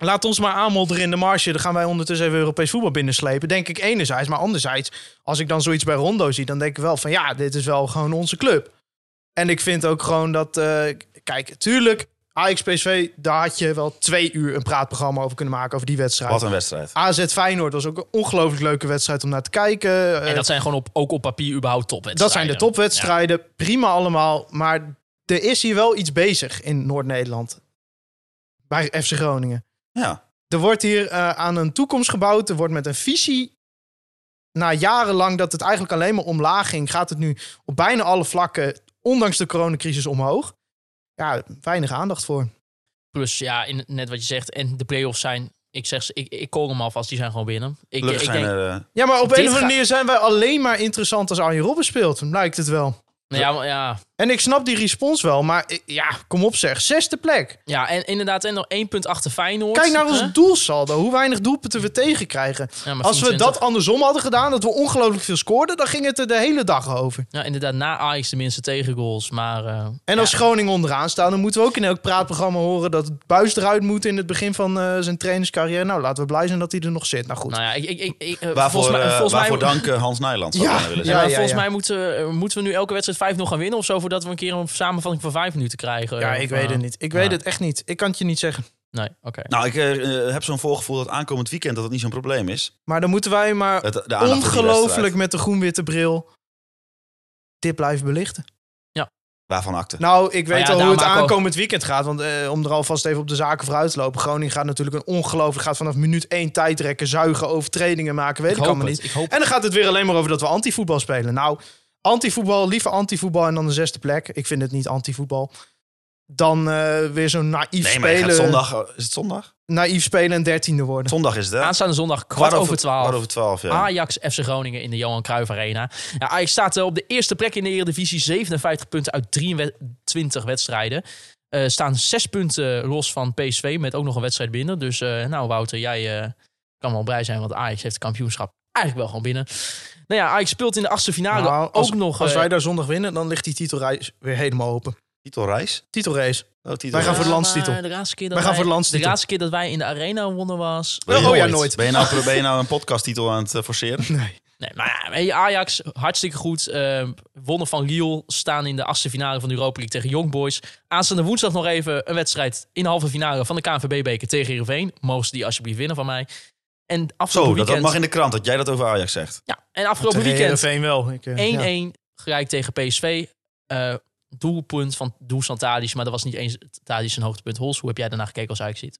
Speaker 5: laat ons maar aanmodderen in de marge. Dan gaan wij ondertussen even Europees voetbal binnenslepen. Denk ik enerzijds. Maar anderzijds, als ik dan zoiets bij Rondo zie... dan denk ik wel van ja, dit is wel gewoon onze club. En ik vind ook gewoon dat... eh, kijk, tuurlijk, Ajax PSV... daar had je wel twee uur een praatprogramma over kunnen maken... over die wedstrijd.
Speaker 6: Wat een wedstrijd.
Speaker 5: AZ Feyenoord was ook een ongelooflijk leuke wedstrijd om naar te kijken.
Speaker 4: En
Speaker 5: Eh,
Speaker 4: dat zijn gewoon op, ook op papier überhaupt topwedstrijden.
Speaker 5: dat zijn de topwedstrijden. Prima allemaal. Maar er is hier wel iets bezig in Noord-Nederland. Bij FC Groningen.
Speaker 6: Ja.
Speaker 5: Er wordt hier eh, aan een toekomst gebouwd. Er wordt met een visie. Na jarenlang dat het eigenlijk alleen maar omlaag ging, gaat het nu op bijna alle vlakken, ondanks de coronacrisis, omhoog. Ja, weinig aandacht voor.
Speaker 4: Plus, ja, in, net wat je zegt. En de play-offs zijn... Ik zeg ze, ik, ik call hem alvast. Die zijn gewoon binnen. Ik, ik
Speaker 6: zijn
Speaker 4: denk,
Speaker 6: er... eh,
Speaker 5: Ja, maar op een of andere manier zijn wij alleen maar interessant als Arjen Robben speelt. Lijkt het wel.
Speaker 4: nou ja, maar ja,
Speaker 5: En ik snap die respons wel, maar ja, kom op zeg. Zesde plek.
Speaker 4: ja, en inderdaad, en nog één punt achter Feyenoord.
Speaker 5: Kijk naar ons doelsaldo. Hoe weinig doelpunten we tegenkrijgen.
Speaker 4: Ja,
Speaker 5: Als we
Speaker 4: 24.
Speaker 5: dat andersom hadden gedaan, dat we ongelooflijk veel scoorden, dan ging het er de hele dag over.
Speaker 4: Ja, inderdaad, na Ajax de minste tegengoals. Maar eh,
Speaker 5: En als Groningen onderaan staan, dan moeten we ook in elk praatprogramma horen dat buis eruit moet in het begin van eh, zijn trainerscarrière. Nou, laten we blij zijn dat hij er nog zit. Nou goed.
Speaker 4: Nou ja, ik, ik, ik, ik, eh,
Speaker 6: waarvoor
Speaker 4: volgens mij, volgens
Speaker 6: waarvoor
Speaker 4: mij,
Speaker 6: dank Hans Nijland,
Speaker 5: Ja,
Speaker 4: Ja,
Speaker 5: ja,
Speaker 4: volgens
Speaker 5: ja.
Speaker 4: mij moeten, moeten we nu elke wedstrijd 5-0 gaan winnen of zo, voordat we een keer een samenvatting van vijf minuten krijgen.
Speaker 5: ja, ik
Speaker 4: eh,
Speaker 5: weet het niet. Ik weet
Speaker 4: ja.
Speaker 5: het echt niet. Ik kan het je niet zeggen.
Speaker 4: Nee, oké.
Speaker 6: Nou, ik eh, eh, heb zo'n voorgevoel dat aankomend weekend dat het niet zo'n probleem is.
Speaker 5: Maar dan moeten wij maar
Speaker 6: Het, de
Speaker 5: ongelooflijk met de groen-witte bril dit blijven belichten.
Speaker 6: Waarvan akte.
Speaker 5: Nou, ik weet
Speaker 4: ja,
Speaker 5: al hoe het aankomend weekend gaat. Want eh, om er alvast even op de zaken vooruit te lopen. Groningen gaat natuurlijk een ongelooflijk... gaat vanaf minuut één tijdrekken, zuigen, overtredingen maken. Weet ik,
Speaker 4: hoop
Speaker 5: allemaal
Speaker 4: het,
Speaker 5: niet.
Speaker 4: ik hoop
Speaker 5: En dan gaat het weer alleen maar over dat we antivoetbal spelen. Nou, antivoetbal, liever antivoetbal en dan de zesde plek. Ik vind het niet antivoetbal. Dan eh, weer zo'n naïef
Speaker 6: nee, maar je gaat
Speaker 5: spelen.
Speaker 6: zondag... Is het zondag?
Speaker 5: Naïef spelen en dertiende worden.
Speaker 6: Zondag is het, hè?
Speaker 4: Aanstaande zondag kwart, over twaalf.
Speaker 6: Kwart over twaalf, ja.
Speaker 4: Ajax FC Groningen in de Johan Cruijff Arena. Ja, Ajax staat eh, op de eerste plek in de Eredivisie. 57 punten uit 23 wedstrijden. Eh staan zes punten los van PSV met ook nog een wedstrijd binnen. Dus eh, nou Wouter, jij eh, kan wel blij zijn, want Ajax heeft het kampioenschap eigenlijk wel gewoon binnen. Nou ja, Ajax speelt in de achtste finale
Speaker 5: Nou, als,
Speaker 4: ook nog...
Speaker 5: als
Speaker 4: eh,
Speaker 5: wij daar zondag winnen, dan ligt die titelreis weer helemaal open.
Speaker 6: Titelreis?
Speaker 5: Titelrace.
Speaker 6: Oh, titel
Speaker 5: Wij gaan voor de
Speaker 4: Ja,
Speaker 5: landstitel.
Speaker 4: maar De laatste keer dat
Speaker 5: Wij gaan
Speaker 4: wij-
Speaker 5: voor de landstitel.
Speaker 4: laatste keer dat wij in de arena wonnen was...
Speaker 5: Oh, oh ja, nooit.
Speaker 6: Ben je nou, ben je nou een podcasttitel aan het eh, forceren?
Speaker 5: Nee.
Speaker 4: Nee, maar ja, Ajax, hartstikke goed. eh, wonnen van Lille, staan in de achtste finale van de Europa League tegen Young Boys. Aanstaande woensdag nog even een wedstrijd in de halve finale van de KNVB-beker tegen Heerenveen. Mogen ze die alsjeblieft winnen van mij. En
Speaker 6: Zo,
Speaker 4: afgelopen
Speaker 6: dat, dat
Speaker 4: weekend...
Speaker 6: mag in de krant, dat jij dat over Ajax zegt.
Speaker 4: Ja, en afgelopen weekend 1-1
Speaker 5: Heerenveen wel. Ik, eh, ja.
Speaker 4: gelijk tegen PSV. Eh, doelpunt van Dusan Tadic, maar dat was niet eens Tadic zijn hoogtepunt. Hols, hoe heb jij daarna gekeken als Ajax ziet?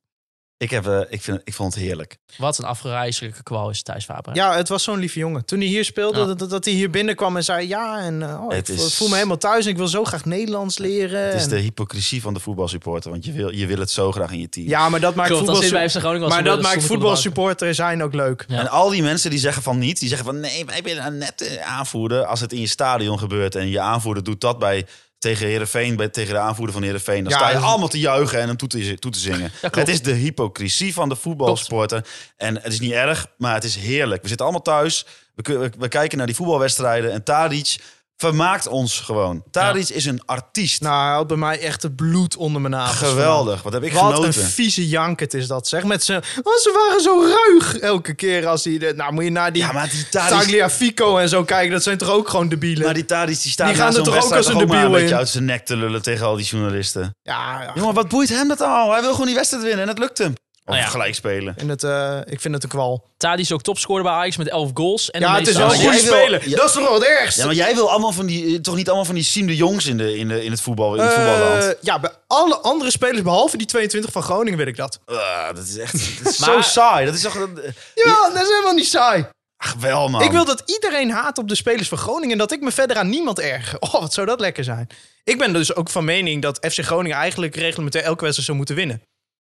Speaker 6: Ik, heb, eh, ik, vind, ik vond het heerlijk.
Speaker 4: Wat een afgereiselijke kwal is Thijs Faber.
Speaker 5: Ja, het was zo'n lieve jongen. Toen hij hier speelde,
Speaker 4: Ja.
Speaker 5: dat, dat hij hier binnenkwam en zei... Ja, en eh, oh,
Speaker 6: Het
Speaker 5: ik
Speaker 6: is-
Speaker 5: voel me helemaal thuis en ik wil zo graag Nederlands leren.
Speaker 6: Het is de hypocrisie van de voetbalsupporter, want je wil, je wil het zo graag in je team.
Speaker 5: Ja, maar dat maakt
Speaker 4: Klopt,
Speaker 5: voetbal... Maar dat maakt voetbalsupporter zijn ook leuk.
Speaker 4: Ja.
Speaker 6: En al die mensen die zeggen van niet, die zeggen van nee, wij willen een nette aanvoerder. Als het in je stadion gebeurt en je aanvoerder doet dat bij tegen Herenveen, bij tegen de aanvoerder van Herenveen, dan
Speaker 5: Ja,
Speaker 6: sta je allemaal te juichen en hem toe te, toe te zingen. het is de hypocrisie van de voetbalsporter. En het is niet erg, maar het is heerlijk. We zitten allemaal thuis. We, we, we kijken naar die voetbalwedstrijden en Tadic vermaakt ons gewoon. Tadic is een artiest.
Speaker 5: Nou, hij had bij mij echt het bloed onder mijn nagels.
Speaker 6: Geweldig. Wat heb ik
Speaker 5: Wat
Speaker 6: genoten.
Speaker 5: een vieze janket is dat, zeg. Met zijn... Oh, ze waren zo ruig elke keer als hij... de- Nou, moet je naar die
Speaker 6: Ja, maar die Tadic,
Speaker 5: Tagliafico en zo kijken. Dat zijn toch ook gewoon debielen?
Speaker 6: maar die Tadic die staat
Speaker 5: Die gaan er toch ook als een
Speaker 6: een beetje uit zijn nek te lullen tegen al die journalisten.
Speaker 5: Ja, ja.
Speaker 6: Jongen, wat boeit hem dat al? Hij wil gewoon die wedstrijd winnen en het lukt hem. Of
Speaker 4: Nou ja.
Speaker 6: gelijk spelen.
Speaker 5: In het, eh, ik vind het een kwal.
Speaker 4: Tadi is ook topscorer bij Ajax met 11 goals. En de
Speaker 5: Ja, het is wel speler.
Speaker 6: ja.
Speaker 5: Dat is toch wel het ergste?
Speaker 6: Ja, maar jij wil allemaal van die, eh, toch niet allemaal van die Siem de Jongs in, de, in, de, in het voetbal, in het
Speaker 5: Eh,
Speaker 6: voetballand.
Speaker 5: ja, bij alle andere spelers, behalve die 22 van Groningen, wil ik dat.
Speaker 6: Ah, dat is echt dat is
Speaker 4: Maar-
Speaker 6: zo saai. Dat is toch... dat-
Speaker 5: Ja, dat is helemaal niet saai.
Speaker 6: Ach, wel man.
Speaker 5: Ik wil dat iedereen haat op de spelers van Groningen en dat ik me verder aan niemand erger. Oh, wat zou dat lekker zijn. Ik ben dus ook van mening dat FC Groningen eigenlijk reglementair elke wedstrijd zou moeten winnen.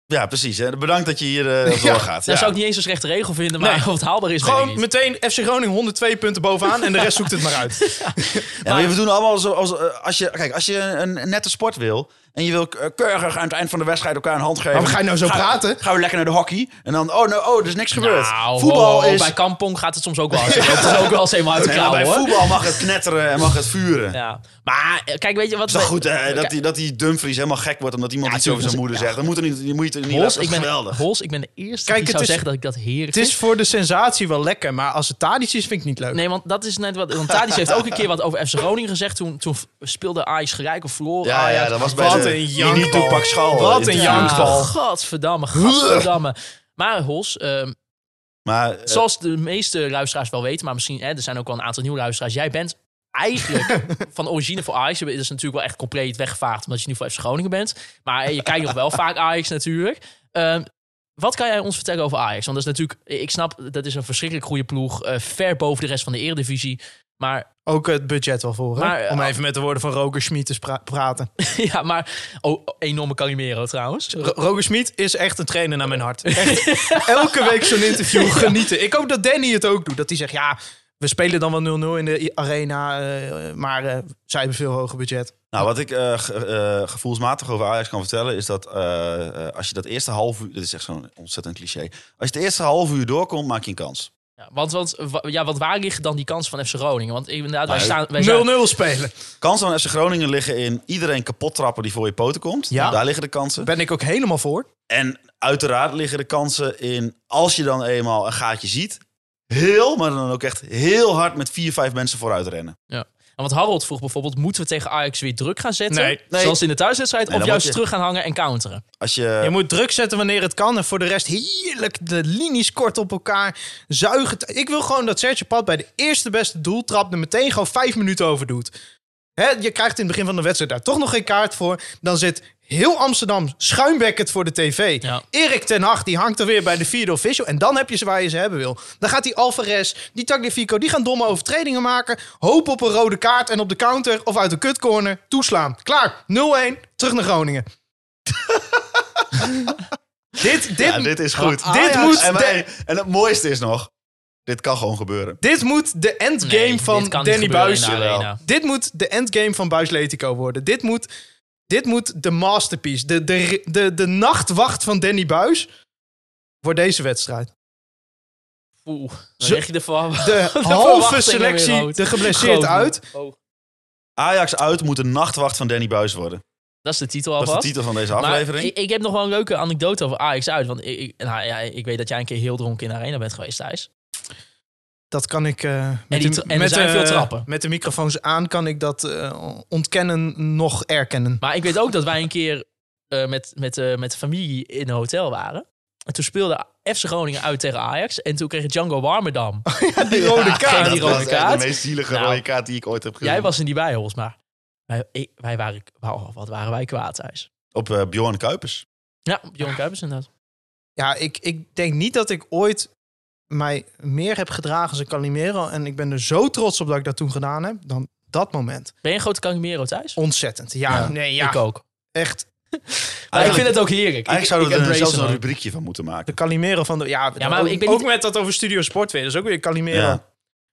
Speaker 6: Ja, precies. Hè. Bedankt dat je hier eh,
Speaker 5: Ja.
Speaker 6: doorgaat.
Speaker 4: Dat
Speaker 6: Ja.
Speaker 4: zou ik niet eens een slechte regel vinden, maar
Speaker 5: Nee.
Speaker 4: of het haalbaar is, weet ik
Speaker 5: Gewoon
Speaker 4: niet.
Speaker 5: meteen FC Groningen 102 punten bovenaan en de rest zoekt het maar uit.
Speaker 6: Ja, maar we doen allemaal zo als, eh, als je, kijk, als je een, een nette sport wil en je wil eh, keurig aan het eind van de wedstrijd elkaar een hand geven.
Speaker 5: Maar ga je nou zo praten?
Speaker 6: Gaan we lekker naar de hockey en dan, oh, nou, oh, er is niks gebeurd.
Speaker 4: Nou,
Speaker 6: voetbal is.
Speaker 4: Bij Kampong gaat het soms ook wel. Het is ook wel eens helemaal uit de klauwen,
Speaker 6: bij
Speaker 4: hoor.
Speaker 6: voetbal mag het knetteren en mag het vuren.
Speaker 4: Ja. Maar eh, kijk, weet je wat...
Speaker 6: Het is goed hè, dat, die, dat die Dumfries helemaal gek wordt omdat iemand
Speaker 4: Ja,
Speaker 6: iets over zijn moeder zegt. Dan moet er niet, je moet er niet
Speaker 4: Hols, ik ben,
Speaker 6: geweldig.
Speaker 4: Hols, ik ben de eerste
Speaker 5: Kijk,
Speaker 4: die zou
Speaker 5: het is-
Speaker 4: zeggen dat ik dat heerlijk
Speaker 5: Het is
Speaker 4: vind.
Speaker 5: voor de sensatie wel lekker, maar als het Tadic is, vind ik niet leuk.
Speaker 4: Nee, want dat is net wat... Want Tadic heeft ook een keer wat over FC Groningen gezegd. Toen, toen speelde Ajax gelijk of verloren.
Speaker 6: Ja, ja, dat was bij
Speaker 5: een
Speaker 6: toepak schal.
Speaker 5: Wat een
Speaker 6: Ja.
Speaker 5: jankbal.
Speaker 4: Godverdamme, godverdamme. Maar Hols, ehm,
Speaker 6: Maar eh,
Speaker 4: zoals de meeste luisteraars wel weten, maar misschien hè, er zijn ook wel een aantal nieuwe luisteraars. Jij bent eigenlijk van origine voor Ajax. Dat is natuurlijk wel echt compleet weggevaagd omdat je nu voor FC Groningen bent. Maar eh, je kijkt nog wel vaak Ajax natuurlijk. Ehm, wat kan jij ons vertellen over Ajax? Want dat is natuurlijk, ik snap, dat is een verschrikkelijk goede ploeg. eh, ver boven de rest van de eredivisie. Maar
Speaker 5: Ook het budget wel voor?
Speaker 4: Maar, eh,
Speaker 5: Om even met de woorden van Roger Schmid te praten.
Speaker 4: ja, maar oh, enorme Calimero trouwens.
Speaker 5: Ro- Roger Schmid is echt een trainer naar mijn hart. Echt, elke week zo'n interview genieten. Ik hoop dat Danny het ook doet. Dat hij zegt, ja, we spelen dan wel 0-0 in de arena. eh, maar eh, zij hebben veel hoger budget.
Speaker 6: Nou, wat ik ge- gevoelsmatig over Ajax kan vertellen... is dat als je dat eerste half uur... Dit is echt zo'n ontzettend cliché. Als je het eerste half uur doorkomt, maak je een kans.
Speaker 4: Ja, want, want wa- ja, want waar liggen dan die kansen van FC Groningen? Want inderdaad, wij
Speaker 6: Nou,
Speaker 4: staan... Wij zijn,
Speaker 5: 0-0 spelen.
Speaker 6: Kansen van FC Groningen liggen in iedereen kapot trappen die voor je poten komt.
Speaker 5: Ja.
Speaker 6: Daar liggen de kansen.
Speaker 5: Ben ik ook helemaal voor.
Speaker 6: En uiteraard liggen de kansen in... als je dan eenmaal een gaatje ziet... heel, maar dan ook echt heel hard met vier, vijf mensen vooruit rennen.
Speaker 4: Want Harold vroeg bijvoorbeeld, moeten we tegen Ajax weer druk gaan zetten?
Speaker 5: Nee.
Speaker 6: Nee.
Speaker 4: Zoals in de thuiswedstrijd?
Speaker 6: Nee,
Speaker 4: of juist
Speaker 6: je-
Speaker 4: terug gaan hangen en counteren?
Speaker 6: Als je...
Speaker 5: Je moet druk zetten wanneer het kan. En voor de rest heerlijk de linies kort op elkaar. Zuigen. Ik wil gewoon dat Sergio Pat bij de eerste beste doeltrap... er meteen gewoon vijf minuten over doet. Hè, je krijgt in het begin van de wedstrijd daar toch nog geen kaart voor. Dan zit heel Amsterdam schuimbekkend voor de tv.
Speaker 4: Ja.
Speaker 5: Erik ten Hag die hangt er weer bij de vierde official. En dan heb je ze waar je ze hebben wil. Dan gaat die Alvarez, die Tagliafico, die gaan domme overtredingen maken. Hoop op een rode kaart en op de counter of uit de kutcorner toeslaan. Klaar, 0-1, terug naar Groningen. dit, dit,
Speaker 6: ja, dit is goed.
Speaker 5: dit moet
Speaker 6: En,
Speaker 5: de-
Speaker 6: en het mooiste is nog... Dit kan gewoon gebeuren.
Speaker 5: Dit moet de endgame
Speaker 4: Nee,
Speaker 5: van Danny Buis.
Speaker 4: de.
Speaker 5: Dit moet de endgame van Buis Letico worden. Dit moet, dit moet de masterpiece. De, de, de, de nachtwacht van Danny Buis voor deze wedstrijd.
Speaker 4: Oeh, dan leg je de,
Speaker 5: De halve
Speaker 4: weer
Speaker 5: selectie, de geblesseerd
Speaker 4: Groot.
Speaker 5: uit.
Speaker 4: Oh,
Speaker 6: Ajax uit moet de nachtwacht van Danny Buis worden.
Speaker 4: dat is de titel
Speaker 6: Dat is de
Speaker 4: alvast.
Speaker 6: titel van deze aflevering.
Speaker 4: ik, ik heb nog wel een leuke anekdote over Ajax uit. Want ik, ik- nou, ja, ik weet dat jij een keer heel dronken in de arena bent geweest, Thijs.
Speaker 5: Dat kan ik eh, met,
Speaker 4: die
Speaker 5: de-
Speaker 4: tra- en
Speaker 5: met,
Speaker 4: zijn veel trappen.
Speaker 5: met de microfoons aan kan ik dat eh, ontkennen nog erkennen.
Speaker 4: Maar ik weet ook dat wij een keer eh, met, met, eh, met de familie in een hotel waren. En toen speelde FC Groningen uit tegen Ajax. En toen kreeg Django Warmerdam.
Speaker 5: Die rode
Speaker 4: Ja,
Speaker 5: kaart.
Speaker 4: die
Speaker 6: dat
Speaker 4: rode kaart.
Speaker 6: de meest zielige
Speaker 4: Nou,
Speaker 6: rode kaart die ik ooit heb gezien.
Speaker 4: Jij was er niet bij, volgens maar wij, wij waren... Wat waren wij kwaad, Thijs.
Speaker 6: Op eh, Bjorn Kuipers.
Speaker 4: Ja, Johan Kuipers inderdaad.
Speaker 5: Ja, ik, ik denk niet dat ik ooit mij meer heb gedragen als een Calimero. En ik ben er zo trots op dat ik dat toen gedaan heb. Dan dat moment.
Speaker 4: Ben je een grote Calimero, Thijs?
Speaker 5: Ontzettend. Ja,
Speaker 6: Ja,
Speaker 5: nee, ja.
Speaker 4: Ik ook.
Speaker 5: Echt.
Speaker 4: Ik vind het ook heerlijk.
Speaker 6: Eigenlijk
Speaker 4: ik,
Speaker 6: zouden we er zelfs een rubriekje van moeten
Speaker 5: De
Speaker 6: maken.
Speaker 5: Calimero van de... Ja,
Speaker 4: Ja, maar
Speaker 5: ook,
Speaker 4: ik ben
Speaker 5: ook
Speaker 4: niet-
Speaker 5: met dat over Studio Sport weer. Dat is ook weer Calimero.
Speaker 6: Ja.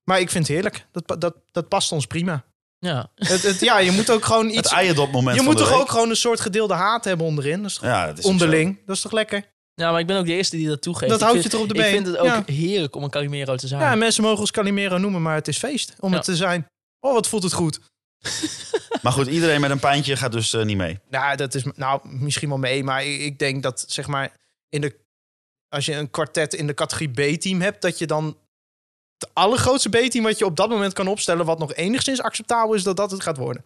Speaker 5: Maar ik vind het heerlijk. Dat, dat, dat past ons prima.
Speaker 4: Ja.
Speaker 5: Het, het, ja, je moet ook gewoon
Speaker 6: Het
Speaker 5: iets...
Speaker 6: eierdop moment
Speaker 5: Je moet
Speaker 6: de
Speaker 5: toch
Speaker 6: week.
Speaker 5: ook gewoon een soort gedeelde haat hebben onderin. Dat is toch
Speaker 6: Ja, dat is
Speaker 5: onderling. Dat is toch lekker?
Speaker 4: Ja, maar ik ben ook de eerste die dat toegeeft.
Speaker 5: Dat
Speaker 4: Ik
Speaker 5: houdt
Speaker 4: vind-
Speaker 5: je toch op de
Speaker 4: Ik
Speaker 5: been.
Speaker 4: vind het ook
Speaker 5: Ja.
Speaker 4: heerlijk om een Calimero te zijn.
Speaker 5: Ja, mensen mogen ons Calimero noemen, maar het is feest om
Speaker 4: Ja.
Speaker 5: het te zijn. Oh, wat voelt het goed.
Speaker 6: Maar goed, iedereen met een pijntje gaat dus eh, niet mee.
Speaker 5: Nou, dat is nou misschien wel mee, maar ik ik denk dat zeg maar in de als je een kwartet in de categorie B-team hebt, dat je dan het allergrootste B-team wat je op dat moment kan opstellen, wat nog enigszins acceptabel is, dat dat het gaat worden.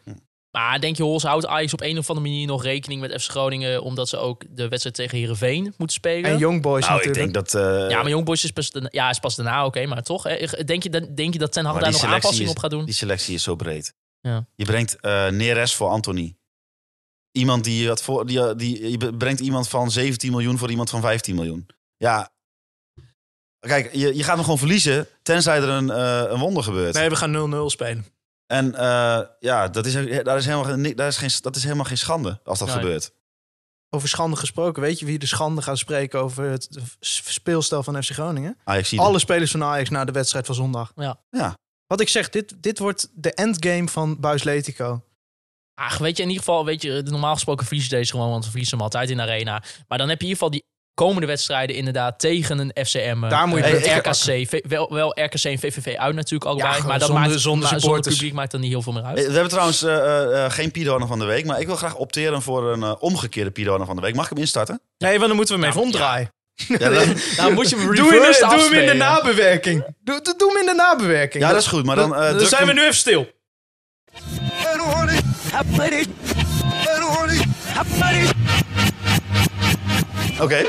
Speaker 4: Maar denk je, Hols houdt Ajax op een of andere manier nog rekening met FC Groningen... omdat ze ook de wedstrijd tegen Heerenveen moeten spelen?
Speaker 5: En Young Boys
Speaker 6: Nou, ik denk dat... eh,
Speaker 4: ja, maar Young Boys is pas, daarna- ja, is pas daarna, oké, maar toch. hè? Denk je, dat- denk je dat Ten Hag daar nog aanpassingen
Speaker 6: is-
Speaker 4: op gaat doen?
Speaker 6: Die selectie is zo breed.
Speaker 4: Ja.
Speaker 6: Je brengt eh Neres voor Anthony. Iemand die, wat voor, die, die, je brengt iemand van 17 miljoen voor iemand van 15 miljoen. Ja, kijk, je, je gaat hem gewoon verliezen tenzij er een, eh, een wonder gebeurt.
Speaker 5: Nee, we gaan 0-0 spelen.
Speaker 6: En eh, ja, dat is, daar is helemaal, geen- daar is geen, dat is helemaal geen schande als dat
Speaker 4: Nee.
Speaker 6: gebeurt.
Speaker 5: Over schande gesproken. Weet je wie de schande gaat spreken over het speelstel van FC Groningen?
Speaker 6: Ajax
Speaker 5: Alle spelers van Ajax na de wedstrijd van zondag.
Speaker 4: Ja.
Speaker 6: Ja.
Speaker 5: Wat ik zeg, dit, dit wordt de endgame van Buis Letico.
Speaker 4: Ach, weet je, in ieder geval, weet je, normaal gesproken verliezen deze gewoon, want we verliezen hem altijd in de arena. Maar dan heb je in ieder geval die komende wedstrijden inderdaad tegen een FCM.
Speaker 5: Daar moet je
Speaker 4: eh, RKC, V- wel, wel RKC en VVV uit natuurlijk allebei.
Speaker 5: gewoon
Speaker 4: maar dat
Speaker 5: zonder-
Speaker 4: maakt,
Speaker 5: zonder
Speaker 4: maar zonder publiek maakt dan niet heel veel meer uit.
Speaker 6: Eh, We hebben trouwens eh, eh, eh, geen Pidona van de week, maar ik wil graag opteren voor een eh, omgekeerde Pidona van de week. Mag ik hem instarten?
Speaker 5: Nee, want dan moeten we hem even
Speaker 4: Ja,
Speaker 5: omdraaien.
Speaker 6: Ja,
Speaker 4: Nou, moet je hem
Speaker 5: Doe, in de, doe hem in de nabewerking. Doe, doe, doe hem in de nabewerking.
Speaker 6: ja, dat is goed, maar dan, eh,
Speaker 5: dan zijn we nu even stil.
Speaker 6: Oké.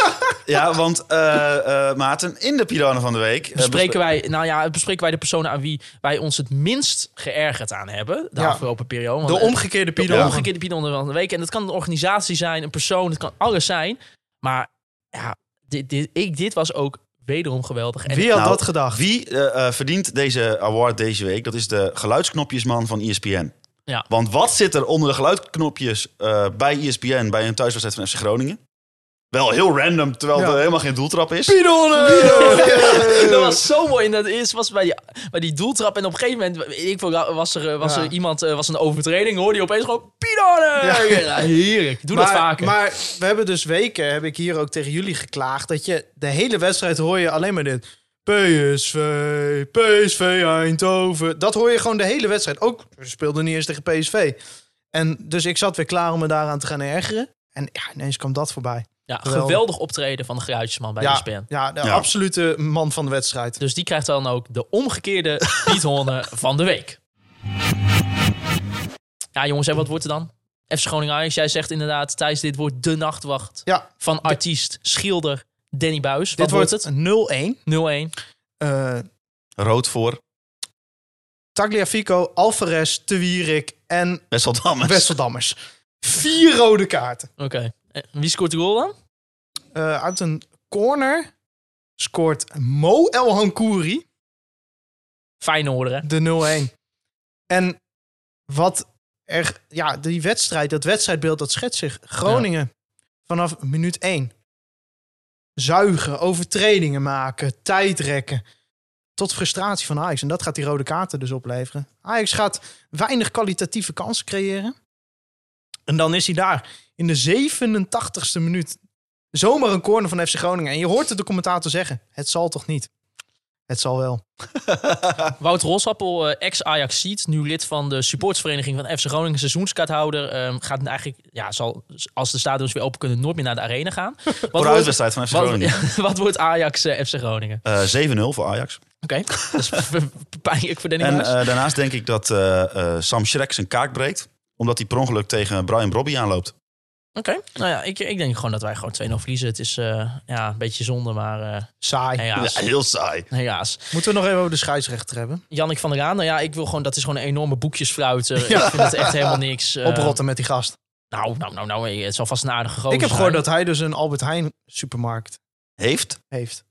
Speaker 6: ja, want eh, eh, Maarten, in de Pidona van de week... eh,
Speaker 4: Bespreken wij, nou ja, bespreken wij de personen aan wie wij ons het minst geërgerd aan hebben de
Speaker 5: Ja.
Speaker 4: afgelopen periode.
Speaker 5: De
Speaker 4: Want,
Speaker 5: omgekeerde
Speaker 4: de
Speaker 5: Pidon.
Speaker 4: omgekeerde van de week. En dat kan een organisatie zijn, een persoon, het kan alles zijn. Maar ja, dit, dit, ik, dit was ook wederom geweldig. En
Speaker 5: Wie had
Speaker 6: Nou,
Speaker 5: dat gedacht?
Speaker 6: Wie verdient deze award deze week? Dat is de geluidsknopjesman van ESPN.
Speaker 4: Ja.
Speaker 6: Want wat zit er onder de geluidsknopjes eh, bij ESPN bij een thuiswedstrijd van FC Groningen? Wel heel random, terwijl
Speaker 5: Ja.
Speaker 6: er helemaal geen doeltrap is.
Speaker 4: dat was zo mooi. En dat eerst was bij die, bij die doeltrap. En op een gegeven moment ik, was er, was
Speaker 5: Ja.
Speaker 4: er iemand, eh, was een overtreding. Hoorde je opeens gewoon Pidone! Ja. heerlijk. Doe dat vaker.
Speaker 5: Maar we hebben dus weken, heb ik hier ook tegen jullie geklaagd, dat je de hele wedstrijd hoor je alleen maar dit. PSV, PSV Eindhoven. Dat hoor je gewoon de hele wedstrijd. Ook, we speelden niet eens tegen PSV. En dus ik zat weer klaar om me daaraan te gaan ergeren. En ja, ineens kwam dat voorbij.
Speaker 4: Ja,
Speaker 5: geweldig.
Speaker 4: geweldig optreden van de geluidjesman bij E
Speaker 5: ja,
Speaker 4: ESPN.
Speaker 5: ja, de
Speaker 6: Ja.
Speaker 5: absolute man van de wedstrijd.
Speaker 4: Dus die krijgt dan ook de omgekeerde Piethorne van de week. Ja, jongens, en wat wordt er dan? FC Groningen Ajax, jij zegt inderdaad, Thijs, dit wordt de nachtwacht
Speaker 5: Ja,
Speaker 4: van artiest, schilder Danny Buis. Wat
Speaker 5: dit
Speaker 4: wordt het?
Speaker 5: 0-1.
Speaker 4: 0-1.
Speaker 5: Eh
Speaker 6: Rood voor
Speaker 5: Tagliafico, Alvarez, Te Wierik en
Speaker 6: Wesseldammers.
Speaker 5: Wesseldammers. Vier rode kaarten.
Speaker 4: Oké. Wie scoort de goal dan?
Speaker 5: Eh, uit een corner scoort Mo El Hankouri
Speaker 4: Feyenoord, hè?
Speaker 5: de 0-1. En wat er, ja, die wedstrijd, dat wedstrijdbeeld, dat schetst zich. Groningen vanaf minuut 1. Zuigen, overtredingen maken, tijdrekken. Tot frustratie van Ajax. En dat gaat die rode kaarten dus opleveren. Ajax gaat weinig kwalitatieve kansen creëren. En dan is hij daar in de 87ste minuut. Zomaar een corner van FC Groningen. En je hoort het de commentator zeggen. Het zal toch niet? Het zal wel.
Speaker 4: Wouter Rosappel, eh, ex-Ajax-seat, nu lid van de supportsvereniging van FC Groningen, seizoenskaarthouder, ehm, gaat eigenlijk, ja, zal, als de stadions weer open kunnen, nooit meer naar de arena gaan. Wat
Speaker 6: Voor de uitwedstrijd van FC
Speaker 4: wat,
Speaker 6: Groningen.
Speaker 4: wat wordt Ajax eh, FC Groningen?
Speaker 6: Eh, 7-0 voor Ajax.
Speaker 4: Oké, dat is pijnlijk voor Danny
Speaker 6: En eh, daarnaast denk ik dat eh, eh, Sam Schrek zijn kaak breekt. Omdat hij per ongeluk tegen Brian Brobby aanloopt.
Speaker 4: Oké, nou ja, ik, ik denk gewoon dat wij gewoon 2-0 verliezen. Het is eh, ja, een beetje zonde, maar eh
Speaker 5: Saai.
Speaker 4: helaas.
Speaker 6: Ja, heel saai.
Speaker 4: helaas.
Speaker 5: Moeten we nog even over de scheidsrechter hebben?
Speaker 4: Jannik van der Aan, nou ja, ik wil gewoon, dat is gewoon een enorme boekjesfluiter. Ik vind het echt helemaal niks. eh,
Speaker 5: Oprotten met die gast.
Speaker 4: Nou, nou, nou, nou, het zal vast een aardige gozer
Speaker 5: Ik heb gehoord dat hij dus een Albert Heijn supermarkt
Speaker 6: Heeft?
Speaker 5: heeft.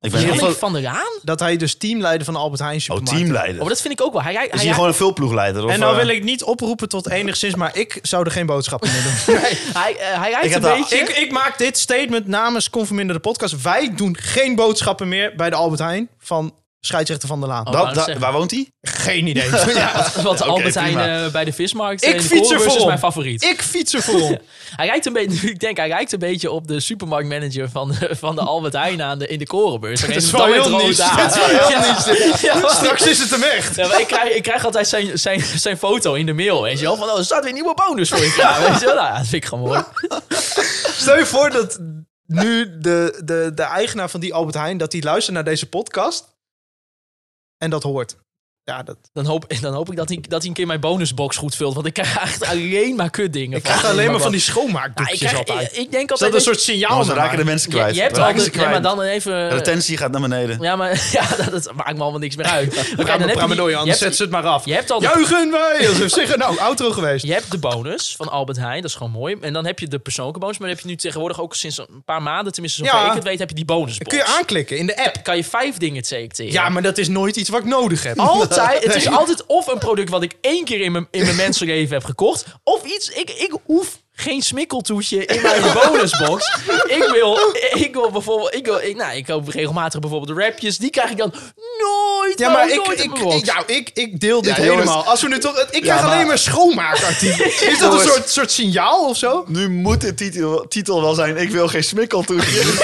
Speaker 6: Ik ben
Speaker 4: Jannik
Speaker 6: echt...
Speaker 4: van der Aan?
Speaker 5: Dat hij dus teamleider van de Albert Heijn
Speaker 6: Oh,
Speaker 5: supermarkt
Speaker 6: teamleider.
Speaker 4: Oh, dat vind ik ook wel. Hij, hij,
Speaker 6: Is
Speaker 4: hij,
Speaker 6: hij gewoon een vulploegleider? Of,
Speaker 5: En nou
Speaker 6: eh,
Speaker 5: wil ik niet oproepen tot enigszins, maar ik zou er geen boodschappen meer doen.
Speaker 4: hij, eh, hij rijdt
Speaker 6: Ik
Speaker 4: een
Speaker 6: daar-
Speaker 4: beetje...
Speaker 5: ik, ik maak dit statement namens Conforminder de podcast. Wij doen geen boodschappen meer bij de Albert Heijn van scheidsrechter van der Laan.
Speaker 4: Oh,
Speaker 6: dat- waar woont hij?
Speaker 5: Geen idee. ja.
Speaker 4: Want
Speaker 6: Oké,
Speaker 4: Albert Heijn eh, bij de vismarkt
Speaker 5: Ik
Speaker 4: de
Speaker 5: fiets er
Speaker 4: is mijn favoriet.
Speaker 5: Ik fiets er voorom.
Speaker 4: Hij rijdt een beetje, ik denk, hij rijdt een beetje op de supermarktmanager van de, van de Albert Heijn aan de, in de Korenbeurs. Dat
Speaker 5: is wel heel niche. Dat is wel heel
Speaker 4: niche. Ja, maar-
Speaker 5: Straks is het hem echt.
Speaker 4: Ja, ik, krijg, ik krijg altijd zijn, zijn, zijn foto in de mail, weet je wel. Van, oh, er staat weer een nieuwe bonus voor je klaar, weet je wel. Nou, ja, dat vind ik gewoon mooi.
Speaker 5: Stel je voor dat nu de, de, de eigenaar van die Albert Heijn... dat hij luistert naar deze podcast en dat hoort. Ja, dat,
Speaker 4: Dan hoop, dan hoop ik dat hij, dat hij een keer mijn bonusbox goed vult. Want ik krijg echt alleen maar kutdingen.
Speaker 5: ik krijg alleen maar van die schoonmaakdoekjes
Speaker 4: ik, krijg,
Speaker 5: altijd.
Speaker 4: ik, ik denk
Speaker 5: Is dat
Speaker 4: altijd...
Speaker 5: een soort signaal?
Speaker 6: We
Speaker 5: naar
Speaker 6: raken de mensen
Speaker 4: je,
Speaker 6: kwijt.
Speaker 4: je hebt
Speaker 6: We raken
Speaker 4: al
Speaker 6: ze
Speaker 4: de, ja, maar dan even...
Speaker 6: Retentie gaat naar beneden.
Speaker 4: Ja, maar ja, dat, dat maakt me allemaal niks meer uit. Oké, dan
Speaker 5: Praat
Speaker 4: heb
Speaker 5: met
Speaker 4: je, die- je, hebt,
Speaker 5: zet ze het maar af.
Speaker 4: je hebt al de
Speaker 5: Juichen wij! Alsof ze zeggen, nou, outro geweest.
Speaker 4: Je hebt de bonus van Albert Heijn, dat is gewoon mooi. En dan heb je de persoonlijke bonus. Maar dan heb je nu tegenwoordig ook sinds een paar maanden, tenminste zover
Speaker 5: Ja.
Speaker 4: ik het weet, heb je die bonusbox.
Speaker 5: Kun je aanklikken in de app.
Speaker 4: Kan je vijf dingen selecteren.
Speaker 5: Ja, maar dat is nooit iets wat ik nodig heb.
Speaker 4: Altijd, het is altijd of een product wat ik één keer in mijn, in mijn mensenleven heb gekocht. Of iets, ik, ik hoef geen smikkeltoetje in mijn bonusbox. Ik wil, ik wil bijvoorbeeld, ik, wil, ik, nou, ik koop regelmatig bijvoorbeeld de rapjes. Die krijg ik dan nooit,
Speaker 5: Ja, maar ik, ik, ik, nou, ik, ik deel dit
Speaker 6: Ja, jongens.
Speaker 5: helemaal. Als we nu toch, ik krijg
Speaker 6: maar-
Speaker 5: alleen maar schoonmaakartikelen. Is dat een soort, soort signaal of zo?
Speaker 6: Nu moet de titel, titel wel zijn, ik wil geen smikkeltoetje.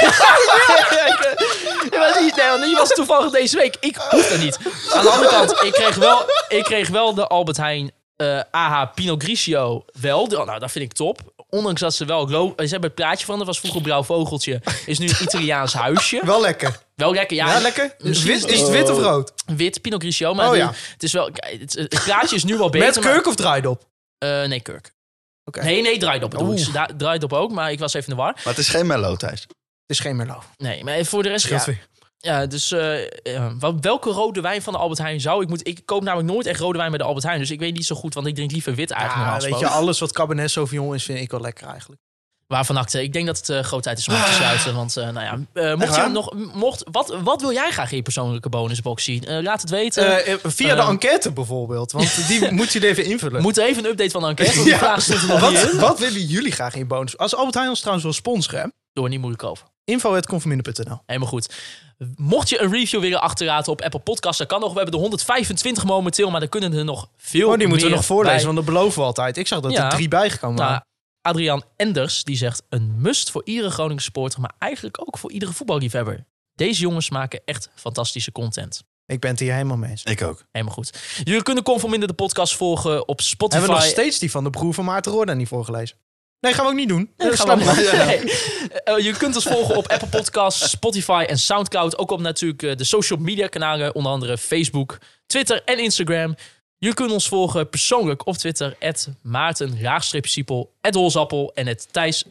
Speaker 4: Ja, nee, want die was toevallig deze week. Ik hoef dat niet. Aan de andere kant, ik kreeg wel, ik kreeg wel de Albert Heijn eh AH Pinot Grigio wel. De- nou, dat vind ik top. Ondanks dat ze wel... lo- Ze hebben het plaatje van, dat was vroeger Blauw Vogeltje. Is nu een Italiaans huisje.
Speaker 5: Wel lekker.
Speaker 4: Wel lekker, ja.
Speaker 5: Ja, lekker.
Speaker 4: misschien-
Speaker 5: Wit, is het wit of rood?
Speaker 4: Wit Pinot Grigio, maar
Speaker 5: Oh, ja.
Speaker 4: het is wel... kijk, Het, het plaatje is nu wel beter.
Speaker 5: Met kurk of draaidop?
Speaker 4: eh, nee, kurk.
Speaker 5: Oké.
Speaker 4: Nee, nee, draaidop bedoel ik.
Speaker 5: Oeh.
Speaker 4: Da- Draaidop ook, maar ik was even in de war.
Speaker 6: Maar het is geen mellow, Thijs.
Speaker 5: Het is geen Merlot.
Speaker 4: Nee, maar voor de rest... Ja,
Speaker 5: weer.
Speaker 4: Ja, dus eh, wat, welke rode wijn van de Albert Heijn zou ik moeten... Ik koop namelijk nooit echt rode wijn bij de Albert Heijn. Dus ik weet niet zo goed, want ik drink liever wit eigenlijk
Speaker 5: Ja, weet je, alles wat Cabernet Sauvignon is, vind ik wel lekker eigenlijk.
Speaker 4: Waarvan acte. Ik denk dat het uh, groot tijd is om af te sluiten. Want eh, nou ja, eh, mocht je nog... Mocht, wat, wat wil jij graag in je persoonlijke bonusbox zien? Eh, laat het weten.
Speaker 5: Eh, via de
Speaker 4: eh,
Speaker 5: enquête bijvoorbeeld, want die moet je even invullen.
Speaker 4: We moeten even een update van de enquête. Want die
Speaker 5: Ja.
Speaker 4: vraag stond er nog niet
Speaker 5: Wat,
Speaker 4: in.
Speaker 5: wat willen jullie graag in je bonus? Als Albert Heijn ons trouwens wil sponsoren?
Speaker 4: Door niet moeilijk over.
Speaker 5: info.conforminder.nl
Speaker 4: Helemaal goed. Mocht je een review willen achterlaten op Apple Podcasts, dat kan nog. We hebben de 125 momenteel, maar er kunnen er nog veel
Speaker 5: Oh, die moeten we nog voorlezen,
Speaker 4: bij.
Speaker 5: want dat beloven we altijd. Ik zag dat
Speaker 4: Ja.
Speaker 5: er drie bijgekomen
Speaker 4: Nou,
Speaker 5: waren.
Speaker 4: Adriaan Enders die zegt een must voor iedere Groningen supporter, maar eigenlijk ook voor iedere voetballiefhebber. Deze jongens maken echt fantastische content.
Speaker 5: Ik ben het hier helemaal mee eens.
Speaker 6: Ik ook.
Speaker 4: Helemaal goed. Jullie kunnen Conforminder de podcast volgen op Spotify.
Speaker 5: Hebben we nog steeds die van de broer van Maarten Roorda niet voorgelezen? Nee, gaan we ook niet doen.
Speaker 4: Nee,
Speaker 5: Dat
Speaker 4: gaan we niet. Nee. Eh, je kunt ons volgen op Apple Podcasts, Spotify en Soundcloud. Ook op natuurlijk eh, de social media kanalen, onder andere Facebook, Twitter en Instagram. Je kunt ons volgen persoonlijk op Twitter, Maarten, Siepel, Holzappel en het Thijs,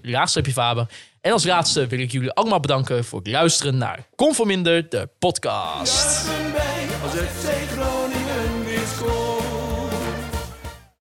Speaker 4: Faber. En als laatste wil ik jullie allemaal bedanken voor het luisteren naar Conforminder, de podcast.